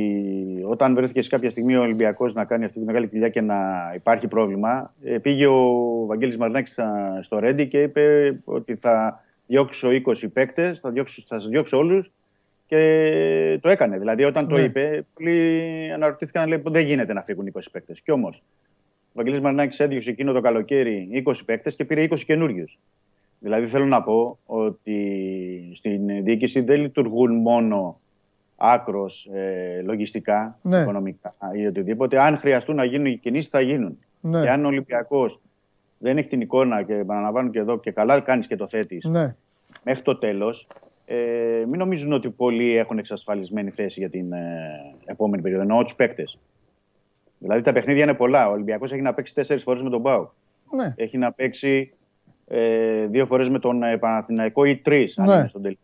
όταν βρέθηκε σε κάποια στιγμή ο Ολυμπιακός να κάνει αυτή τη μεγάλη δουλειά και να υπάρχει πρόβλημα, ε, πήγε ο Βαγγέλης Μαρνάκη στο Ρέντι και είπε ότι θα διώξω 20 παίκτες, θα, διώξω, θα σας διώξω όλους και το έκανε. Δηλαδή, όταν το ναι. είπε, πολλοί αναρωτήθηκαν, λέει, δεν γίνεται να φύγουν 20 παίκτες. Κι όμως, ο Βαγγέλης Μαρνάκη έδιωξε εκείνο το καλοκαίρι 20 παίκτες και πήρε 20 καινούριους. Δηλαδή θέλω να πω ότι στην διοίκηση δεν λειτουργούν μόνο άκρος ε, λογιστικά, ναι. οικονομικά ή οτιδήποτε. Αν χρειαστούν να γίνουν οι κινήσεις, θα γίνουν. Ναι. Και αν ο Ολυμπιακός δεν έχει την εικόνα και επαναλαμβάνω και εδώ και καλά κάνεις και το θέτεις ναι. μέχρι το τέλος, ε, μην νομίζουν ότι πολλοί έχουν εξασφαλισμένη θέση για την ε, επόμενη περίοδο. Εννοώ τους παίκτες. Δηλαδή τα παιχνίδια είναι πολλά. Ο Ολυμπιακός έχει να παίξει τέσσερις φορές με τον Πάου. Ναι. Έχει να παίξει ε, δύο φορές με τον ε, Παναθηναϊκό ή τρεις, αν ναι. είναι στον τελικό.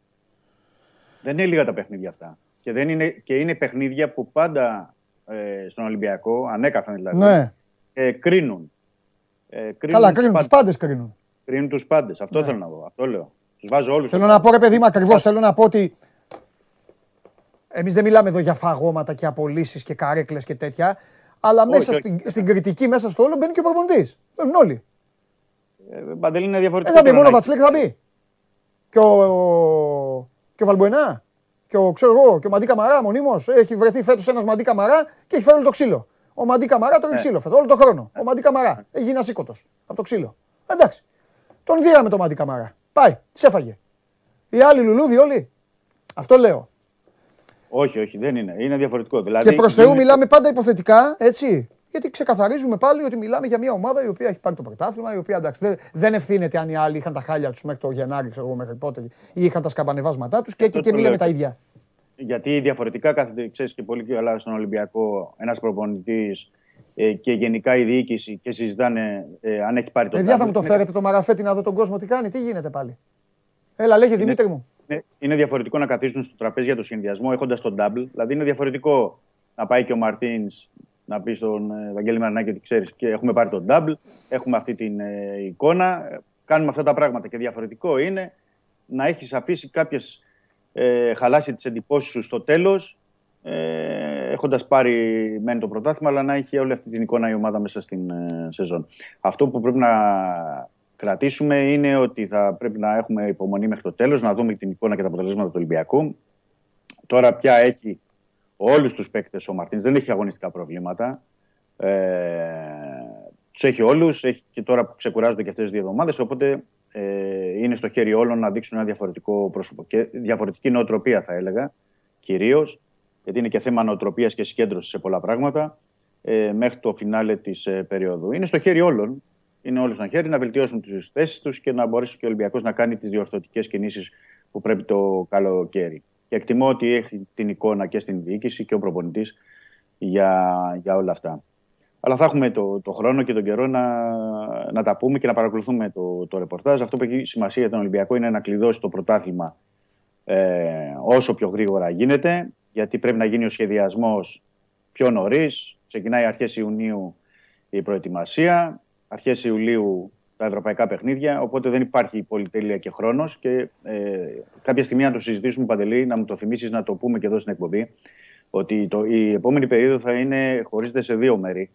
Δεν είναι λίγα τα παιχνίδια αυτά. Και, δεν είναι, και είναι παιχνίδια που πάντα ε, στον Ολυμπιακό, ανέκαθεν δηλαδή, ναι. ε, κρίνουν. Ε, κρίνουν Καλά, κρίνουν τους πάντες κρίνουν. Κρίνουν τους πάντες. Αυτό ναι. θέλω να πω. Αυτό λέω. Τους βάζω όλους. Θέλω να πω, ρε παιδί μου, ακριβώς θέλω να πω ότι εμείς δεν μιλάμε εδώ για φαγώματα και απολύσεις και καρέκλες και τέτοια. Αλλά μέσα Στην, στην κριτική, μέσα στο όλο μπαίνει και ο προπονητής. Μπαίνουν όλοι. Ε, Παντελή είναι διαφορετικό. Δεν θα μπει μόνο ο Βατσλέκ, θα μπει. Και ο, και ο Βαλμποενά. Και ο, ξέρω εγώ, και ο Μαντί Καμαρά μονίμως. Έχει βρεθεί φέτος ένας Μαντί Καμαρά και έχει φέρει όλο το ξύλο. Ο Μαντί Καμαρά τρώει ναι. ξύλο φέτος, όλο τον χρόνο. Ο Μαντί Καμαρά έχει γίνει ασήκωτος από το ξύλο. Εντάξει. Τον δίραμε το Μαντί Καμαρά. Πάει, τι έφαγε. Οι άλλοι λουλούδι όλοι. Αυτό λέω. Όχι, όχι, δεν είναι. Είναι διαφορετικό. Δηλαδή, και προς Θεού μιλάμε πάντα υποθετικά, έτσι. Γιατί ξεκαθαρίζουμε πάλι ότι μιλάμε για μια ομάδα η οποία έχει πάρει το πρωτάθλημα, η οποία εντάξει, δεν, δεν ευθύνεται αν οι άλλοι είχαν τα χάλια τους μέχρι το Γενάρη, ξέρω εγώ μέχρι πότε, ή είχαν τα σκαμπανεβάσματά τους και, και, και μιλάμε τα ίδια. Γιατί διαφορετικά κάθεται, ξέρεις και πολύ καλά στον Ολυμπιακό, ένας προπονητής ε, και γενικά η διοίκηση και συζητάνε ε, αν έχει πάρει το Παιδιά, θα μου το φέρετε το μαραφέτη να δω τον κόσμο τι κάνει, τι γίνεται πάλι. Έλα, λέγε Δημήτρη μου. Είναι, είναι διαφορετικό να καθίσουν στο τραπέζι για το συνδυασμό έχοντας τον double. Δηλαδή είναι διαφορετικό να πάει και ο Μαρτίνς να πεις στον ε, Βαγγέλη Μαρινάκη ότι ξέρεις και έχουμε πάρει τον double, έχουμε αυτή την ε, εικόνα, κάνουμε αυτά τα πράγματα. Και διαφορετικό είναι να έχεις αφήσει κάποιες ε, χαλάσει τις εντυπώσεις σου στο τέλος, ε, έχοντας πάρει μεν το πρωτάθλημα, αλλά να έχει όλη αυτή την εικόνα η ομάδα μέσα στην ε, σεζόν. Αυτό που πρέπει να κρατήσουμε είναι ότι θα πρέπει να έχουμε υπομονή μέχρι το τέλος, να δούμε την εικόνα και τα αποτελέσματα του Ολυμπιακού. Τώρα πια έχει όλους τους παίκτες ο Μαρτίνς, δεν έχει αγωνιστικά προβλήματα. Ε, τους έχει όλους, έχει και τώρα που ξεκουράζονται και αυτές τις δύο εβδομάδες. Οπότε ε, είναι στο χέρι όλων να δείξουν ένα διαφορετικό πρόσωπο. Και διαφορετική νοοτροπία, θα έλεγα, κυρίως, γιατί είναι και θέμα νοοτροπίας και συγκέντρωσης σε πολλά πράγματα, ε, μέχρι το φινάλε της ε, περίοδου. Είναι στο χέρι όλων. Είναι όλοι στο χέρι να βελτιώσουν τις θέσεις τους και να μπορέσει και ο Ολυμπιακός να κάνει τις διορθωτικές κινήσεις που πρέπει το καλοκαίρι. Και εκτιμώ ότι έχει την εικόνα και στην διοίκηση και ο προπονητής για, για όλα αυτά. Αλλά θα έχουμε το, το χρόνο και τον καιρό να, να τα πούμε και να παρακολουθούμε το, το ρεπορτάζ. Αυτό που έχει σημασία για τον Ολυμπιακό είναι να κλειδώσει το πρωτάθλημα ε, όσο πιο γρήγορα γίνεται, γιατί πρέπει να γίνει ο σχεδιασμός πιο νωρίς. Ξεκινάει αρχές Ιουνίου η προετοιμασία. Αρχές Ιουλίου τα ευρωπαϊκά παιχνίδια. Οπότε δεν υπάρχει πολυτέλεια και χρόνος. Και ε, κάποια στιγμή να το συζητήσουμε, Παντελή, να μου το θυμίσεις να το πούμε και εδώ στην εκπομπή, ότι το, η επόμενη περίοδο θα είναι χωρίζεται σε δύο μέρη.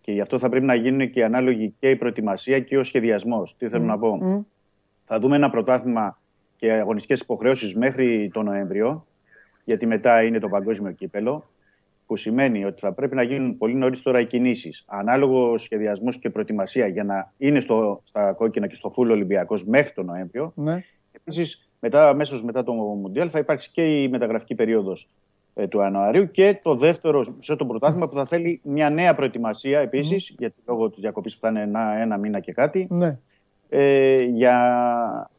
Και γι' αυτό θα πρέπει να γίνουν και ανάλογη και η προετοιμασία και ο σχεδιασμός. Τι θέλω να πω; Θα δούμε ένα πρωτάθλημα και αγωνιστικές υποχρεώσεις μέχρι τον Νοέμβριο, γιατί μετά είναι το παγκόσμιο κύπελο που σημαίνει ότι θα πρέπει να γίνουν πολύ νωρίς τώρα οι κινήσεις. Ανάλογο σχεδιασμός και προετοιμασία για να είναι στο, στα κόκκινα και στο φούλ Ολυμπιακός μέχρι τον Νοέμβριο. Ναι. Επίσης, μετά, αμέσως μετά το Μουντιάλ θα υπάρξει και η μεταγραφική περίοδος ε, του Ιανουαρίου και το δεύτερο σε το πρωτάθλημα που θα θέλει μια νέα προετοιμασία επίσης, mm. γιατί λόγω της διακοπής που θα είναι ένα, ένα μήνα και κάτι. Ναι. Ε, για.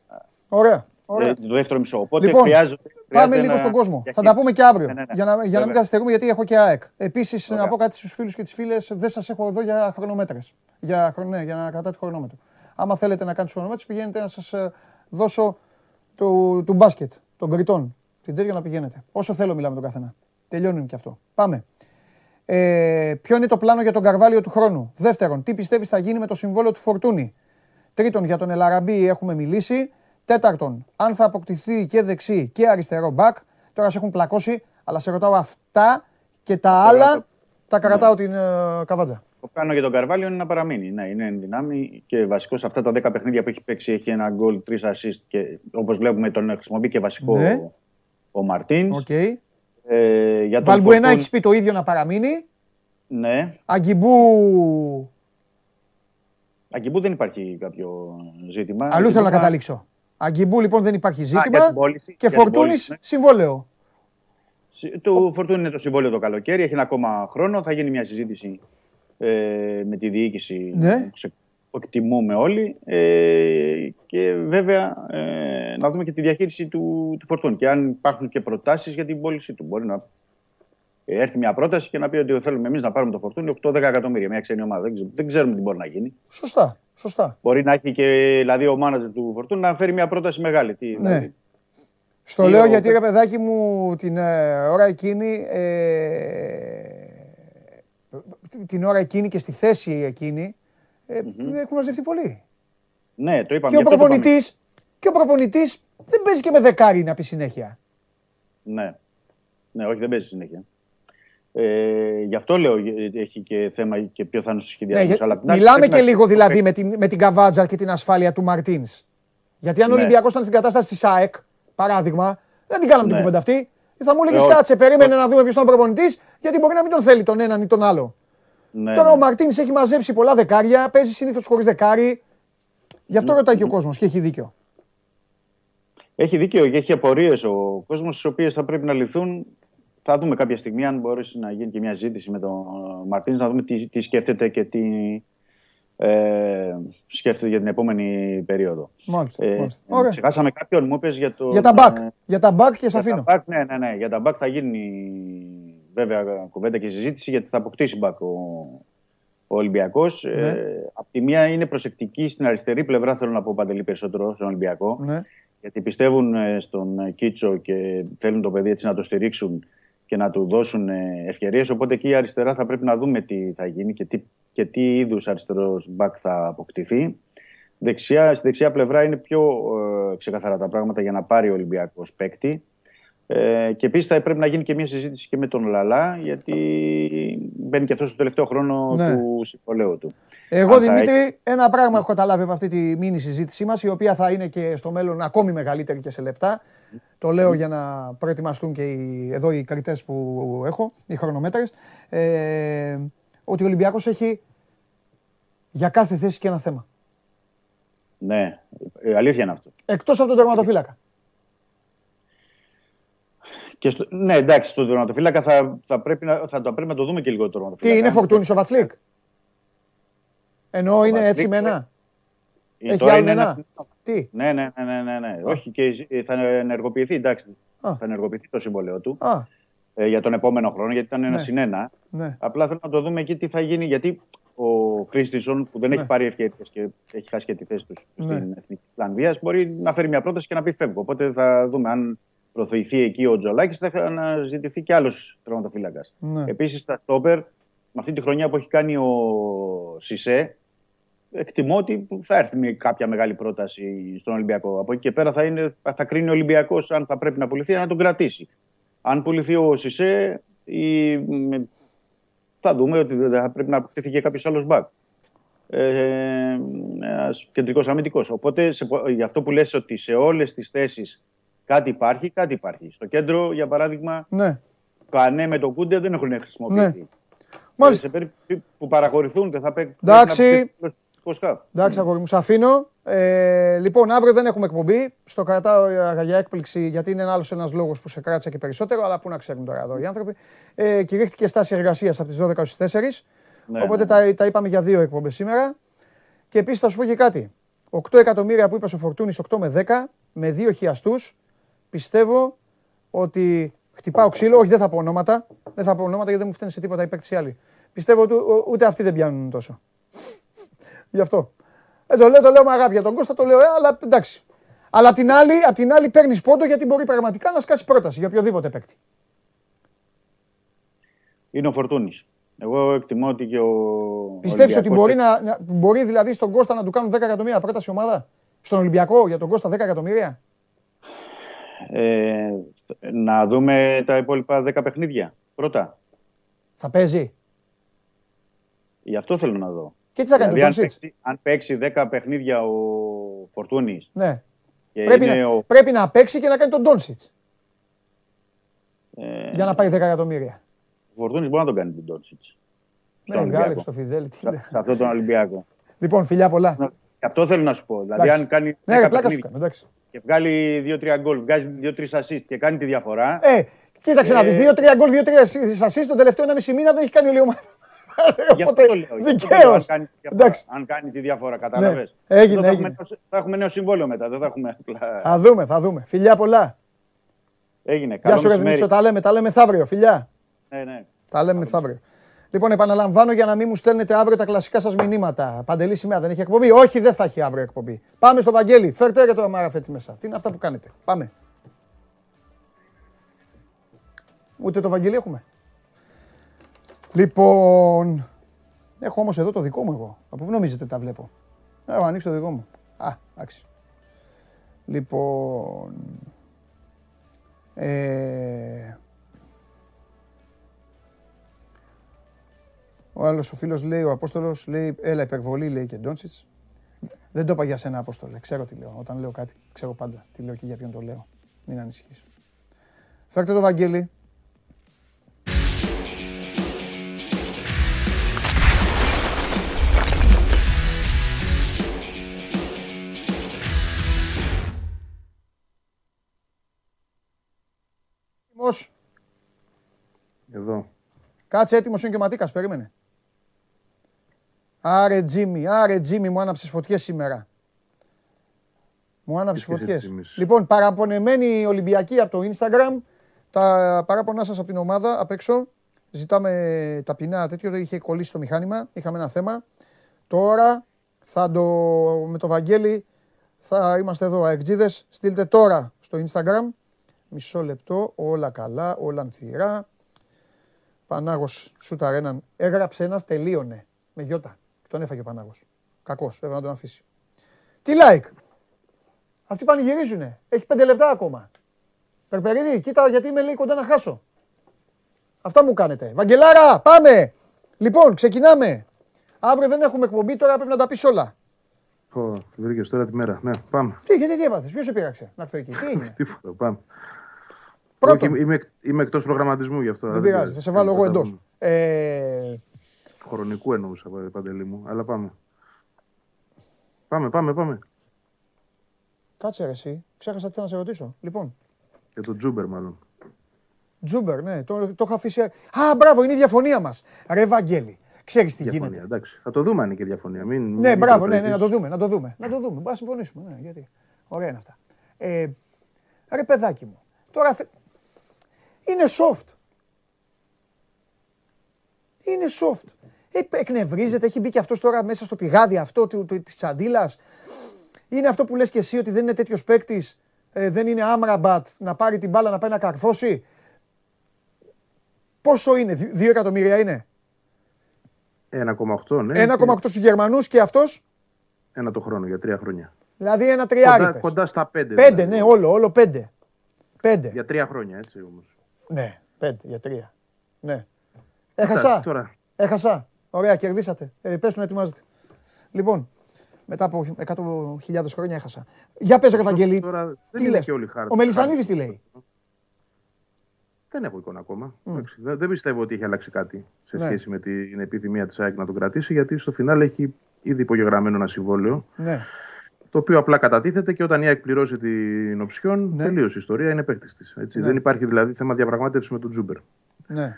Ωραία. Ε, το δεύτερο μισό. Οπότε λοιπόν, χρειάζεται. Πάμε λίγο στον κόσμο. Θα τα πούμε και αύριο. Ναι, ναι, ναι. Για να, για να μην καθυστερούμε, γιατί έχω και ΑΕΚ. Επίσης, να πω κάτι στους φίλους και τις φίλες, δεν σας έχω εδώ για χρονομέτρες. Για, ναι, για να κρατάτε χρονόμετρο. Άμα θέλετε να κάνετε χρονομέτρες, πηγαίνετε να σας ε, δώσω του, του μπάσκετ, των κριτών. Την τέτοια να πηγαίνετε. Όσο θέλω, μιλάμε τον καθένα. Τελειώνει και αυτό. Πάμε. Ε, ποιο είναι το πλάνο για τον Καρβάλιο του χρόνου; Δεύτερον, τι πιστεύεις θα γίνει με το συμβόλαιο του Φορτούνη; Τρίτον, για τον Ελαραμπή έχουμε μιλήσει. Τέταρτον, αν θα αποκτηθεί και δεξί και αριστερό μπακ. Τώρα σε έχουν πλακώσει, αλλά σε ρωτάω αυτά και τα άλλα τα κρατάω την uh, καβάτζα. Το κάνω για τον Καρβάλιο είναι να παραμείνει. Ναι, είναι εν δυνάμει και βασικό σε αυτά τα 10 παιχνίδια που έχει παίξει έχει ένα γκολ, τρεις assist και όπως βλέπουμε τον χρησιμοποιεί και βασικό ναι. ο Μαρτίνς. Okay. Ε, για τον Βαλμπουενά έχει πει το ίδιο να παραμείνει. Ναι. Αγκιμπού. Αγκιμπού δεν υπάρχει κάποιο ζήτημα. Αλλού θέλω να καταλήξω. Αγκιμπού λοιπόν δεν υπάρχει ζήτημα. και Φορτούνης ναι. συμβόλαιο. Το Φορτούνη είναι το συμβόλαιο το καλοκαίρι, έχει ένα ακόμα χρόνο. Θα γίνει μια συζήτηση ε, με τη διοίκηση ναι. που εκτιμούμε όλοι. Ε, και βέβαια ε, να δούμε και τη διαχείριση του, του Φορτούνη. Και αν υπάρχουν και προτάσεις για την πώληση του. Μπορεί να έρθει μια πρόταση και να πει ότι θέλουμε εμείς να πάρουμε το Φορτούνη 8-10 εκατομμύρια, μια ξένη ομάδα. Δεν, δεν ξέρουμε τι μπορεί να γίνει. Σωστά. Σωστά. Μπορεί να έχει και δηλαδή, ο μάνατζερ του Φορτούν να φέρει μια πρόταση μεγάλη. Τι, ναι. Δηλαδή. Στο λέω γιατί ρε παιδάκι μου την ε, ώρα εκείνη, ε, την ώρα εκείνη και στη θέση εκείνη, ε, mm-hmm. έχουν μαζευτεί πολύ. Ναι, το είπαμε. Και ο προπονητής, και ο προπονητής δεν παίζει και με δεκάρι να πει συνέχεια. Ναι. Ναι, όχι, δεν παίζει συνέχεια. Ε, γι' αυτό λέω έχει και θέμα και ποιο θα είναι στο σχεδιασμό. Ναι, μιλάμε και λίγο δηλαδή με την, με την Καβάτζα και την ασφάλεια του Μαρτίνς. Γιατί αν ο ναι. Ολυμπιακός ήταν στην κατάσταση της ΑΕΚ, παράδειγμα, δεν την κάναμε την ναι. κουβέντα αυτή. Θα μου έλεγες κάτσε, περίμενε να δούμε ποιος ήταν ο προπονητής, γιατί μπορεί να μην τον θέλει τον έναν ή τον άλλο. Ναι, Τώρα ο Μαρτίνς έχει μαζέψει πολλά δεκάρια, παίζει συνήθως χωρίς δεκάρι. Γι' αυτό ρωτάει και ο κόσμος και έχει δίκιο. Έχει δίκιο και έχει απορίες ο κόσμος, τι οποίες θα πρέπει να λυθούν. Θα δούμε κάποια στιγμή αν μπορέσει να γίνει και μια ζήτηση με τον Μαρτίνς, να δούμε τι, τι σκέφτεται και τι ε, σκέφτεται για την επόμενη περίοδο. Μάλιστα. Ε, μάλιστα. Ξεχάσαμε κάποιον, μου είπες για το. Για τα μπακ. Ε, για τα μπακ και σα αφήνω. ναι, ναι, ναι. Για τα μπακ θα γίνει βέβαια κουβέντα και συζήτηση γιατί θα αποκτήσει μπακ ο, ο Ολυμπιακός. Ναι. Ε, απ' τη μία είναι προσεκτική στην αριστερή πλευρά, θέλω να πω παντελή περισσότερο στον Ολυμπιακό. Ναι γιατί πιστεύουν ε, στον Κίτσο και θέλουν το παιδί έτσι να το στηρίξουν και να του δώσουν ε, ευκαιρίες. Οπότε εκεί αριστερά θα πρέπει να δούμε τι θα γίνει και τι, και τι είδους αριστερός μπακ θα αποκτηθεί. Δεξιά, στη δεξιά πλευρά είναι πιο ε, ξεκαθαρά τα πράγματα για να πάρει ο Ολυμπιακός παίκτη. Ε, και επίσης θα πρέπει να γίνει και μια συζήτηση και με τον Λαλά, γιατί μπαίνει και αυτός στο τελευταίο χρόνο ναι. του συμβολέου του. Εγώ, Δημήτρη, ένα πράγμα έχω καταλάβει από αυτή τη μήνυ συζήτησή μας, η οποία θα είναι και στο μέλλον ακόμη μεγαλύτερη και σε λεπτά. Το λέω για να προετοιμαστούν και οι, εδώ οι κριτές που έχω, οι χρονομέτρες. Ε, ότι ο Ολυμπιακός έχει για κάθε θέση και ένα θέμα. Ναι, ε, αλήθεια είναι αυτό. Εκτός από τον τερματοφύλακα. Και στο, ναι, εντάξει, στον τερματοφύλακα θα, θα, πρέπει να, θα το πρέπει να το δούμε και λίγο το τερματοφύλακα. Τι είναι φορτούνης ο Βατσλίκ; Ενώ είναι έτσι με ένα; Έχει άλλο ένα; Τι; Ναι, ναι, ναι, ναι, ναι. Όχι και θα ενεργοποιηθεί, εντάξει. Θα ενεργοποιηθεί το συμβολέο του. Ε, για τον επόμενο χρόνο, γιατί ήταν ένα ναι. συν ένα. Ναι. Απλά θέλω να το δούμε εκεί τι θα γίνει, γιατί ο Κρίστισον που δεν έχει πάρει ευκαιρίες και έχει χάσει και τη θέση του στην Εθνική Ισλανδία, μπορεί να φέρει μια πρόταση και να πει φεύγω. Οπότε θα δούμε αν προθεηθεί εκεί ο Τζολάκης, θα αναζητηθεί και άλλος τερματοφύλακα. Ναι. Επίσης, στα Στόπερ, με αυτή τη χρονιά που έχει κάνει ο Σισε, εκτιμώ ότι θα έρθει μια κάποια μεγάλη πρόταση στον Ολυμπιακό. Από εκεί και πέρα θα, είναι, θα κρίνει ο Ολυμπιακός αν θα πρέπει να πουληθεί, να τον κρατήσει. Αν πουληθεί ο Σισε, η... θα δούμε ότι θα πρέπει να αποκτηθεί και κάποιος άλλος μπακ. Ε, Ένας κεντρικός αμυντικός. Οπότε, σε, για αυτό που λες ότι σε όλες τις θέσεις κάτι υπάρχει, κάτι υπάρχει. Στο κέντρο, για παράδειγμα, ναι. το ΑΝΕ με το Κούντε δεν έχουν χρησιμοποιηθεί. Ναι. Μάλιστα. Σε περίπτωση που παραχωρηθούν, δεν θα παίξουν. Εντάξει. Εντάξει, αγόρι μου, σε αφήνω. Ε, λοιπόν, αύριο δεν έχουμε εκπομπή. Στο κρατάω για έκπληξη, γιατί είναι άλλος ένας λόγος που σε κράτησα και περισσότερο, αλλά πού να ξέρουν τώρα εδώ οι άνθρωποι. Ε, κηρύχθηκε στάση εργασίας από τις 12 στι 4. Ναι, οπότε ναι. Τα, τα είπαμε για δύο εκπομπές σήμερα. Και επίσης θα σου πω και κάτι. 8 εκατομμύρια που είπε ο Φορτούνης, 8 με 10, με δύο χιαστούς. Πιστεύω ότι χτυπάω ξύλο. Όχι, δεν θα πω ονόματα. Δεν θα πω ονόματα γιατί δεν μου φταίνει σε τίποτα οι παίκτες άλλοι. Πιστεύω ότι ούτε αυτοί δεν πιάνουν τόσο. Γι' αυτό. Δεν το λέω, το λέω με αγάπη για τον Κώστα, το λέω, ε, αλλά εντάξει. Αλλά την άλλη, απ' την άλλη παίρνεις πόντο γιατί μπορεί πραγματικά να σκάσει πρόταση για οποιοδήποτε παίκτη. Είναι ο Φορτούνης. Εγώ εκτιμώ ότι και ο. Πιστεύεις ότι μπορεί, να, να, μπορεί δηλαδή στον Κώστα να του κάνουν 10 εκατομμύρια πρόταση ομάδα; Στον Ολυμπιακό για τον Κώστα 10 εκατομμύρια; Ε, να δούμε τα υπόλοιπα 10 παιχνίδια πρώτα. Θα παίζει. Γι' αυτό θέλω να δω. Και τι θα κάνει δηλαδή, αν, αν παίξει 10 παιχνίδια ο Φορτούνης. Ναι. Πρέπει να, ο... πρέπει να παίξει και να κάνει τον Ντόνσιτς. Ε... Για να πάει 10 εκατομμύρια. Ο Φορτούνης μπορεί να τον κάνει τον Ντόνσιτς. Ναι, Γκάλεξ στο Φιδέλη. Σε αυτό τον Ολυμπιακό. Λοιπόν, φιλιά πολλά. Και αυτό θέλω να σου πω. Δηλαδή, αν κάνει. Ναι, πλάκα σου κάνω, και βγάλει 2-3 γκολ, βγάζει 2-3 assist και κάνει τη διαφορά. Ε, κοίταξε ε... να δεις 2-3 γκολ, 2-3 assist τον τελευταίο 1,5 μήνα δεν έχει κάνει όλη η ομάδα. Οπότε δικαίως. Αν κάνει τη διαφορά, κατάλαβε. Ναι. Έγινε, έγινε. Θα έχουμε νέο συμβόλαιο μετά. Δεν θα έχουμε απλά. Θα δούμε, θα δούμε. Φιλιά πολλά. Έγινε. Γεια σου, Ρεδημίτσο. Τα λέμε, τα λέμε θαύριο. Φιλιά. Ναι, ναι. Τα λέμε θαύριο. Λοιπόν, επαναλαμβάνω για να μην μου στέλνετε αύριο τα κλασικά σας μηνύματα. Παντελή σημαία δεν έχει εκπομπή; Όχι, δεν θα έχει αύριο εκπομπή. Πάμε στο Βαγγέλη. Φέρτε και το αμάραφέτη μέσα. Τι είναι αυτά που κάνετε; Πάμε. Ούτε το Βαγγέλη έχουμε; Λοιπόν, έχω όμως εδώ το δικό μου εγώ. Από πού νομίζετε ότι τα βλέπω; Έχω ανοίξει το δικό μου. Α, εντάξει. Λοιπόν, ε, ο άλλος ο φίλος λέει, ο Απόστολος λέει, έλα υπερβολή λέει και Ντόνσιτς. Δεν το είπα για σένα Απόστολε, ξέρω τι λέω. Όταν λέω κάτι, ξέρω πάντα τι λέω και για ποιον το λέω. Μην ανησυχείς. Φέρτε το Βαγγέλη. Κάτσε έτοιμος είναι και ο Ματίκας, περίμενε. Άρε Τζίμι, άρε Τζίμι, μου άναψες φωτιές σήμερα. Μου άναψες φωτιές. Λοιπόν, παραπονεμένοι Ολυμπιακοί από το Instagram, τα παράπονά σας από την ομάδα απ' έξω. Ζητάμε ταπεινά τέτοιο, είχε κολλήσει το μηχάνημα, είχαμε ένα θέμα. Τώρα θα το, με το Βαγγέλη θα είμαστε εδώ αεκτζίδες. Στείλτε τώρα στο Instagram. Μισό λεπτό, όλα καλά, όλα ανθυρά. Πανάγος σούταρ έναν. Έγραψε ένας, τελείωνε. Με γιώτα. Τον έφαγε ο Πανάγος. Κακός, έπρεπε να τον αφήσει. Τι like. Αυτοί πανηγυρίζουνε. Έχει πέντε λεπτά ακόμα. Περπερίδη, κοίτα γιατί είμαι λέει κοντά να χάσω. Αυτά μου κάνετε. Βαγγελάρα, πάμε. Λοιπόν, ξεκινάμε. Αύριο δεν έχουμε εκπομπή, τώρα πρέπει να τα πεις όλα. Ω, βρήκες τώρα τη μέρα. Ναι, πάμε. Τι, γιατί τι έπαθες, ποιος σε πείραξε να έρθω εκεί. Τι έγινε; (laughs) Τίποτα, πάμε. Πρώτον. είμαι, είμαι εκτός προγραμματισμού γι' αυτό. Δεν πειράζει, θα σε βάλω εγώ εντός. Ε... Χρονικού εννοούσα, Παντελή μου, αλλά πάμε. Πάμε, πάμε, πάμε. Κάτσε ρε εσύ, ξέχασα τι θα να σε ρωτήσω. Λοιπόν. Για τον Τσούμπερ μάλλον. Τσούμπερ, ναι, το, το είχα αφήσει. Α, μπράβο, είναι η διαφωνία μας. Ρε Βαγγέλη, ξέρεις τι διαφωνία, γίνεται. Εντάξει. Θα το δούμε αν είναι και διαφωνία. Μην, ναι, μην μπράβο, ναι, ναι, να το δούμε. Να το δούμε. Να το δούμε. Μπα συμφωνήσουμε. Ναι, γιατί. Ωραία είναι αυτά. Ε, ρε παιδάκι μου, τώρα είναι soft. Είναι soft. Ε, εκνευρίζεται, έχει μπει και αυτός τώρα μέσα στο πηγάδι αυτό της τσαντίλας. Είναι αυτό που λες και εσύ ότι δεν είναι τέτοιος παίκτης, ε, δεν είναι άμραμπατ να πάρει την μπάλα να πάει να καρφώσει; Πόσο είναι, 2 εκατομμύρια είναι; 1,8 ναι. 1,8 στους Γερμανούς και αυτός; Ένα το χρόνο για τρία χρόνια. Δηλαδή ένα τριάρι. Κοντά, κοντά στα πέντε. Πέντε, δηλαδή. ναι, όλο, όλο πέντε. Πέντε. Για τρία χρόνια, έτσι όμως. Ναι, πέντε για τρία. Ναι. Έχασα. Τώρα. Έχασα. Ωραία, κερδίσατε. Ε, πες του να ετοιμάζετε. Λοιπόν, μετά από 100.000 χρόνια έχασα. Για πες, Ευαγγελή. Τι λες; Ο Μελισανίδης τι λέει; Δεν έχω εικόνα ακόμα. Mm. Δεν, δεν πιστεύω ότι έχει αλλάξει κάτι σε ναι. σχέση με την επιθυμία της ΑΕΚ να τον κρατήσει, γιατί στο φινάλ έχει ήδη υπογεγραμμένο ένα συμβόλαιο. Ναι το οποίο απλά κατατίθεται και όταν η ΑΕΚ πληρώσει την οψιόν, ναι. τελείωσε η ιστορία, είναι παίκτης της. Ναι. Δεν υπάρχει δηλαδή θέμα διαπραγμάτευσης με τον Τζούμπερ. Ναι.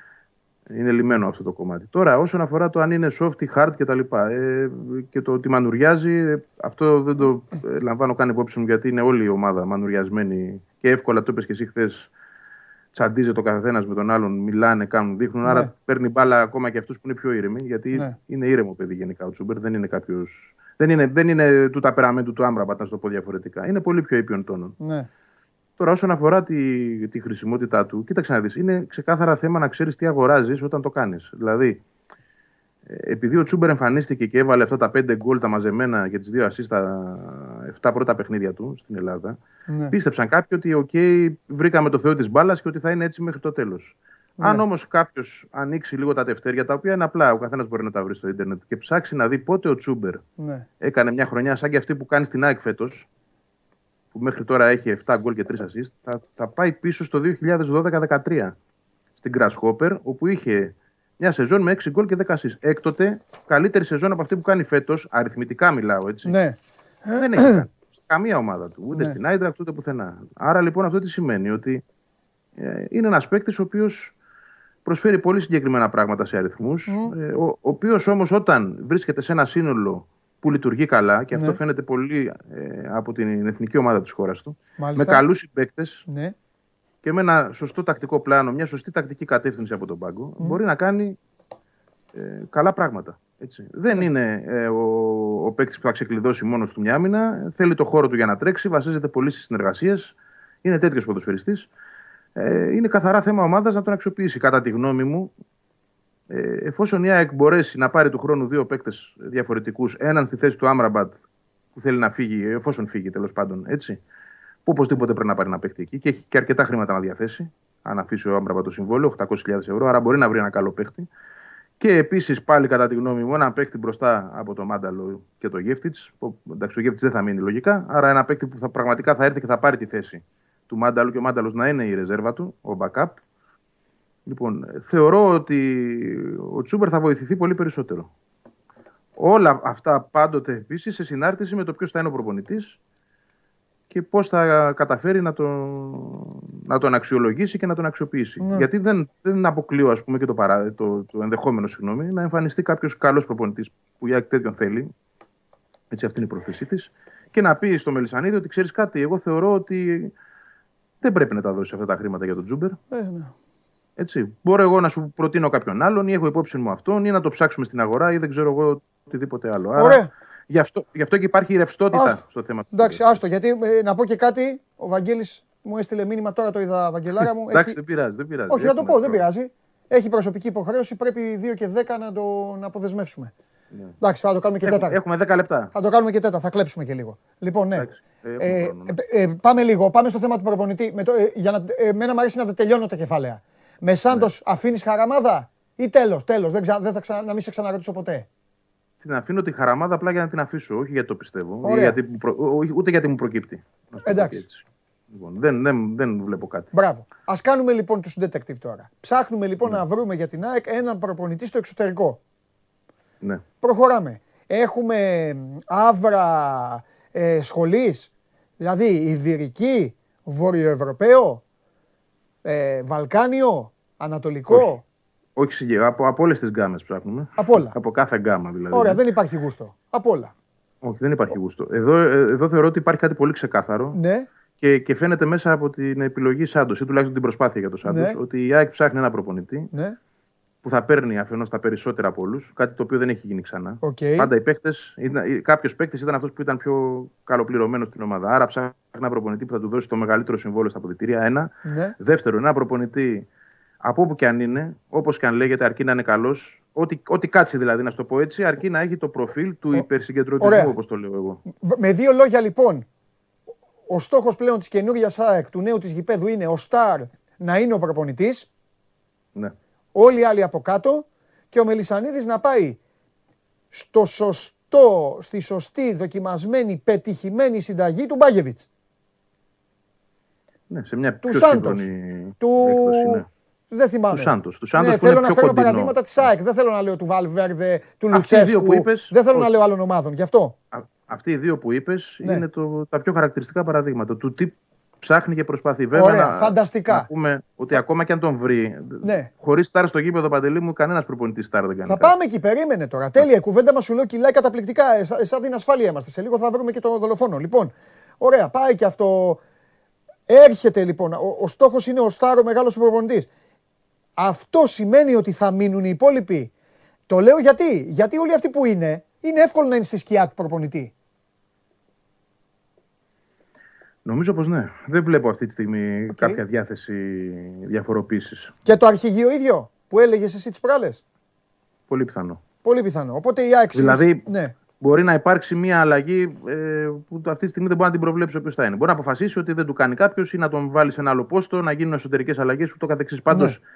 Είναι λιμένο αυτό το κομμάτι. Τώρα, όσον αφορά το αν είναι soft ή hard κτλ. Ε, και το ότι μανουριάζει, ε, αυτό δεν το ε, λαμβάνω καν υπόψη μου γιατί είναι όλη η ομάδα μανουριασμένη και εύκολα το είπες και εσύ χθες. Τσαντίζεται ο καθένας με τον άλλον, μιλάνε, κάνουν, δείχνουν. Ναι. Άρα παίρνει μπάλα ακόμα και αυτούς που είναι πιο ήρεμοι, γιατί ναι. είναι ήρεμο παιδί γενικά ο Τσούμπερ, δεν είναι κάποιος δεν είναι, δεν είναι του ταπεραμέντου του Άμπραμπατ, να το πω διαφορετικά. Είναι πολύ πιο ήπιον τόνων. Ναι. Τώρα, όσον αφορά τη, τη χρησιμότητά του, κοίταξε να δεις. Είναι ξεκάθαρα θέμα να ξέρεις τι αγοράζεις όταν το κάνεις. Δηλαδή, ε, επειδή ο Τσούμπερ εμφανίστηκε και έβαλε αυτά τα πέντε γκολ τα μαζεμένα και τις δύο ασεί στα 7 πρώτα παιχνίδια του στην Ελλάδα, ναι. πίστεψαν κάποιοι ότι, OK, βρήκαμε το Θεό της μπάλας και ότι θα είναι έτσι μέχρι το τέλος. Ναι. Αν όμως κάποιος ανοίξει λίγο τα τευτέρια, τα οποία είναι απλά, ο καθένας μπορεί να τα βρει στο Ιντερνετ και ψάξει να δει πότε ο Τσούμπερ ναι. έκανε μια χρονιά σαν και αυτή που κάνει στην ΑΕΚ φέτος, που μέχρι τώρα έχει 7 γκολ και 3 assist, θα, θα πάει πίσω στο 2012-2013 στην Grasshopper, όπου είχε μια σεζόν με 6 γκολ και 10 assist. Έκτοτε, καλύτερη σεζόν από αυτή που κάνει φέτος, αριθμητικά μιλάω έτσι. Ναι. Δεν έχει (clears throat) κάνει. Καμία ομάδα του, ούτε ναι. στην Άιντρακτ ούτε πουθενά. Άρα λοιπόν αυτό τι σημαίνει, ότι ε, είναι ένας παίκτης ο οποίος προσφέρει πολύ συγκεκριμένα πράγματα σε αριθμούς. Ε, ο, ο οποίος όμως όταν βρίσκεται σε ένα σύνολο που λειτουργεί καλά, και αυτό ναι. φαίνεται πολύ ε, από την εθνική ομάδα της χώρας του, με καλούς συμπαίκτες ναι. και με ένα σωστό τακτικό πλάνο, μια σωστή τακτική κατεύθυνση από τον πάγκο, μπορεί να κάνει ε, καλά πράγματα. Έτσι. Δεν είναι ε, ο, ο παίκτης που θα ξεκλειδώσει μόνος του μια άμυνα. Θέλει το χώρο του για να τρέξει, βασίζεται πολύ στις συνεργασίες. Είναι τέτοιος ποδοσφαιριστής. Ε, είναι καθαρά θέμα ομάδας να τον αξιοποιήσει. Κατά τη γνώμη μου, ε, εφόσον η ΑΕΚ μπορέσει να πάρει του χρόνου δύο παίκτες διαφορετικούς, έναν στη θέση του Άμραμπατ που θέλει να φύγει, εφόσον φύγει τέλος πάντων, έτσι, που οπωσδήποτε πρέπει να πάρει ένα παίκτη εκεί και έχει και αρκετά χρήματα να διαθέσει, αν αφήσει ο Άμραμπατ το συμβόλαιο, 800.000 ευρώ, άρα μπορεί να βρει ένα καλό παίκτη. Και επίσης πάλι κατά τη γνώμη μου, ένα παίκτη μπροστά από το Μάνταλο και το Γεύτιτς. Εντάξει, ο Γεύτιτς δεν θα μείνει λογικά, άρα ένα παίκτη που θα, πραγματικά θα έρθει και θα πάρει τη θέση του Μάνταλου και ο Μάνταλος να είναι η ρεζέρβα του, ο backup. Λοιπόν, θεωρώ ότι ο Τσούμπερ θα βοηθηθεί πολύ περισσότερο. Όλα αυτά πάντοτε επίσης σε συνάρτηση με το ποιος θα είναι ο προπονητής και πώς θα καταφέρει να τον, να τον αξιολογήσει και να τον αξιοποιήσει. Ναι. Γιατί δεν, δεν αποκλείω ας πούμε, και το, παρά, το, το ενδεχόμενο συγγνώμη, να εμφανιστεί κάποιος καλός προπονητής που για τέτοιον θέλει. Έτσι, αυτή είναι η πρόθεσή της. Και να πει στο Μελισανίδη ότι ξέρεις κάτι, εγώ θεωρώ ότι δεν πρέπει να τα δώσει αυτά τα χρήματα για τον Τζούμπερ. Ε, ναι. Έτσι. Μπορώ εγώ να σου προτείνω κάποιον άλλον ή έχω υπόψη μου αυτόν ή να το ψάξουμε στην αγορά ή δεν ξέρω εγώ οτιδήποτε άλλο. Ωραία. Άρα, γι, αυτό, γι' αυτό και υπάρχει ρευστότητα άστο. στο θέμα. Εντάξει, άστο. Γιατί ε, να πω και κάτι, ο Βαγγέλης μου έστειλε μήνυμα τώρα το είδα, Βαγγελάρα μου. Εντάξει, έχει... δεν πειράζει. Δεν πειράζει. Όχι, θα το πω, δεν πειράζει. Έχει προσωπική υποχρέωση, πρέπει 2 και 10 να το να αποδεσμεύσουμε. Ναι. Εντάξει, θα το κάνουμε και τέταρτα. Έχουμε 10 λεπτά. Θα το κάνουμε και τέταρτα, θα κλέψουμε και λίγο. Λοιπόν, ναι. Ε, ε, ε, πάμε λίγο, πάμε στο θέμα του προπονητή. Με το, ε, για να, ε, εμένα μου αρέσει να τα τελειώνω τα κεφάλαια. Με Σάντος ναι. αφήνεις χαραμάδα ή τέλος, τέλος. Δεν, δεν θα ξα, να μην σε ξαναρωτήσω ποτέ; Την αφήνω τη χαραμάδα απλά για να την αφήσω, όχι γιατί το πιστεύω. Γιατί, ούτε γιατί μου προκύπτει. Εντάξει. Λοιπόν, δεν, δεν, δεν βλέπω κάτι. Μπράβο. Α κάνουμε λοιπόν τους detective τώρα. Ψάχνουμε λοιπόν ναι. να βρούμε για την ΑΕΚ έναν προπονητή στο εξωτερικό. Ναι. Προχωράμε. Έχουμε άβρα ε, σχολής, δηλαδή Ιβυρική, Βορειοευρωπαίο, ε, Βαλκάνιο, Ανατολικό. Όχι, όχι από, από όλες τις γκάμες ψάχνουμε. Από όλα. από κάθε γκάμα δηλαδή. Ωραία, δεν υπάρχει γούστο. Από όλα. Όχι, δεν υπάρχει γούστο. Εδώ, ε, εδώ θεωρώ ότι υπάρχει κάτι πολύ ξεκάθαρο. Ναι. Και, και φαίνεται μέσα από την επιλογή Σάντος ή τουλάχιστον την προσπάθεια για το Σάντος ναι. ότι η ΑΕΚ ψάχνει ένα προπονητή ναι. Που θα παίρνει αφενός τα περισσότερα από όλους. Κάτι το οποίο δεν έχει γίνει ξανά. Okay. Πάντα οι παίκτες, κάποιος παίκτης ήταν αυτός που ήταν πιο καλοπληρωμένος στην ομάδα. Άρα ψάχνει ένα προπονητή που θα του δώσει το μεγαλύτερο συμβόλαιο στα αποδητήρια. Ένα. Ναι. Δεύτερο, ένα προπονητή από όπου και αν είναι, όπως και αν λέγεται, αρκεί να είναι καλός, ό,τι, ό,τι κάτσει δηλαδή, να σου το πω έτσι, αρκεί να έχει το προφίλ του υπερσυγκεντρωτισμού, όπως το λέω εγώ. Με δύο λόγια λοιπόν, ο στόχος πλέον της καινούργιας ΑΕΚ, του νέου της γηπέδου, είναι ο Σταρ να είναι ο προπονητής. Ναι. Όλοι οι άλλοι από κάτω και ο Μελισανίδης να πάει στο σωστό, στη σωστή, δοκιμασμένη, πετυχημένη συνταγή του Μπάγεβιτ. Ναι, σε μια του πιο Σάντος, του... ναι. Δεν θυμάμαι. Του Σάντος. ναι, θέλω να φέρω παραδείγματα της ΑΕΚ. Δεν θέλω να λέω του Βαλβέρδε, του Λουτσέσκου. Δεν θέλω να λέω άλλων ομάδων. Γι' αυτό. Αυτοί οι δύο που είπες ναι. είναι το, τα πιο χαρακτηριστικά παραδείγματα του τι ψάχνει και προσπαθεί. Βέβαια, Ωραία, να, φανταστικά. Να πούμε ότι ακόμα και αν τον βρει, ναι. χωρίς στάρ στο γήπεδο παντελή μου, κανένας προπονητής στάρ δεν κάνει. Θα πάμε εκεί, περίμενε τώρα. Τέλεια, κουβέντα μας σου λέω κυλάει καταπληκτικά. Ε, σαν την ασφάλεια είμαστε. Σε λίγο θα βρούμε και το δολοφόνο. Λοιπόν, ωραία, πάει και αυτό. Έρχεται λοιπόν. Ο, ο στόχος είναι ο Στάρο μεγάλος προπονητής. Αυτό σημαίνει ότι θα μείνουν οι υπόλοιποι; Το λέω γιατί. Γιατί όλοι αυτοί που είναι, είναι εύκολο να είναι στη σκιά του προπονητή. Νομίζω πως ναι. Δεν βλέπω αυτή τη στιγμή κάποια διάθεση διαφοροποίησης. Και το αρχηγείο ίδιο που έλεγες εσύ τις προάλλες; Πολύ πιθανό. Πολύ πιθανό. Οπότε η άξιση... Δηλαδή, ναι. μπορεί να υπάρξει μια αλλαγή ε, που αυτή τη στιγμή δεν μπορεί να την προβλέψει όποιος θα είναι. Μπορεί να αποφασίσει ότι δεν του κάνει κάποιος ή να τον βάλει σε ένα άλλο πόστο, να γίνουν εσωτερικές αλλαγές ούτω καθεξής. Πάντως, ναι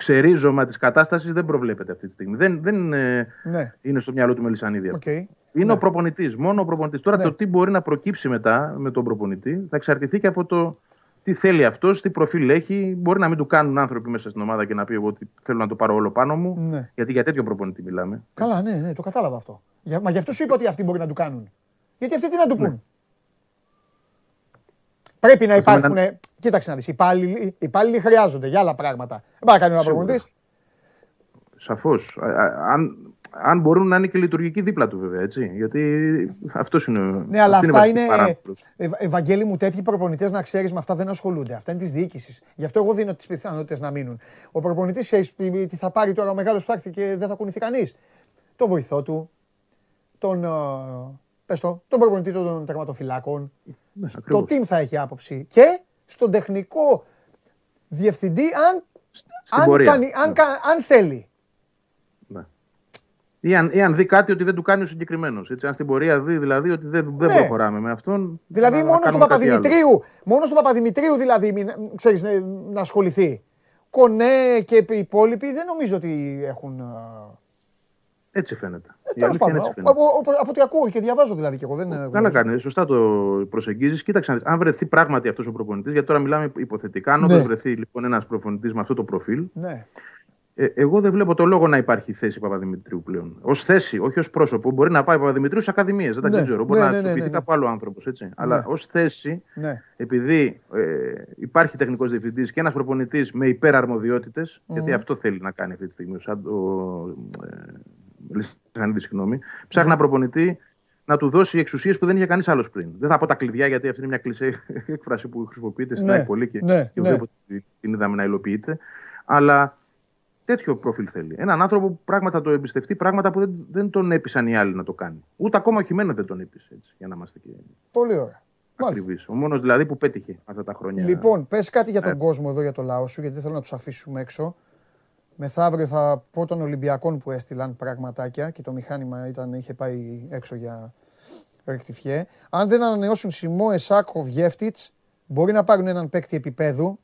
ξερίζωμα της κατάστασης δεν προβλέπεται αυτή τη στιγμή. Δεν, δεν ε, ναι. είναι στο μυαλό του Μελισανίδη. Okay. Είναι ναι. ο προπονητής. Μόνο ο προπονητής. Τώρα ναι. το τι μπορεί να προκύψει μετά με τον προπονητή θα εξαρτηθεί και από το τι θέλει αυτός, τι προφίλ έχει. Μπορεί να μην του κάνουν άνθρωποι μέσα στην ομάδα και να πει εγώ ότι θέλω να το πάρω όλο πάνω μου. Ναι. Γιατί για τέτοιο προπονητή μιλάμε. Καλά, ναι, ναι, το κατάλαβα αυτό. Για, μα γι' αυτό σου είπα ότι αυτοί μπορεί να του κάνουν. Γιατί αυτοί τι να του ναι. πούν; Πρέπει να υπάρχουν. Κοίταξε να δεις. Οι υπάλληλοι, υπάλληλοι χρειάζονται για άλλα πράγματα. Δεν πάει να κάνει ένα προπονητής. Σαφώς. Αν, αν μπορούν να είναι και λειτουργικοί δίπλα του, βέβαια. Έτσι. Γιατί αυτός είναι. Ναι, αλλά αυτά είναι. Ε, Ευαγγέλη μου, τέτοιοι προπονητές να ξέρεις με αυτά δεν ασχολούνται. Αυτά είναι της διοίκησης. Γι' αυτό εγώ δίνω τις πιθανότητες να μείνουν. Ο προπονητής ξέρεις τι θα πάρει τώρα ο μεγάλος που και δεν θα κουνηθεί κανείς. Το βοηθό του, τον, πες το, τον προπονητή των τερματοφυλάκων. Ναι, το team θα έχει άποψη. Και στον τεχνικό Διευθυντή αν, αν, κάνει, αν, ναι. αν θέλει. Ναι. Ή αν, ή αν δει κάτι ότι δεν του κάνει ο συγκεκριμένος. Αν στην πορεία δει δηλαδή ότι δεν, δεν ναι. προχωράμε με αυτόν. Δηλαδή μόνος στον Παπαδημητρίου, μόνος στον Παπαδημητρίου δηλαδή ξέρεις, να ασχοληθεί. Κονέ και οι υπόλοιποι δεν νομίζω ότι έχουν. Έτσι φαίνεται. Ε, Τέλος πάντων. Από, από ό,τι ακούω και διαβάζω δηλαδή και εγώ. Δεν Καλά κάνει. Σωστά το προσεγγίζεις. Κοίταξε, αν βρεθεί πράγματι αυτός ο προπονητής, γιατί τώρα μιλάμε υποθετικά, αν ναι. βρεθεί λοιπόν ένας προπονητής με αυτό το προφίλ, ναι. Ε, εγώ δεν βλέπω το λόγο να υπάρχει θέση Παπαδημητρίου πλέον. Ω θέση, όχι ως πρόσωπο. Μπορεί να πάει Παπαδημητρίου σε ακαδημίες, δεν τα ναι, ξέρω. Μπορεί ναι, να ναι, ναι, ναι, κάπου άλλο άνθρωπος. Αλλά ως θέση, επειδή ε, υπάρχει τεχνικός διευθυντής και ένας προπονητής με υπεραρμοδιότητες, mm. γιατί αυτό θέλει να κάνει αυτή τη στιγμή ο, ο ε, συγγνώμη, ψάχνει να προπονητή να του δώσει εξουσίες που δεν είχε κανείς άλλος πριν. Δεν θα πω τα κλειδιά, γιατί αυτή είναι μια κλεισέ (laughs) έκφραση που χρησιμοποιείται στην ναι, πολύ και, ναι, και ναι. την είδαμε να υλοποιείται. Αλλά τέτοιο προφίλ θέλει. Έναν άνθρωπο που πράγματα θα το εμπιστευτεί, πράγματα που δεν, δεν τον έπεισαν οι άλλοι να το κάνει. Ούτε ακόμα ο Χιμένο δεν τον έπεισε έτσι, για να είμαστε και. Πολύ ωραία. Ακριβής. Ο μόνος δηλαδή που πέτυχε αυτά τα χρόνια. Λοιπόν, πες κάτι για τον ε. κόσμο εδώ, για το λαό σου, γιατί δεν θέλω να τους αφήσουμε έξω. Μεθαύριο θα πω των Ολυμπιακών που έστειλαν πραγματάκια και το μηχάνημα ήταν, είχε πάει έξω για ρεκτιφιέ. Αν δεν ανανεώσουν Σιμό, Εσάκο, Βιέφτιτ, μπορεί να πάρουν έναν παίκτη επίπεδου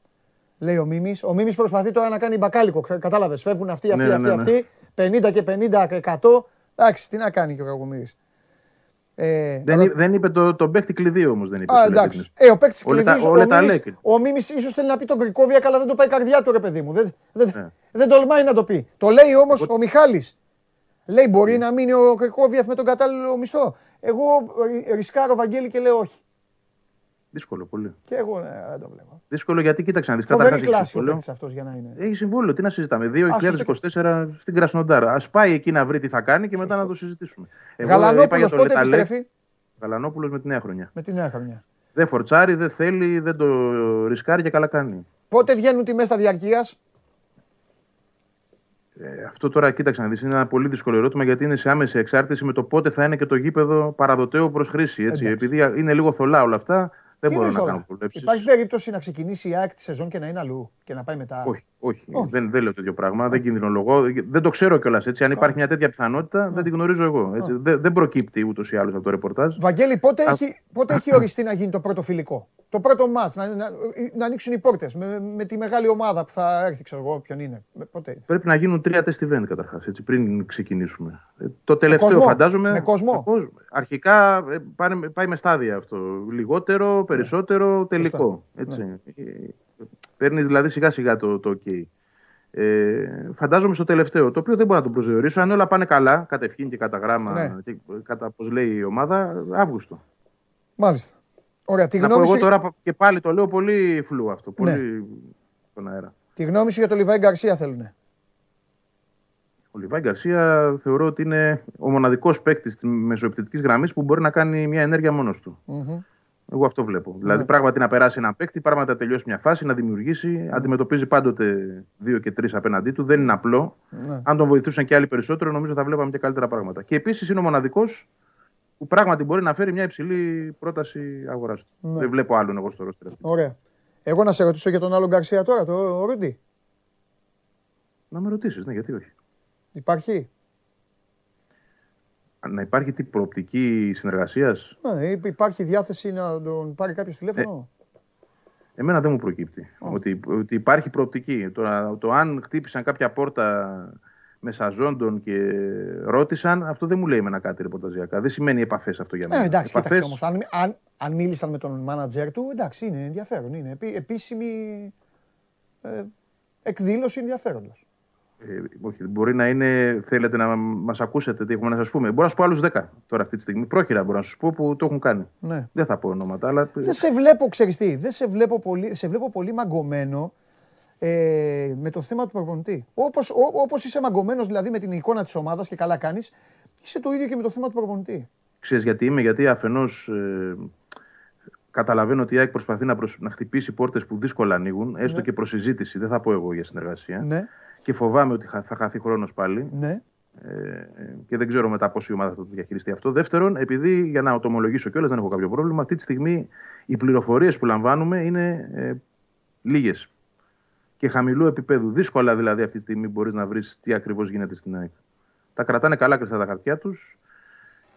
λέει ο Μίμης. Ο Μίμης προσπαθεί τώρα να κάνει μπακάλικο. Κατάλαβες. Φεύγουν αυτοί, αυτοί, ναι, αυτοί, ναι, ναι. αυτοί. 50 και 50 και 100. Εντάξει, τι να κάνει και ο Κακομοίρης. Ε, δεν, αλλά... δεν είπε το, το παίκτη κλειδί όμως. Δεν είπε. Α, εντάξει. Ε, ο παίκτης κλειδί. Ο, ο, ο Μίμης ίσως θέλει να πει τον Κρικόβια, αλλά δεν το πάει η καρδιά του, ρε παιδί μου. Δεν, δεν, ναι. δεν τολμάει να το πει. Το λέει όμως Εγώ... ο Μιχάλης. Λέει μπορεί ναι. να μείνει ο Κρικόβια με τον κατάλληλο μισθό. Εγώ ρισκάρω Βαγγέλη και λέω όχι. Δύσκολο πολύ. Και εγώ ναι, δεν το βλέπω. Δύσκολο γιατί κοίταξε να δεις καταρχάς. Έχει συμβόλαιο. αυτός για να είναι. Έχει συμβόλαιο. Τι να συζητάμε. 2024 στην Κρασνοντάρα. Α πάει εκεί να βρει τι θα κάνει και μετά να το συζητήσουμε. Γαλανόπουλος πότε επιστρέφει; Γαλανόπουλος με τη νέα χρονιά. Με τη νέα χρονιά. Δεν φορτσάρει, δεν θέλει, δεν το ρισκάρει και καλά κάνει. Πότε βγαίνουν τιμές στα διαρκείας; Ε, αυτό τώρα κοίταξε να δεις. Είναι ένα πολύ δύσκολο ερώτημα γιατί είναι σε άμεση εξάρτηση με το πότε θα είναι και το γήπεδο παραδοτέο προς χρήση. Έτσι. Επειδή είναι λίγο θολά όλα αυτά, δεν μπορώ να κάνω προβλέψεις. Υπάρχει περίπτωση να ξεκινήσει η ΑΕΚ τη σεζόν και να είναι αλλού και να πάει μετά; Όχι, όχι. όχι. Δεν, δεν λέω τέτοιο πράγμα. Δεν κινδυνολογώ. Δεν το ξέρω κιόλας έτσι. Αν υπάρχει μια τέτοια πιθανότητα, δεν την γνωρίζω εγώ. Έτσι. Δεν, δεν προκύπτει ούτως ή άλλως από το ρεπορτάζ. Βαγγέλη, πότε, έχει, πότε έχει οριστεί να γίνει το πρώτο φιλικό; Το πρώτο μάτς, να, να, να, ανοίξουν οι πόρτες με, με, τη μεγάλη ομάδα που θα έρθει, ξέρω εγώ, ποιον είναι. Πότε. Πρέπει να γίνουν τρία τεστ event καταρχάς, πριν ξεκινήσουμε. Ε, το τελευταίο με φαντάζομαι. Με κόσμο. Με κόσμο. Αρχικά ε, πάει, πάει με στάδια αυτό. Λιγότερο, περισσότερο, τελικό. Έτσι. Ναι. Ε, Παίρνεις δηλαδή σιγά σιγά το, το OK. Ε, φαντάζομαι στο τελευταίο, το οποίο δεν μπορώ να το προσδιορίσω. Αν όλα πάνε καλά, κατευχήν και κατά γράμμα, ναι. και κατά πώς λέει η ομάδα, Αύγουστο. Μάλιστα. Ωραία, τη να γνώμη πω εγώ τώρα και πάλι το λέω πολύ φλού αυτό. Πολύ ναι. στον αέρα. Τη γνώμη σου για τον Λιβάη Γκαρσία θέλουν. Ο Λιβάη Γκαρσία θεωρώ ότι είναι ο μοναδικός παίκτης της μεσοεπιθετικής γραμμής που μπορεί να κάνει μια ενέργεια μόνος του. Mm-hmm. Εγώ αυτό βλέπω. Ναι. Δηλαδή, πράγματι να περάσει ένα παίκτη, πράγματι να τελειώσει μια φάση, να δημιουργήσει. Ναι. Αντιμετωπίζει πάντοτε δύο και τρεις απέναντί του. Δεν είναι απλό. Ναι. Αν τον βοηθούσαν και άλλοι περισσότερο, νομίζω θα βλέπαμε και καλύτερα πράγματα. Και επίσης είναι ο μοναδικός που πράγματι μπορεί να φέρει μια υψηλή πρόταση αγοράς του. Ναι. Δεν βλέπω άλλον εγώ στο ρόστρε. Ωραία. Εγώ να σε ρωτήσω για τον άλλο Γκαρσία τώρα, το Ρούντι. Να με ρωτήσεις, ναι, γιατί όχι. Υπάρχει; Να υπάρχει τι προοπτική συνεργασίας; Ναι, υπάρχει διάθεση να τον πάρει κάποιος τηλέφωνο. Ε, εμένα δεν μου προκύπτει ότι, ότι υπάρχει προοπτική. Το, το αν χτύπησαν κάποια πόρτα με σαζόντων και ρώτησαν, αυτό δεν μου λέει εμένα κάτι ρεπορταζιακά. Δεν σημαίνει επαφές αυτό για μένα. Ε, εντάξει, επαφές... όμως, αν, αν, αν μίλησαν με τον μάνατζερ του, εντάξει, είναι ενδιαφέρον. Είναι επίσημη ε, εκδήλωση ενδιαφέροντος. Ε, όχι, μπορεί να είναι, θέλετε να μας ακούσετε τι έχουμε να σας πούμε. Μπορώ να σα πω άλλους 10 τώρα αυτή τη στιγμή. Πρόχειρα μπορώ να σας πω που το έχουν κάνει. Ναι. Δεν θα πω ονόματα, αλλά. Δεν σε βλέπω, ξέρεις τι, δεν σε βλέπω πολύ, σε βλέπω πολύ μαγκωμένο ε, με το θέμα του προπονητή. Όπως όπως είσαι μαγκωμένος δηλαδή με την εικόνα της ομάδας και καλά κάνεις, είσαι το ίδιο και με το θέμα του προπονητή. Ξέρεις γιατί είμαι, γιατί αφενός ε, καταλαβαίνω ότι η ΑΕΚ προσπαθεί να, προσ... να χτυπήσει πόρτες που δύσκολα ανοίγουν, έστω ναι. και προς δεν θα πω εγώ για συνεργασία. Ναι και φοβάμαι ότι θα χαθεί χρόνος πάλι. Ναι. Ε, και δεν ξέρω μετά πόσο η ομάδα θα το διαχειριστεί αυτό. Δεύτερον, επειδή για να το ομολογήσω κιόλας, δεν έχω κάποιο πρόβλημα, αυτή τη στιγμή οι πληροφορίες που λαμβάνουμε είναι ε, λίγες. και χαμηλού επίπεδου. Δύσκολα δηλαδή αυτή τη στιγμή μπορείς να βρεις τι ακριβώς γίνεται στην ΑΕΚ. Τα κρατάνε καλά κρυφτά τα χαρτιά τους.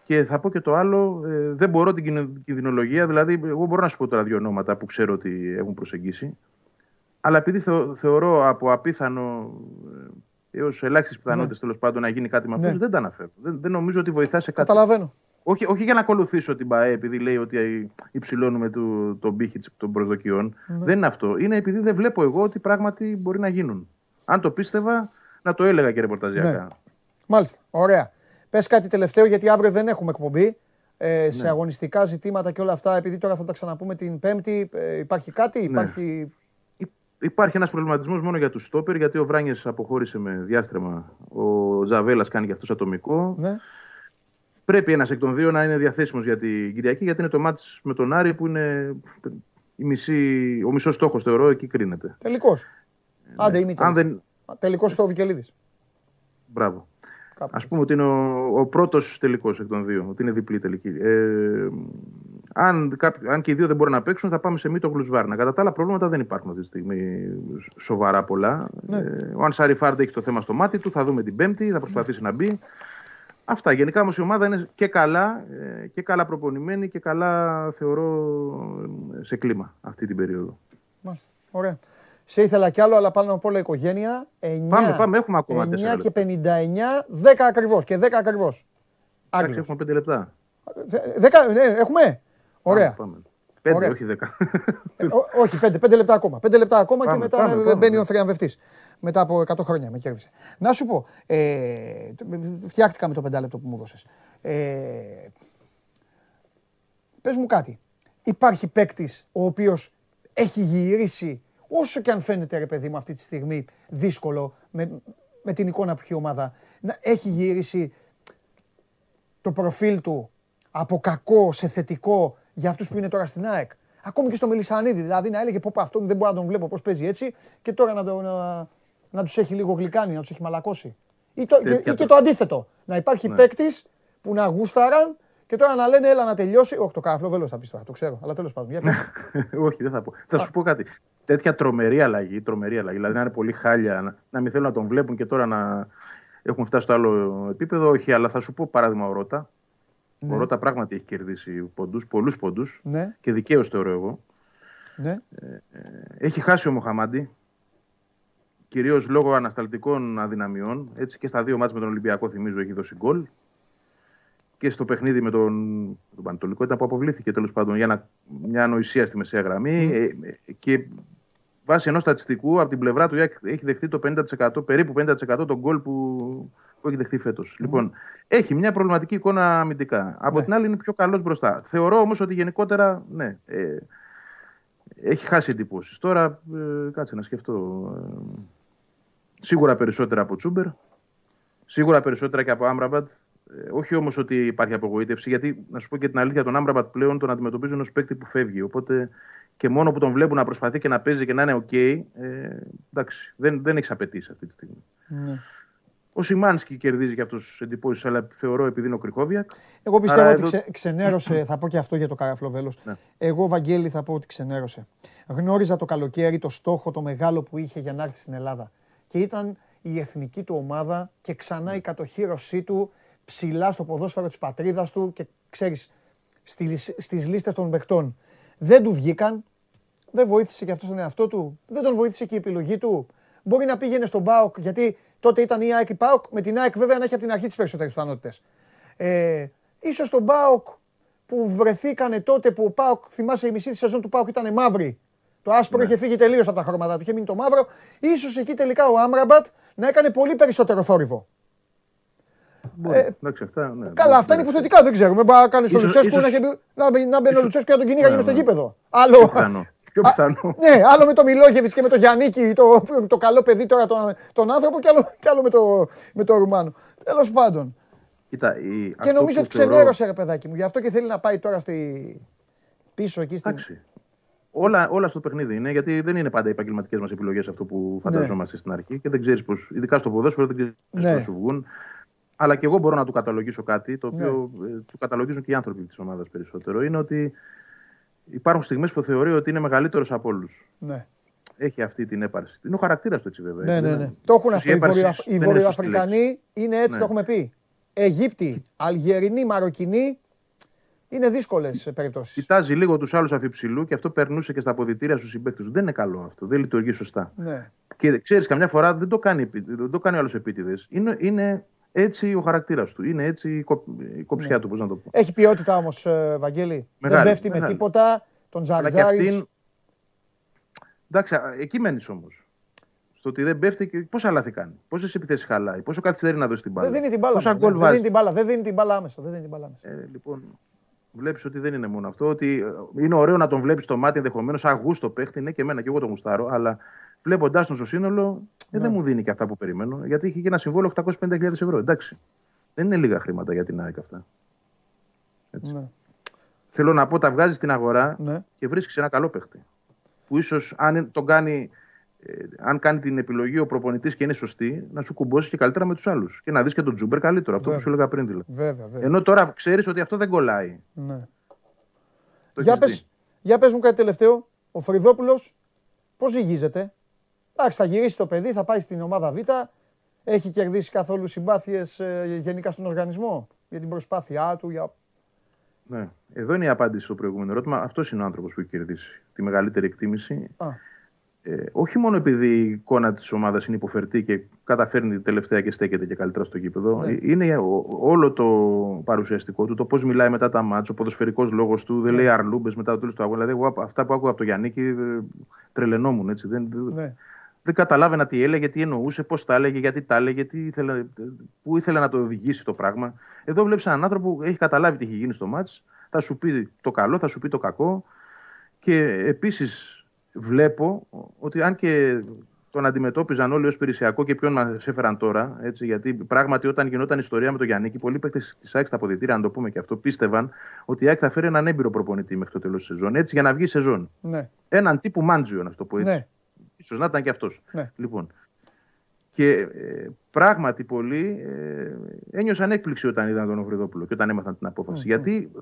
Και θα πω και το άλλο, ε, δεν μπορώ την κινδυνολογία, δηλαδή, εγώ μπορώ να σου πω τώρα δύο ονόματα που ξέρω ότι έχουν προσεγγίσει. Αλλά επειδή θεωρώ από απίθανο ε, έως ελάχιστες πιθανότητες ναι. τέλος πάντων να γίνει κάτι με αυτούς, ναι. δεν τα αναφέρω. Δεν, δεν νομίζω ότι βοηθά σε κάτι. Καταλαβαίνω. Όχι, όχι για να ακολουθήσω την ΠαΕ, επειδή λέει ότι υψηλώνουμε το, τον πύχη των προσδοκιών. Ναι. Δεν είναι αυτό. Είναι επειδή δεν βλέπω εγώ ότι πράγματι μπορεί να γίνουν. Αν το πίστευα, να το έλεγα και ρεπορταζιακά. Ναι. Μάλιστα. Ωραία. Πες κάτι τελευταίο, γιατί αύριο δεν έχουμε εκπομπή. Ε, ναι. Σε αγωνιστικά ζητήματα και όλα αυτά, επειδή τώρα θα τα ξαναπούμε την Πέμπτη, ε, υπάρχει κάτι, ναι. υπάρχει. Υπάρχει ένας προβληματισμός μόνο για τους στόπερ, γιατί ο Βράνιε αποχώρησε με διάστρεμα. Ο Ζαβέλας κάνει και αυτός ατομικό. Ναι. Πρέπει ένας εκ των δύο να είναι διαθέσιμος για την Κυριακή, γιατί είναι το μάτι με τον Άρη που είναι η μισή, ο μισός στόχος, θεωρώ, εκεί κρίνεται. Τελικός. Ναι. Άντε, είναι δεν... τελικός στο Βικελίδης. Μπράβο. Α πούμε ότι είναι ο, ο πρώτος τελικός εκ των δύο, ότι είναι διπλή τελική. Ε, αν, αν και οι δύο δεν μπορούν να παίξουν, θα πάμε σε μήτω γλουσβάρνα. Κατά τα άλλα, προβλήματα δεν υπάρχουν αυτή τη στιγμή σοβαρά πολλά. Ναι. Ε, ο Ανσάρι Φάρντ έχει το θέμα στο μάτι του, θα δούμε την Πέμπτη, θα προσπαθήσει να μπει. Αυτά. Γενικά όμως η ομάδα είναι και καλά, ε, και καλά προπονημένη και καλά θεωρώ σε κλίμα αυτή την περίοδο. Μάλιστα. Ωραία. Σε ήθελα κι άλλο, αλλά πάνω από όλα οικογένεια. 9, πάμε, πάμε, έχουμε ακόμα 9 και 59, 10 ακριβώς. Και 10 ακριβώς. Εντάξει, έχουμε 5 λεπτά. 10, ναι, έχουμε. Ωραία. Πάμε, πάμε. 5, Ωραία. όχι 10. ε, όχι, 5, 5 λεπτά ακόμα. 5 λεπτά ακόμα πάμε, και μετά πάμε, πάμε, μπαίνει ο θριαμβευτής. Μετά από 100 χρόνια με κέρδισε. Να σου πω, ε, φτιάχτηκα με το 5 λεπτό που μου δώσε. Ε, πες μου κάτι. Υπάρχει παίκτης ο οποίος έχει γυρίσει όσο και αν φαίνεται ρε παιδί μου αυτή τη στιγμή δύσκολο με, με την εικόνα που έχει η ομάδα, να έχει γυρίσει το προφίλ του από κακό σε θετικό για αυτούς που είναι τώρα στην ΑΕΚ. Ακόμη και στο Μελισανίδη, δηλαδή να έλεγε πω αυτόν δεν μπορώ να τον βλέπω πώς παίζει έτσι και τώρα να, το, να, να τους έχει λίγο γλυκάνει, να τους έχει μαλακώσει. Ή, το, και, ή και το αντίθετο, να υπάρχει ναι. παίκτης που να γούσταραν και τώρα να λένε έλα να τελειώσει. Όχι, το κάφλο βέλος θα πεις τώρα, το ξέρω. Αλλά τέλος πάντων. (laughs) Όχι, δεν θα πω. Θα σου πω κάτι. Τέτοια τρομερή αλλαγή, τρομερή αλλαγή. Δηλαδή να είναι πολύ χάλια, να, να μην θέλουν να τον βλέπουν και τώρα να έχουν φτάσει στο άλλο επίπεδο. Όχι, αλλά θα σου πω παράδειγμα ο Ρότα. Ναι. Ο Ρότα πράγματι έχει κερδίσει ποντούς, πολλούς ποντούς. Ναι. Και δικαίως θεωρώ εγώ. Ναι. Ε, ε, έχει χάσει ο Μοχαμάντη. Κυρίως λόγω ανασταλτικών αδυναμιών. Έτσι και στα δύο μάτια με τον Ολυμπιακό, θυμίζω, έχει δώσει γκολ και στο παιχνίδι με τον, τον Πανετολικό ήταν που αποβλήθηκε τέλος πάντων για να, μια ανοησία στη μεσαία γραμμή. Ε, και βάσει ενός στατιστικού από την πλευρά του έχει δεχτεί το 50%, περίπου 50% τον γκολ που, που έχει δεχτεί φέτος. Λοιπόν, έχει μια προβληματική εικόνα αμυντικά. Από ναι. την άλλη είναι πιο καλός μπροστά. Θεωρώ όμως ότι γενικότερα ναι, ε, έχει χάσει εντυπώσεις. Τώρα ε, κάτσε να σκεφτώ. Ε, σίγουρα περισσότερα από Τσούμπερ. Σίγουρα περισσότερα και από Άμραμπατ. Ε, όχι όμως ότι υπάρχει απογοήτευση, γιατί να σου πω και την αλήθεια, τον Άμραμπατ πλέον τον αντιμετωπίζουν ως παίκτη που φεύγει. Οπότε και μόνο που τον βλέπουν να προσπαθεί και να παίζει και να είναι οκ, ε, εντάξει, δεν, δεν έχεις απαιτήσεις αυτή τη στιγμή. Ναι. Ο Σιμάνσκι κερδίζει για αυτούς τους εντυπώσεις, αλλά θεωρώ επειδή είναι ο Κριχόβιακ. Εγώ πιστεύω ότι ξε, ξενέρωσε, θα πω και αυτό για το Καραφλοβέλος. Ναι. Εγώ, Βαγγέλη, θα πω ότι ξενέρωσε. Γνώριζα το καλοκαίρι το στόχο, το μεγάλο που είχε για να έρθει στην Ελλάδα. Και ήταν η εθνική του ομάδα και ξανά η κατοχήρωσή του ψηλά στο ποδόσφαιρο της πατρίδας του και ξέρεις, στις λίστες των παιχτών. Δεν του βγήκαν, δεν βοήθησε και αυτός τον εαυτό του, δεν τον βοήθησε και η επιλογή του; Μπορεί να πήγαινε στον ΠΑΟΚ, γιατί τότε ήταν η ΑΕΚ η ΠΑΟΚ, με την ΑΕΚ βέβαια να έχει από την αρχή τις περισσότερες πιθανότητες. Ε, ίσως στον ΠΑΟΚ που βρεθήκανε τότε που ο ΠΑΟΚ, θυμάσαι η μισή της σεζόν του ΠΑΟΚ ήταν μαύρη. Το άσπρο ναι. είχε φύγει τελείως από τα χρώματα του, είχε μείνει το μαύρο. Ίσως εκεί τελικά ο Άμραμπατ να έκανε πολύ περισσότερο θόρυβο. Ε, εντάξει, αυτά, ναι, καλά, αυτά είναι υποθετικά, δεν ξέρουμε. Μπορεί να κάνεις τον Λουτσέσκου να, να μπαίνει ο Λουτσέσκου και να τον κυνήγαγε ναι, στο ναι. γήπεδο. Άλλο, πιο πιθανό. ναι, άλλο με τον Μιλόγεβιτς και με τον Γιάννικη, το, το καλό παιδί τώρα τον, τον άνθρωπο, και άλλο, και άλλο με, το, με το Ρουμάνο. Τέλος πάντων. Κοίτα, η, και νομίζω ότι ξενέρωσε, ρε παιδάκι μου. Γι' αυτό και θέλει να πάει τώρα στη... πίσω εκεί στην. Όλα, όλα στο παιχνίδι είναι, γιατί δεν είναι πάντα οι επαγγελματικές μας επιλογές αυτό που ναι. φανταζόμαστε ναι. στην αρχή και δεν ξέρεις πώ. Ειδικά στο ποδόσφαιρο δεν ξέρεις ναι. πώ σου βγουν. Αλλά και εγώ μπορώ να του καταλογίσω κάτι, το οποίο ναι. Ε, του καταλογίζουν και οι άνθρωποι της ομάδας περισσότερο. Είναι ότι υπάρχουν στιγμές που θεωρεί ότι είναι μεγαλύτερος από όλους. Ναι. έχει αυτή την έπαρση. Είναι ο χαρακτήρας του έτσι βέβαια. Ναι, ναι, ναι. Το έχουν αυτό. Οι Βορειοαφρικανοί είναι έτσι, το ναι. έχουμε πει. Αιγύπτιοι, Αλγερινοί, Μαροκινοί. Είναι δύσκολες περιπτώσεις. Κοιτάζει λίγο τους άλλους αφιψηλού και αυτό περνούσε και στα αποδητήρια στους συμπαίκτες του. Δεν είναι καλό αυτό. Δεν λειτουργεί σωστά. Ναι. Και ξέρεις, καμιά φορά δεν το κάνει, δεν το κάνει άλλος επίτηδες. Είναι, είναι έτσι ο χαρακτήρας του. Είναι έτσι η, κο, η κοψιά ναι. του, πώς να το πω. Έχει ποιότητα όμως, ε, Βαγγέλη. Μεγάλη, δεν πέφτει μεγάλη. με τίποτα. Τον Τζαρτζάρη. Εντάξει, εκεί μένεις όμως. Στο ότι δεν πέφτει και πόσα λάθη κάνει. Πόσες επιθέσεις χαλάει. Πόσο καθυστερεί να δώσει την μπάλα. Δεν δίνει την μπάλα. Πόσα γκολ δεν, δίνει την μπάλα. Δεν δίνει την μπάλα άμεσα. Δεν δίνει την μπάλα άμεσα. Ε, λοιπόν, βλέπεις ότι δεν είναι μόνο αυτό. Ότι ε, είναι ωραίο να τον βλέπεις στο μάτι ενδεχομένως. Αγούστο παίχτη, ναι και εμένα και εγώ τον γουστάρω. Αλλά βλέποντάς τον στο σύνολο, ε, δεν ναι. μου δίνει και αυτά που περιμένω. Γιατί είχε και ένα συμβόλαιο 850.000 ευρώ. Εντάξει. Δεν είναι λίγα χρήματα για την ΑΕΚ αυτά. Έτσι. Ναι. Θέλω να πω, τα βγάζεις στην αγορά ναι. και βρίσκεις ένα καλό παίχτη. Που ίσως αν τον κάνει ε, αν κάνει την επιλογή ο προπονητής και είναι σωστή, να σου κουμπώσει και καλύτερα με τους άλλους. Και να δεις και τον Τζούμπερ καλύτερο. Αυτό που σου έλεγα πριν δηλαδή. Βέβαια, βέβαια. Ενώ τώρα ξέρεις ότι αυτό δεν κολλάει. Ναι. για, πες, για πες μου κάτι τελευταίο. Ο Φρυδόπουλος πώς ζυγίζεται. Εντάξει, θα γυρίσει το παιδί, θα πάει στην ομάδα Β. Έχει κερδίσει καθόλου συμπάθειες ε, γενικά στον οργανισμό για την προσπάθειά του. Για... Ναι. Εδώ είναι η απάντηση στο προηγούμενο ερώτημα. Αυτός είναι ο άνθρωπος που έχει κερδίσει τη μεγαλύτερη εκτίμηση. Α. Ε, όχι μόνο επειδή η εικόνα της ομάδας είναι υποφερτή και καταφέρνει τελευταία και στέκεται και καλύτερα στο γήπεδο. Ναι. Είναι όλο το παρουσιαστικό του, το πώς μιλάει μετά τα μάτια, ο ποδοσφαιρικός λόγος του, δεν ναι. λέει αρλούμπες μετά το τέλος του αγώνα. Δηλαδή, εγώ αυτά που άκουγα από τον Γιάννη ε, τρελαινόμουν. Έτσι. Δεν, ναι. δεν καταλάβαινα τι έλεγε, τι εννοούσε, πώς τα έλεγε, γιατί τα έλεγε, τι ήθελε, πού ήθελε να το οδηγήσει το πράγμα. Εδώ βλέπεις έναν άνθρωπο που έχει καταλάβει τι έχει γίνει στο μάτς, θα σου πει το καλό, θα σου πει το κακό. Και επίσης βλέπω ότι αν και τον αντιμετώπιζαν όλοι ως περισσιακό και ποιον μας έφεραν τώρα. Έτσι, γιατί πράγματι όταν γινόταν ιστορία με τον Γιάννη, πολλοί παίκτες της ΑΕΚ στα αποδητήρια, αν το πούμε και αυτό, πίστευαν ότι η ΑΕΚ θα φέρει έναν έμπειρο προπονητή μέχρι το τέλος της σεζόν. Έτσι, για να βγει σεζόν. Ναι. Έναν τύπου μάντζιο, να το πω έτσι. Ναι. σω να ήταν και αυτός. Ναι. Λοιπόν. Και ε, πράγματι πολλοί ε, ένιωσαν έκπληξη όταν είδαν τον Οβριδόπουλο και όταν έμαθαν την απόφαση. Mm, γιατί ε,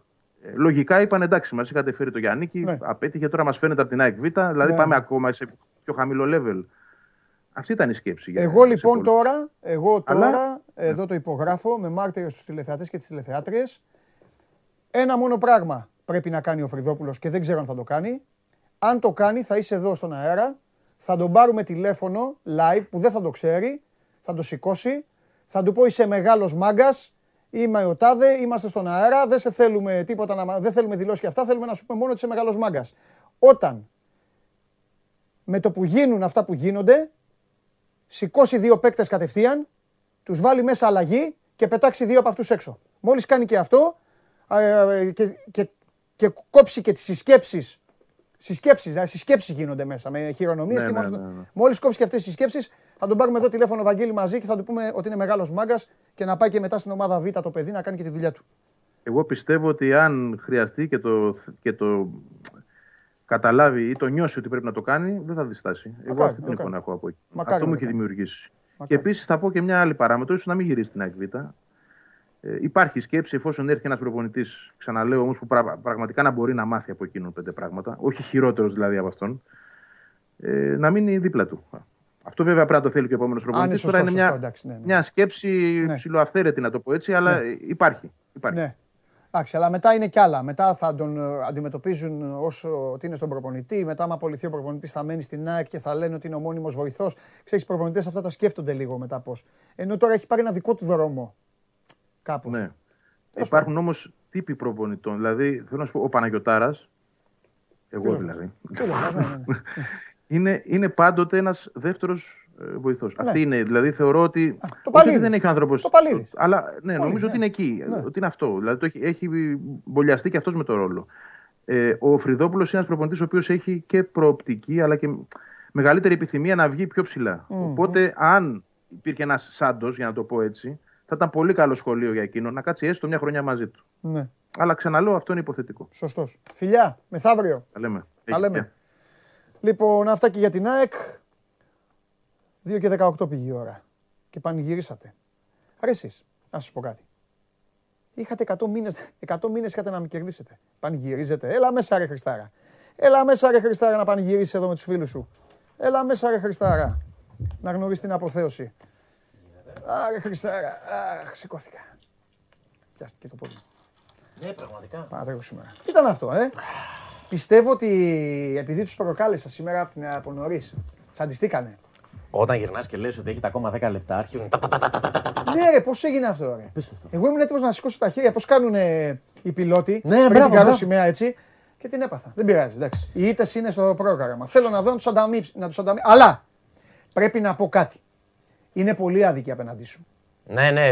λογικά είπαν εντάξει, μας είχατε φέρει το Γιάννη, ναι. απέτυχε, τώρα μας φαίνεται από την ΑΕΚ Β, δηλαδή ναι. πάμε ακόμα σε πιο χαμηλό level. Αυτή ήταν η σκέψη. Εγώ λοιπόν τώρα, εγώ τώρα, εδώ το υπογράφω με μάρτυρες στους τηλεθεατές και τις τηλεθεάτριες. Ένα μόνο πράγμα πρέπει να κάνει ο Φρυδόπουλος και δεν ξέρω αν θα το κάνει. Αν το κάνει θα είσαι εδώ στον αέρα, θα τον πάρουμε τηλέφωνο live που δεν θα το ξέρει, θα το σηκώσει, θα του πω είσαι μεγάλος μάγκας, Είμαι ο Τάδε, είμαστε στον αέρα, δεν σε θέλουμε τίποτα, να, δεν θέλουμε δηλώσεις και αυτά, θέλουμε να σου πούμε μόνο ότι είσαι μεγάλος μάγκας. Όταν με το που γίνουν αυτά που γίνονται, σηκώσει δύο παίκτες κατευθείαν, τους βάλει μέσα αλλαγή και πετάξει δύο από αυτούς έξω. Μόλις κάνει και αυτό ε, και, και, και κόψει και τις συσκέψεις. Συσκέψεις, δηλαδή συσκέψεις γίνονται μέσα με χειρονομίες. Ναι, ναι, ναι, ναι. Μόλις κόψει και αυτές τι συσκέψεις, θα τον πάρουμε εδώ τηλέφωνο Βαγγέλη μαζί και θα του πούμε ότι είναι μεγάλος μάγκας και να πάει και μετά στην ομάδα Β το παιδί να κάνει και τη δουλειά του. Εγώ πιστεύω ότι αν χρειαστεί και το, και το καταλάβει ή το νιώσει ότι πρέπει να το κάνει, δεν θα διστάσει. Εγώ αυτή την εικόνα έχω από εκεί. Αυτό μου έχει δημιουργήσει. Και επίσης θα πω και μια άλλη παράμετρο, ίσως να μην γυρίσει την ΑΚΒ. Ε, υπάρχει σκέψη εφόσον έρθει ένας προπονητής, ξαναλέω όμως, που πραγματικά να μπορεί να μάθει από εκείνον πέντε πράγματα, όχι χειρότερος δηλαδή από αυτόν, ε, να μείνει δίπλα του. Αυτό βέβαια πρέπει να το θέλει και ο επόμενος προπονητής. Τώρα είναι μια, ναι, ναι. μια σκέψη ναι. ψηλοαυθαίρετη, να το πω έτσι, αλλά ναι. υπάρχει. υπάρχει. Ναι. Εντάξει, αλλά μετά είναι κι άλλα. Μετά θα τον ε, αντιμετωπίζουν όσο ότι είναι στον προπονητή. Μετά, άμα απολυθεί ο προπονητής, θα μένει στην ΑΕΚ και θα λένε ότι είναι ο μόνιμος βοηθός. Ξέρεις, οι προπονητές αυτά τα σκέφτονται λίγο μετά πώς. Ενώ τώρα έχει πάρει ένα δικό του δρόμο. Κάπως. Ναι. Υπάρχουν όμως τύποι προπονητών. Δηλαδή, θέλω να σου πω, ο Παναγιοτάρας. Εγώ δηλαδή. Ναι, ναι, (laughs) είναι, είναι πάντοτε ένας δεύτερος ε, βοηθός. Ναι. Αυτή είναι. Δηλαδή θεωρώ ότι. Το όχι δεν έχει άνθρωπος. Το παλίδι. Αλλά ναι, νομίζω ότι είναι εκεί. Ναι. Ότι είναι αυτό. Δηλαδή το έχει, έχει μπολιαστεί και αυτός με το ρόλο. Ε, ο Φρυδόπουλος είναι ένας προπονητής ο οποίος έχει και προοπτική αλλά και μεγαλύτερη επιθυμία να βγει πιο ψηλά. Οπότε, αν υπήρχε ένας Σάντος, για να το πω έτσι, θα ήταν πολύ καλό σχολείο για εκείνο να κάτσει έστω μια χρονιά μαζί του. Ναι. Αλλά ξαναλέω, αυτό είναι υποθετικό. Σωστός. Φιλιά, μεθαύριο. Τα λέμε. Τα λέμε. Λοιπόν, αυτά και για την ΑΕΚ. 2 και 18 πήγε η ώρα. Και πανηγυρίσατε. Άρα εσείς, να σας πω κάτι. Είχατε 100 μήνες, 100 μήνες είχατε να με κερδίσετε. Πανηγυρίζετε. Έλα μέσα ρε Χριστάρα. Έλα μέσα ρε Χριστάρα να πανηγυρίσεις εδώ με τους φίλους σου. Έλα μέσα ρε Χριστάρα. Να γνωρίσεις την αποθέωση. Άρε Χριστάρα. Αχ, σηκώθηκα. Πιάστηκε το πόδι. Ναι, πραγματικά. Πανατρέχω σήμερα. Τι ήταν αυτό, ε; Πιστεύω ότι επειδή τους προκάλεσα σήμερα από, την, από νωρίς, τσαντιστήκανε. Όταν γυρνάς και λες ότι έχετε ακόμα 10 λεπτά, αρχίζουν. Ναι, ρε, πώς έγινε αυτό, ρε; Εγώ ήμουν έτοιμος να σηκώσω τα χέρια, πώς κάνουν οι πιλότοι. Ναι, πριν την κάνω σημαία έτσι. Και την έπαθα. Δεν πειράζει, εντάξει. Οι ήττες είναι στο πρόγραμμα. Θέλω να δω να τους ανταμείψω. Αλλά πρέπει να πω κάτι. Είναι πολύ άδικοι απέναντί σου. Ναι, ναι,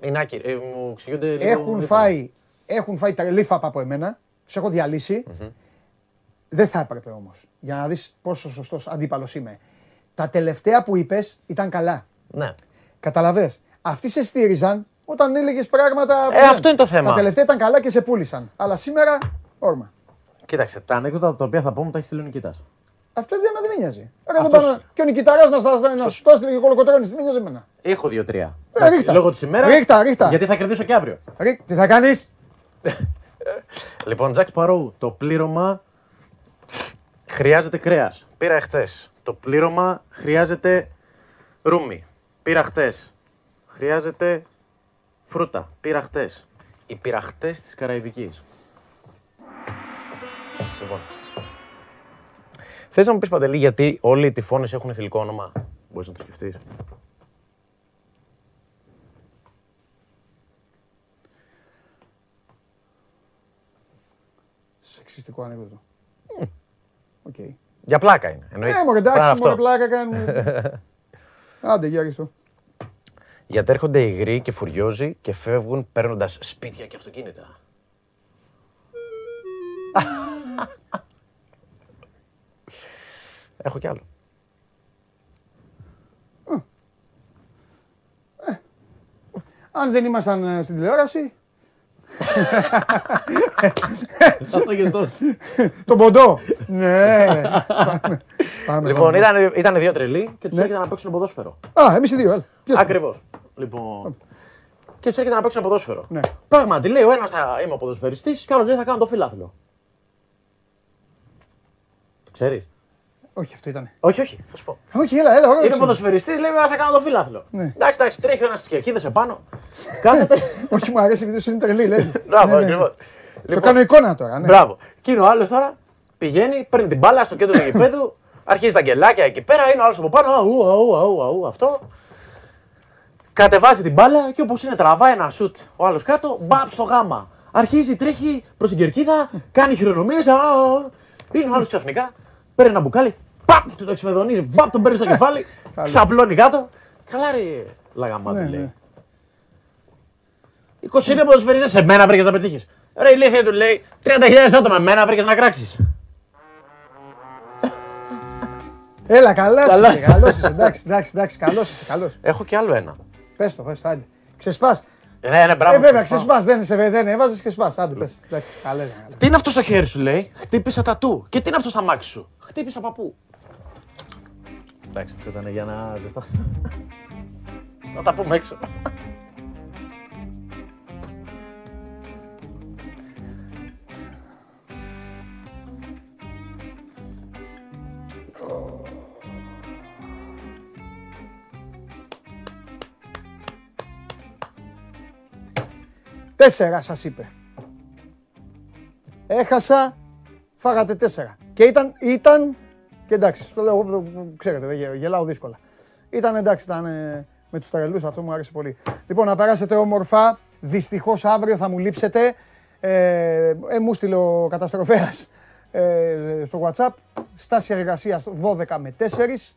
είναι άκυροι. Ε, μου εξηγούνται. Έχουν φάει, έχουν φάει τα λίφαπα από εμένα. Τους έχω διαλύσει. Δεν θα έπρεπε όμως. Για να δεις πόσο σωστός αντίπαλος είμαι. Τα τελευταία που είπες ήταν καλά. Ναι. Καταλαβέ. Αυτοί σε στήριζαν όταν έλεγες πράγματα. Ε, αυτό είναι το θέμα. Τα τελευταία ήταν καλά και σε πούλησαν. Αλλά σήμερα όρμα. Κοίταξε, τα ανέκδοτα τα οποία θα πούμε τα έχεις στείλει ο Νικητά. Αυτό δεν με νοιάζει. Αυτός... Και ο Νικηταρά να, στα, να σου το έστειλε και κολοκοτρόνης. Δεν νοιάζει εμένα. Έχω δύο-τρία. Ε, ρίχτα. Λόγω της ημέρας. Ρίχτα, ρίχτα. Γιατί θα κερδίσω και αύριο. Ρί... Τι θα κάνεις; (laughs) λοιπόν, Τζακ Παρόου, το πλήρωμα χρειάζεται κρέας. Πήρα εχθές. Το πλήρωμα χρειάζεται ρούμι. Πήρα χτε. Χρειάζεται φρούτα. Πήρα χτε. Οι πειραχτές της Καραϊβικής. Λοιπόν. Θες να μου πεις παντελή γιατί όλοι οι τυφώνες έχουν θηλυκό όνομα; Μπορείς να το σκεφτείς. Σεξιστικό ανέκδοτο. OK. Okay. Για πλάκα είναι. Εννοεί. Ε, μωρέ, εντάξει, μωρέ, πλάκα κάνουμε. (laughs) Άντε, για ρίχ' το. Γιατί έρχονται υγροί και φουριόζοι και φεύγουν παίρνοντας σπίτια και αυτοκίνητα. (laughs) Έχω κι άλλο. Ε. Αν δεν ήμασταν ε, στην τηλεόραση. Θα το έχεις δώσει. Το ποντό. Ναι. Λοιπόν, ήταν δύο τρελοί και τους ναι. έρχεται να παίξουν ποδόσφαιρο. Α, εμείς οι δύο, έλα. Ακριβώς. Λοιπόν, και τους έρχεται να παίξουν ποδόσφαιρο. Ναι. Πράγματι, λέει ο ένας θα είμαι ο ποδοσφαιριστής και ο άλλος λέει θα κάνω το φιλάθλο. Το ξέρεις. Όχι, αυτό ήταν. Όχι, όχι, θα σου πω. Όχι, έλα, έλα. Είναι ποδοσφαιριστή, λέει θα κάνω το φιλάθλο. Ναι. Εντάξει, εντάξει, τρέχει ένας στι κερκίδε επάνω. Κάθεται. (laughs) Όχι, μου αρέσει επειδή σου είναι τρελή, λέει. (laughs) Μπράβο, ναι, ναι. ακριβώς. Το λοιπόν, κάνω εικόνα τώρα. Ναι. Μπράβο. Και είναι ο άλλος τώρα πηγαίνει, παίρνει την μπάλα στο κέντρο του γηπέδου, (laughs) αρχίζει τα γκελάκια εκεί πέρα, είναι ο άλλος από πάνω. Αου, αου, αου, αου, αυτό. Κατεβάζει την μπάλα και όπως είναι τραβάει ένα σουτ ο άλλος κάτω, μπαπ στο γάμα. Αρχίζει, τρέχει προς την κερκίδα, κάνει χειρονομίες. Είναι ο άλλος ξαφνικά, παίρνει ένα μπουκάλι, παπ, του το εξφεδονίζει, μπαπ, τον παίρνεις στο κεφάλι, (laughs) ξαπλώνει κάτω. Καλά ρε, λαγαμάτι ναι, λέει. 20 ναι. είναι ποδοσφαιριστές, σε μένα βρήκες να πετύχεις. Ρε ηλίθεια του λέει, 30.000 άτομα, μένα βρήκες να κράξεις. (laughs) Έλα, καλά είσαι, καλός είσαι, εντάξει, εντάξει, εντάξει, καλός είσαι, καλός. Έχω και άλλο ένα. Πες το, πες το, άντε. Ξεσπάς. Ναι, ναι, μπράβο. Ε, βέβαια, ξεσπάς, δεν, σε, δεν έβαζες και σπάς, άντε πες. Εντάξει, καλές, Τι είναι αυτό στο χέρι σου, λέει, χτύπησα τα του. Και τι είναι αυτό στα μάξι σου, χτύπησα παππού. Εντάξει, αυτό ήταν για να ζεστά. Να τα πούμε έξω. Τέσσερα σας είπε. Έχασα, φάγατε τέσσερα. Και ήταν, ήταν και εντάξει, το λέω, ξέρετε, δεν γελάω δύσκολα. Ήταν εντάξει, ήταν ε, με τους τρελούς, αυτό μου άρεσε πολύ. Λοιπόν, να περάσετε όμορφα. Δυστυχώς αύριο θα μου λείψετε. Ε, ε, μου στείλε ο καταστροφέας ε, στο WhatsApp. Στάση εργασίας 12 με 4.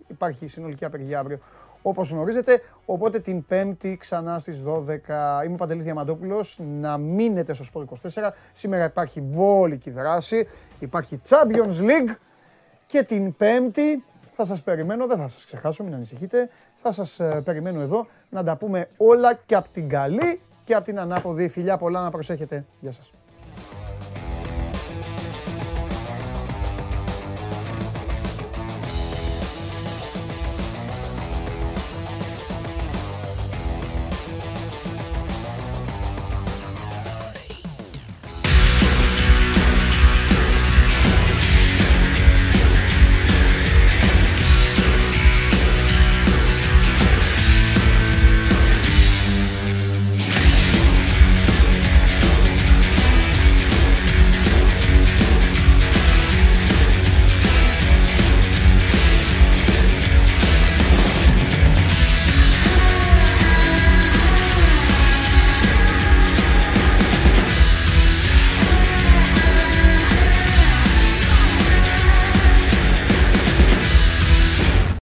Υπάρχει συνολική απεργία αύριο όπως γνωρίζετε. Οπότε την Πέμπτη ξανά στις 12. Είμαι ο Παντελής Διαμαντόπουλος. Να μείνετε στο Sport 24. Σήμερα υπάρχει μπόλικη δράση. Υπάρχει Champions League. Και την Πέμπτη θα σας περιμένω, δεν θα σας ξεχάσω, μην ανησυχείτε. Θα σας ε, περιμένω εδώ να τα πούμε όλα και από την καλή και από την ανάποδη. Φιλιά πολλά να προσέχετε. Γεια σας.